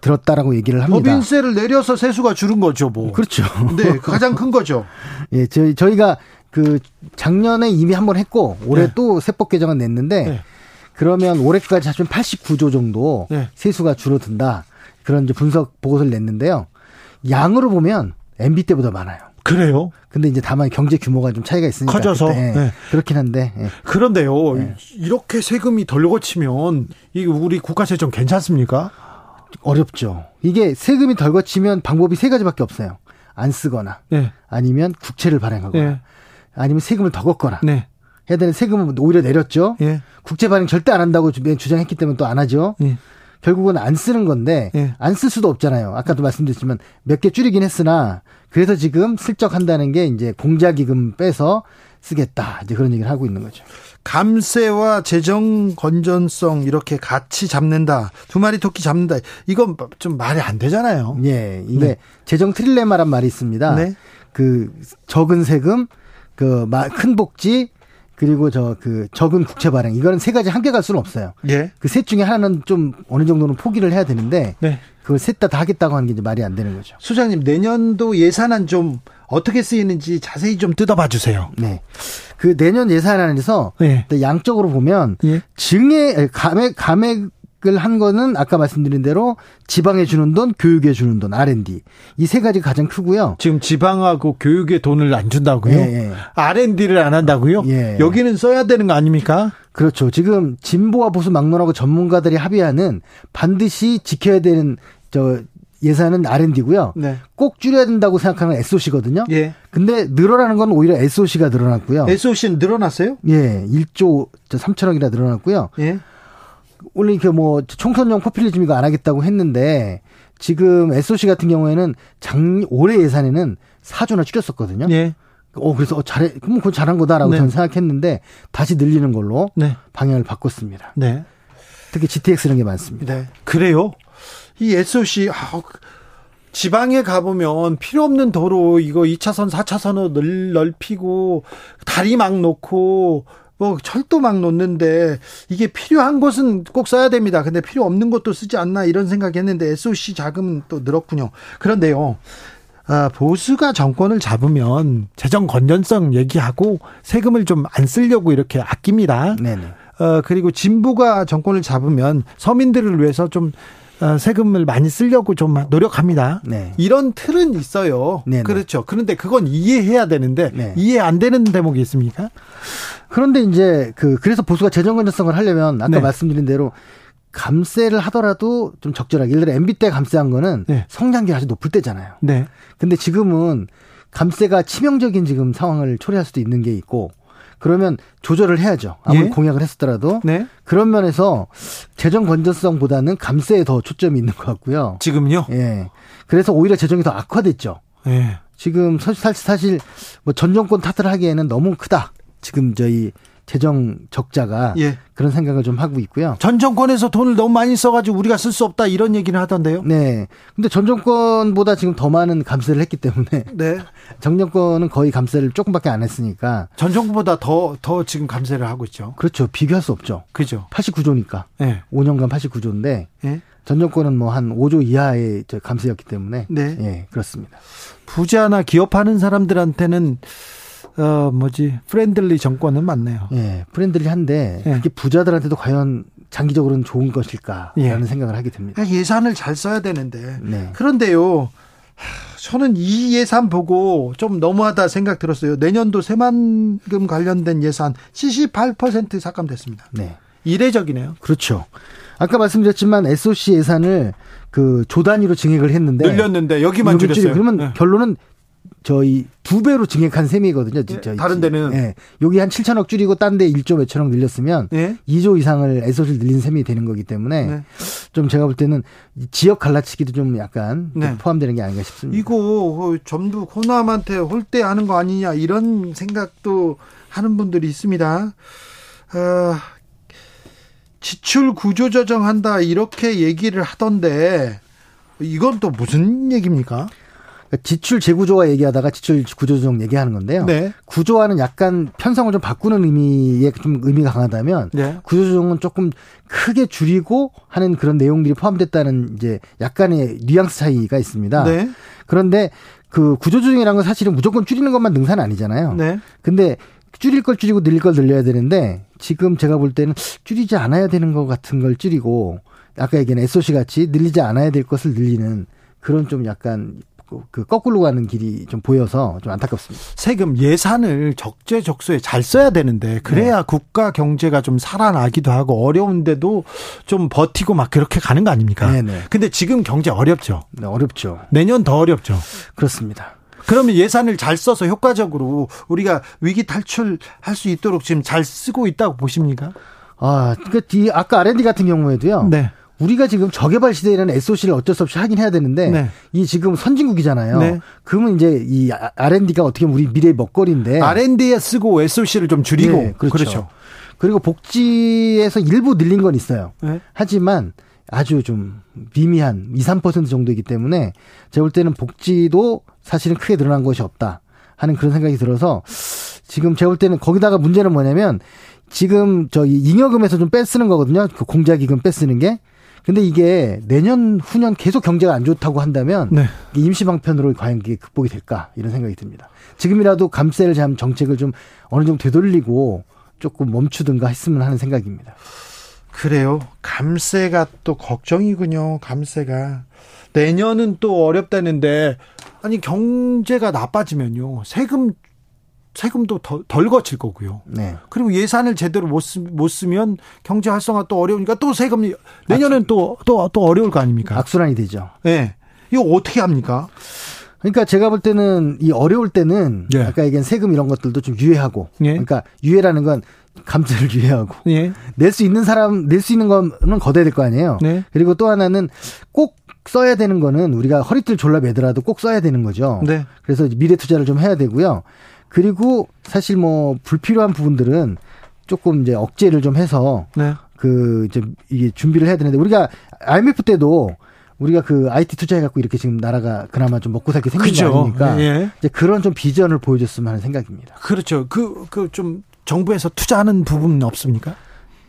들었다라고 얘기를 합니다. 법인세를 내려서 세수가 줄은 거죠, 뭐. 그렇죠. 네, 가장 큰 거죠. 예, 저희 저희가 그 작년에 이미 한 번 했고 올해 네. 또 세법 개정안 냈는데 네. 그러면 올해까지 하시면 89조 정도 네. 세수가 줄어든다. 그런 이제 분석 보고서를 냈는데요. 양으로 보면 MB 때보다 많아요. 그래요? 근데 이제 다만 경제 규모가 좀 차이가 있으니까 커져서 네. 그렇긴 한데 네. 그런데요 네. 이렇게 세금이 덜 거치면 이 우리 국가 재정 괜찮습니까? 어렵죠. 이게 세금이 덜 거치면 방법이 세 가지밖에 없어요. 안 쓰거나 네. 아니면 국채를 발행하거나 네. 아니면 세금을 더 걷거나 네. 해야 되는 세금은 오히려 내렸죠. 예. 국채 발행 절대 안 한다고 주장했기 때문에 또 안 하죠. 예. 결국은 안 쓰는 건데 예. 안쓸 수도 없잖아요. 아까도 말씀드렸지만 몇 개 줄이긴 했으나 그래서 지금 슬쩍 한다는 게 이제 공자기금 빼서 쓰겠다 이제 그런 얘기를 하고 있는 거죠. 감세와 재정 건전성 이렇게 같이 잡는다. 두 마리 토끼 잡는다. 이건 좀 말이 안 되잖아요. 예. 이게 네. 재정 트릴레마란 말이 있습니다. 네. 그 적은 세금 그 큰 복지 그리고 저 그 적은 국채 발행 이거는 세 가지 함께 갈 수는 없어요. 예. 그 셋 중에 하나는 좀 어느 정도는 포기를 해야 되는데 네. 그걸 셋 다 다 하겠다고 하는 게 이제 말이 안 되는 거죠. 수장님 내년도 예산안 좀 어떻게 쓰이는지 자세히 좀 뜯어봐 주세요. 네. 그 내년 예산안에서 네. 양적으로 보면 예. 증액 감액 감액 한 거는 아까 말씀드린 대로 지방에 주는 돈, 교육에 주는 돈, R&D 이 세 가지 가장 크고요. 지금 지방하고 교육에 돈을 안 준다고요? 예, 예. R&D를 안 한다고요? 예. 여기는 써야 되는 거 아닙니까? 그렇죠. 지금 진보와 보수 막론하고 전문가들이 합의하는 반드시 지켜야 되는 저 예산은 R&D고요. 네. 꼭 줄여야 된다고 생각하는 SOC거든요. 예. 근데 늘어나는 건 오히려 SOC가 늘어났고요. SOC는 늘어났어요? 예. 1조 3천억이나 늘어났고요. 예. 원래 그뭐 총선용 포퓰리즘 이거 안 하겠다고 했는데 지금 SOC 같은 경우에는 작 올해 예산에는 4조나 줄였었거든요. 예. 어 그래서 어, 잘해 그럼 그건 잘한 거다라고 네. 저는 생각했는데 다시 늘리는 걸로 네. 방향을 바꿨습니다. 네. 특히 GTX 이런 게 많습니다. 네. 그래요? 이 SOC 아, 지방에 가보면 필요 없는 도로 이거 2차선, 4차선으로 넓히고 다리 막 놓고 뭐 철도 막 놓는데 이게 필요한 곳은 꼭 써야 됩니다. 근데 필요 없는 것도 쓰지 않나 이런 생각했는데 SOC 자금은 또 늘었군요. 그런데요. 아, 보수가 정권을 잡으면 재정 건전성 얘기하고 세금을 좀 안 쓰려고 이렇게 아낍니다. 네네. 어, 그리고 진보가 정권을 잡으면 서민들을 위해서 좀 어, 세금을 많이 쓰려고 좀 노력합니다. 네. 이런 틀은 있어요. 네네. 그렇죠. 그런데 그건 이해해야 되는데 네. 이해 안 되는 대목이 있습니까? 그런데 이제 그 그래서 보수가 재정 건전성을 하려면 아까 네. 말씀드린 대로 감세를 하더라도 좀 적절하게. 예를 들어 MB 때 감세한 거는 네. 성장률이 아주 높을 때잖아요. 네. 근데 지금은 감세가 치명적인 지금 상황을 초래할 수도 있는 게 있고 그러면 조절을 해야죠. 아무리 예? 공약을 했었더라도. 네. 그런 면에서 재정 건전성보다는 감세에 더 초점이 있는 것 같고요. 지금요? 예. 그래서 오히려 재정이 더 악화됐죠. 예. 지금 사실 사실 뭐 전 정권 탓을 하기에는 너무 크다. 지금 저희 재정 적자가 예. 그런 생각을 좀 하고 있고요. 전 정권에서 돈을 너무 많이 써가지고 우리가 쓸 수 없다 이런 얘기는 하던데요. 네. 근데 전 정권보다 지금 더 많은 감세를 했기 때문에 네. 정 정권은 거의 감세를 조금밖에 안 했으니까 전 정권보다 더 더 지금 감세를 하고 있죠. 그렇죠. 비교할 수 없죠. 그죠. 89조니까. 네. 5년간 89조인데 네. 전 정권은 뭐 한 5조 이하의 감세였기 때문에 네. 예, 그렇습니다. 부자나 기업하는 사람들한테는 어 뭐지 friendly 정권은 맞네요. 예, friendly한데 예. 그게 부자들한테도 과연 장기적으로는 좋은 것일까라는 예. 생각을 하게 됩니다. 예산을 잘 써야 되는데 네. 그런데요. 저는 이 예산 보고 좀 너무하다 생각 들었어요. 내년도 새만금 관련된 예산 78% 삭감됐습니다. 네. 이례적이네요. 그렇죠. 아까 말씀드렸지만 SOC 예산을 그 조 단위로 증액을 했는데 늘렸는데 여기만 줄였어요. 그러면 네. 결론은 저희 두 배로 증액한 셈이거든요. 진짜. 예, 다른 데는 예. 여기 한 7천억 줄이고 딴 데 1조 몇천억 늘렸으면 예? 2조 이상을 애소를 늘린 셈이 되는 거기 때문에 네. 좀 제가 볼 때는 지역 갈라치기도 좀 약간 네. 포함되는 게 아닌가 싶습니다. 이거 그 전부 호남한테 홀대하는 거 아니냐 이런 생각도 하는 분들이 있습니다. 어, 지출 구조 조정한다 이렇게 얘기를 하던데 이건 또 무슨 얘기입니까? 지출 재구조화 얘기하다가 지출 구조조정 얘기하는 건데요. 네. 구조화는 약간 편성을 좀 바꾸는 의미에 좀 의미가 강하다면 네. 구조조정은 조금 크게 줄이고 하는 그런 내용들이 포함됐다는 이제 약간의 뉘앙스 차이가 있습니다. 네. 그런데 그 구조조정이라는 건 사실은 무조건 줄이는 것만 능사는 아니잖아요. 네. 근데 줄일 걸 줄이고 늘릴 걸 늘려야 되는데 지금 제가 볼 때는 줄이지 않아야 되는 것 같은 걸 줄이고 아까 얘기한 SOC 같이 늘리지 않아야 될 것을 늘리는 그런 좀 약간 그 거꾸로 가는 길이 좀 보여서 좀 안타깝습니다. 세금 예산을 적재적소에 잘 써야 되는데 그래야 네. 국가 경제가 좀 살아나기도 하고 어려운데도 좀 버티고 막 그렇게 가는 거 아닙니까? 네네. 네. 근데 지금 경제 어렵죠. 네, 어렵죠. 내년 더 어렵죠. 그렇습니다. 그러면 예산을 잘 써서 효과적으로 우리가 위기 탈출할 수 있도록 지금 잘 쓰고 있다고 보십니까? 아, 그 뒤, 아까 R&D 같은 경우에도요. 네. 우리가 지금 저개발 시대에는 SOC를 어쩔 수 없이 하긴 해야 되는데 네. 이 지금 선진국이잖아요. 네. 그러면 이제 이 R&D가 어떻게 보면 우리 미래의 먹거리인데 R&D에 쓰고 SOC를 좀 줄이고 네, 그렇죠. 그렇죠. 그리고 복지에서 일부 늘린 건 있어요. 네. 하지만 아주 좀 미미한 2, 3% 정도이기 때문에 제가 볼 때는 복지도 사실은 크게 늘어난 것이 없다 하는 그런 생각이 들어서 지금 제가 볼 때는 거기다가 문제는 뭐냐면 지금 저 잉여금에서 좀 빼쓰는 거거든요. 그 공자기금 빼쓰는 게. 근데 이게 내년 후년 계속 경제가 안 좋다고 한다면 네. 임시 방편으로 과연 이게 극복이 될까 이런 생각이 듭니다. 지금이라도 감세를 잠 정책을 좀 어느 정도 되돌리고 조금 멈추든가 했으면 하는 생각입니다. 그래요. 감세가 또 걱정이군요. 감세가 내년은 또 어렵다는데 아니 경제가 나빠지면요 세금 세금도 덜, 덜 거칠 거고요. 네. 그리고 예산을 제대로 못, 쓰, 못 쓰면 경제 활성화 또 어려우니까 또 세금 내년엔 또또또 어려울 거 아닙니까? 악순환이 되죠. 네. 이거 어떻게 합니까? 그러니까 제가 볼 때는 이 어려울 때는 예. 아까 얘기한 세금 이런 것들도 좀 유예하고 예. 그러니까 유예라는 건 감세를 유예하고 예. 낼수 있는 사람 낼 수 있는 거는 걷어야 될 거 아니에요. 네. 그리고 또 하나는 꼭 써야 되는 거는 우리가 허리띠를 졸라 매더라도 꼭 써야 되는 거죠. 네. 그래서 미래 투자를 좀 해야 되고요. 그리고 사실 뭐 불필요한 부분들은 조금 이제 억제를 좀 해서 네. 그 이제 이게 준비를 해야 되는데 우리가 IMF 때도 우리가 그 IT 투자해갖고 이렇게 지금 나라가 그나마 좀 먹고 살게 생긴 그죠. 거 아닙니까? 예. 이제 그런 좀 비전을 보여줬으면 하는 생각입니다. 그렇죠. 그, 그 좀 정부에서 투자하는 부분은 없습니까?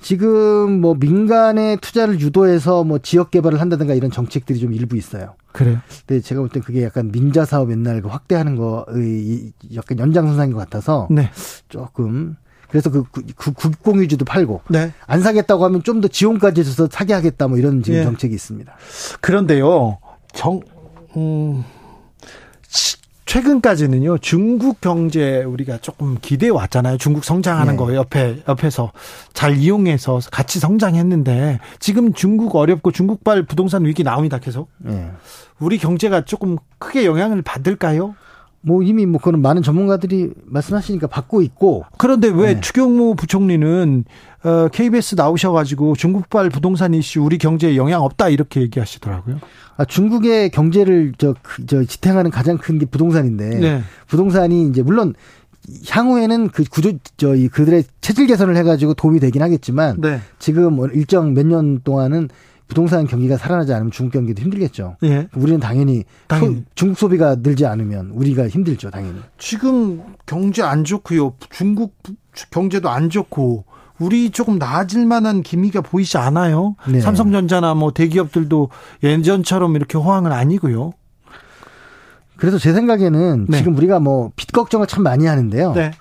지금 뭐 민간의 투자를 유도해서 뭐 지역 개발을 한다든가 이런 정책들이 좀 일부 있어요. 그래요. 근데 제가 볼때 그게 약간 민자 사업 옛날 그 확대하는 거의 약간 연장선상인 것 같아서 네. 조금 그래서 그, 그, 그 국공유지도 팔고 네. 안 사겠다고 하면 좀 더 지원까지 해서 사게 하겠다 뭐 이런 지금 예. 정책이 있습니다. 그런데요. 정 음, 최근까지는요 중국 경제 우리가 조금 기대해 왔잖아요. 중국 성장하는 네. 거 옆에 옆에서 잘 이용해서 같이 성장했는데 지금 중국 어렵고 중국발 부동산 위기 나옵니다. 계속. 네. 우리 경제가 조금 크게 영향을 받을까요? 뭐 이미 뭐 그런 많은 전문가들이 말씀하시니까 받고 있고 그런데 왜 네. 추경무 부총리는 어, KBS 나오셔가지고 중국발 부동산 이슈 우리 경제에 영향 없다 이렇게 얘기하시더라고요. 아, 중국의 경제를 저, 그, 저 지탱하는 가장 큰 게 부동산인데 네. 부동산이 이제 물론 향후에는 그 구조 저이 그들의 체질 개선을 해가지고 도움이 되긴 하겠지만 네. 지금 뭐 일정 몇 년 동안은 부동산 경기가 살아나지 않으면 중국 경기도 힘들겠죠. 예. 우리는 당연히, 당연히. 소, 중국 소비가 늘지 않으면 우리가 힘들죠, 당연히. 지금 경제 안 좋고요. 중국 경제도 안 좋고 우리 조금 나아질 만한 기미가 보이지 않아요. 네. 삼성전자나 뭐 대기업들도 예전처럼 이렇게 호황은 아니고요. 그래서 제 생각에는 네. 지금 우리가 뭐 빚 걱정을 참 많이 하는데요. 네.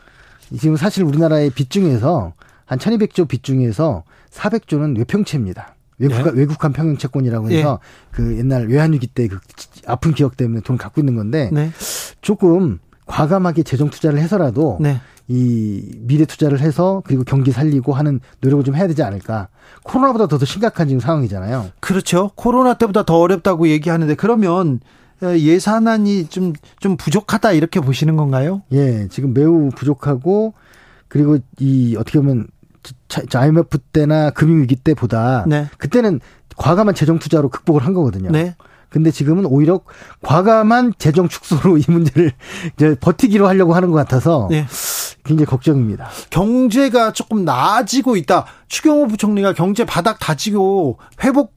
지금 사실 우리나라의 빚 중에서 한 1200조 빚 중에서 400조는 외평채입니다. 외국, 네. 외국한 평형 채권이라고 해서 네. 그 옛날 외환위기 때 그 아픈 기억 때문에 돈을 갖고 있는 건데 네. 조금 과감하게 재정 투자를 해서라도 네. 이 미래 투자를 해서 그리고 경기 살리고 하는 노력을 좀 해야 되지 않을까. 코로나보다 더, 더 심각한 지금 상황이잖아요. 그렇죠. 코로나 때보다 더 어렵다고 얘기하는데 그러면 예산안이 좀, 좀 부족하다 이렇게 보시는 건가요? 예, 지금 매우 부족하고 그리고 이 어떻게 보면 IMF 때나 금융위기 때보다 네. 그때는 과감한 재정 투자로 극복을 한 거거든요. 네. 근데 지금은 오히려 과감한 재정 축소로 이 문제를 이제 버티기로 하려고 하는 것 같아서 네. 굉장히 걱정입니다. 경제가 조금 나아지고 있다. 추경호 부총리가 경제 바닥 다지고 회복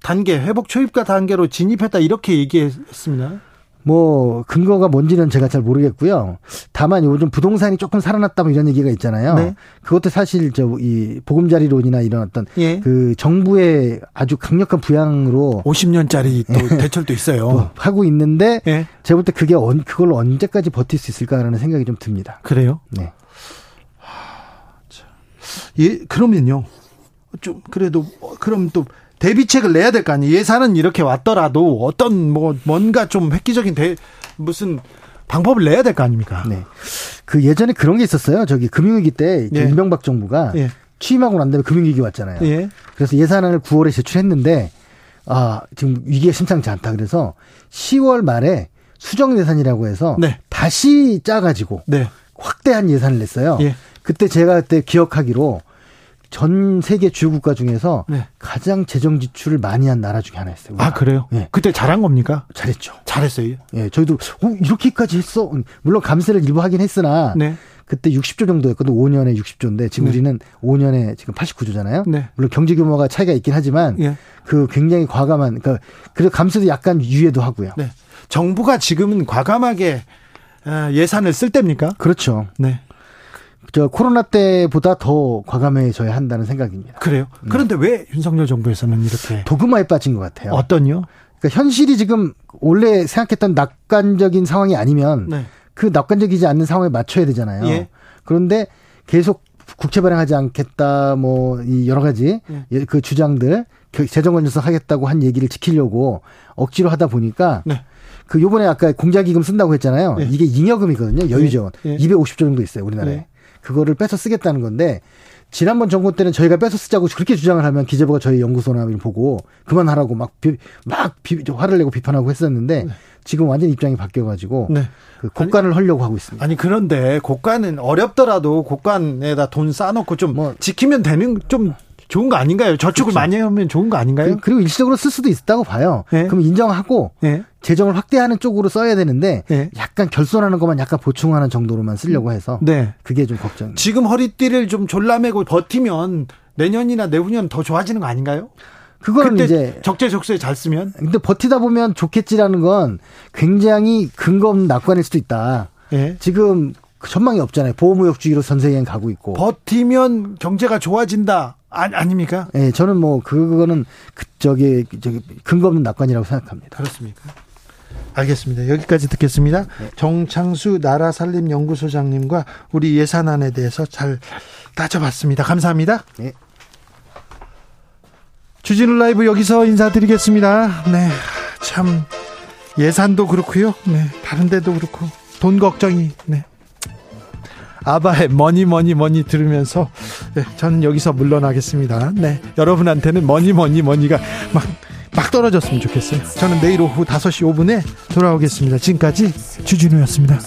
단계, 회복 초입가 단계로 진입했다 이렇게 얘기했습니다. 뭐 근거가 뭔지는 제가 잘 모르겠고요. 다만 요즘 부동산이 조금 살아났다 뭐 이런 얘기가 있잖아요. 네. 그것도 사실 저 이 보금자리론이나 이런 어떤 예. 그 정부의 아주 강력한 부양으로 50년짜리 또 예. 대출도 있어요. 하고 있는데 예. 제가 볼 때 그게 언, 그걸 언제까지 버틸 수 있을까라는 생각이 좀 듭니다. 그래요? 네. 예, 그러면요. 좀 그래도 그럼 또 대비책을 내야 될 거 아니에요. 예산은 이렇게 왔더라도 어떤 뭐 뭔가 좀 획기적인 대, 무슨 방법을 내야 될 거 아닙니까? 네. 그 예전에 그런 게 있었어요. 저기 금융위기 때 예. 이명박 정부가 예. 취임하고 난 다음에 금융위기 왔잖아요. 예. 그래서 예산안을 9월에 제출했는데 아 지금 위기가 심상치 않다. 그래서 10월 말에 수정 예산이라고 해서 네. 다시 짜가지고 네. 확대한 예산을 냈어요. 예. 그때 제가 그때 기억하기로 전 세계 주요 국가 중에서 네. 가장 재정 지출을 많이 한 나라 중에 하나였어요. 우리가. 아 그래요? 네. 그때 잘한 겁니까? 잘했죠. 잘했어요. 예, 저희도 어, 이렇게까지 했어. 물론 감세를 일부 하긴 했으나 네. 그때 60조 정도였거든. 5년에 60조인데 지금 네. 우리는 5년에 지금 89조잖아요. 네. 물론 경제 규모가 차이가 있긴 하지만 예. 그 굉장히 과감한 그러니까 그래도 감세도 약간 유예도 하고요. 네. 정부가 지금은 과감하게 아, 예산을 쓸 때입니까? 그렇죠. 네. 저 코로나 때보다 더 과감해져야 한다는 생각입니다. 그래요? 네. 그런데 왜 윤석열 정부에서는 이렇게 도그마에 빠진 것 같아요. 어떤요? 그러니까 현실이 지금 원래 생각했던 낙관적인 상황이 아니면 네. 그 낙관적이지 않는 상황에 맞춰야 되잖아요. 예. 그런데 계속 국채 발행하지 않겠다 뭐 이 여러 가지 예. 그 주장들 재정 건전성 하겠다고 한 얘기를 지키려고 억지로 하다 보니까 네. 그 요번에 아까 공자기금 쓴다고 했잖아요. 예. 이게 잉여금이거든요. 여유자원. 예. 250조 예. 정도 있어요, 우리나라에. 예. 그거를 뺏어 쓰겠다는 건데 지난번 정부 때는 저희가 뺏어 쓰자고 그렇게 주장을 하면 기재부가 저희 연구소나 보고 그만하라고 막, 비, 막 비, 화를 내고 비판하고 했었는데 네. 지금 완전 입장이 바뀌어가지고 네. 그 곡간을 아니, 하려고 하고 있습니다. 아니 그런데 곡간은 어렵더라도 곡간에다 돈 쌓아놓고 좀 뭐, 지키면 되는 좀 좋은 거 아닌가요? 저축을 그렇죠. 많이 하면 좋은 거 아닌가요? 그, 리고 일시적으로 쓸 수도 있다고 봐요. 네. 그럼 인정하고 네. 재정을 확대하는 쪽으로 써야 되는데 네. 약간 결손하는 것만 약간 보충하는 정도로만 쓰려고 해서 네. 그게 좀 걱정. 지금 허리띠를 좀 졸라매고 버티면 내년이나 내후년 더 좋아지는 거 아닌가요? 그거는 이제 적재적소에 잘 쓰면. 근데 버티다 보면 좋겠지라는 건 굉장히 근거 없는 낙관일 수도 있다. 예. 지금 전망이 없잖아요. 보호무역주의로 전 세계는 가고 있고. 버티면 경제가 좋아진다. 아, 아닙니까? 예, 네, 저는 뭐 그거는 그 저기 저기 근거 없는 낙관이라고 생각합니다. 그렇습니까? 알겠습니다. 여기까지 듣겠습니다. 네. 정창수 나라살림 연구소장님과 우리 예산안에 대해서 잘 따져봤습니다. 감사합니다. 네. 주진우 라이브 여기서 인사드리겠습니다. 네. 참 예산도 그렇고요. 네. 다른 데도 그렇고 돈 걱정이 네. 아바의 Money Money Money 들으면서 네, 저는 여기서 물러나겠습니다. 네. 여러분한테는 money money money가 막, 막 떨어졌으면 좋겠어요. 저는 내일 오후 5시 5분에 돌아오겠습니다. 지금까지 주진우였습니다.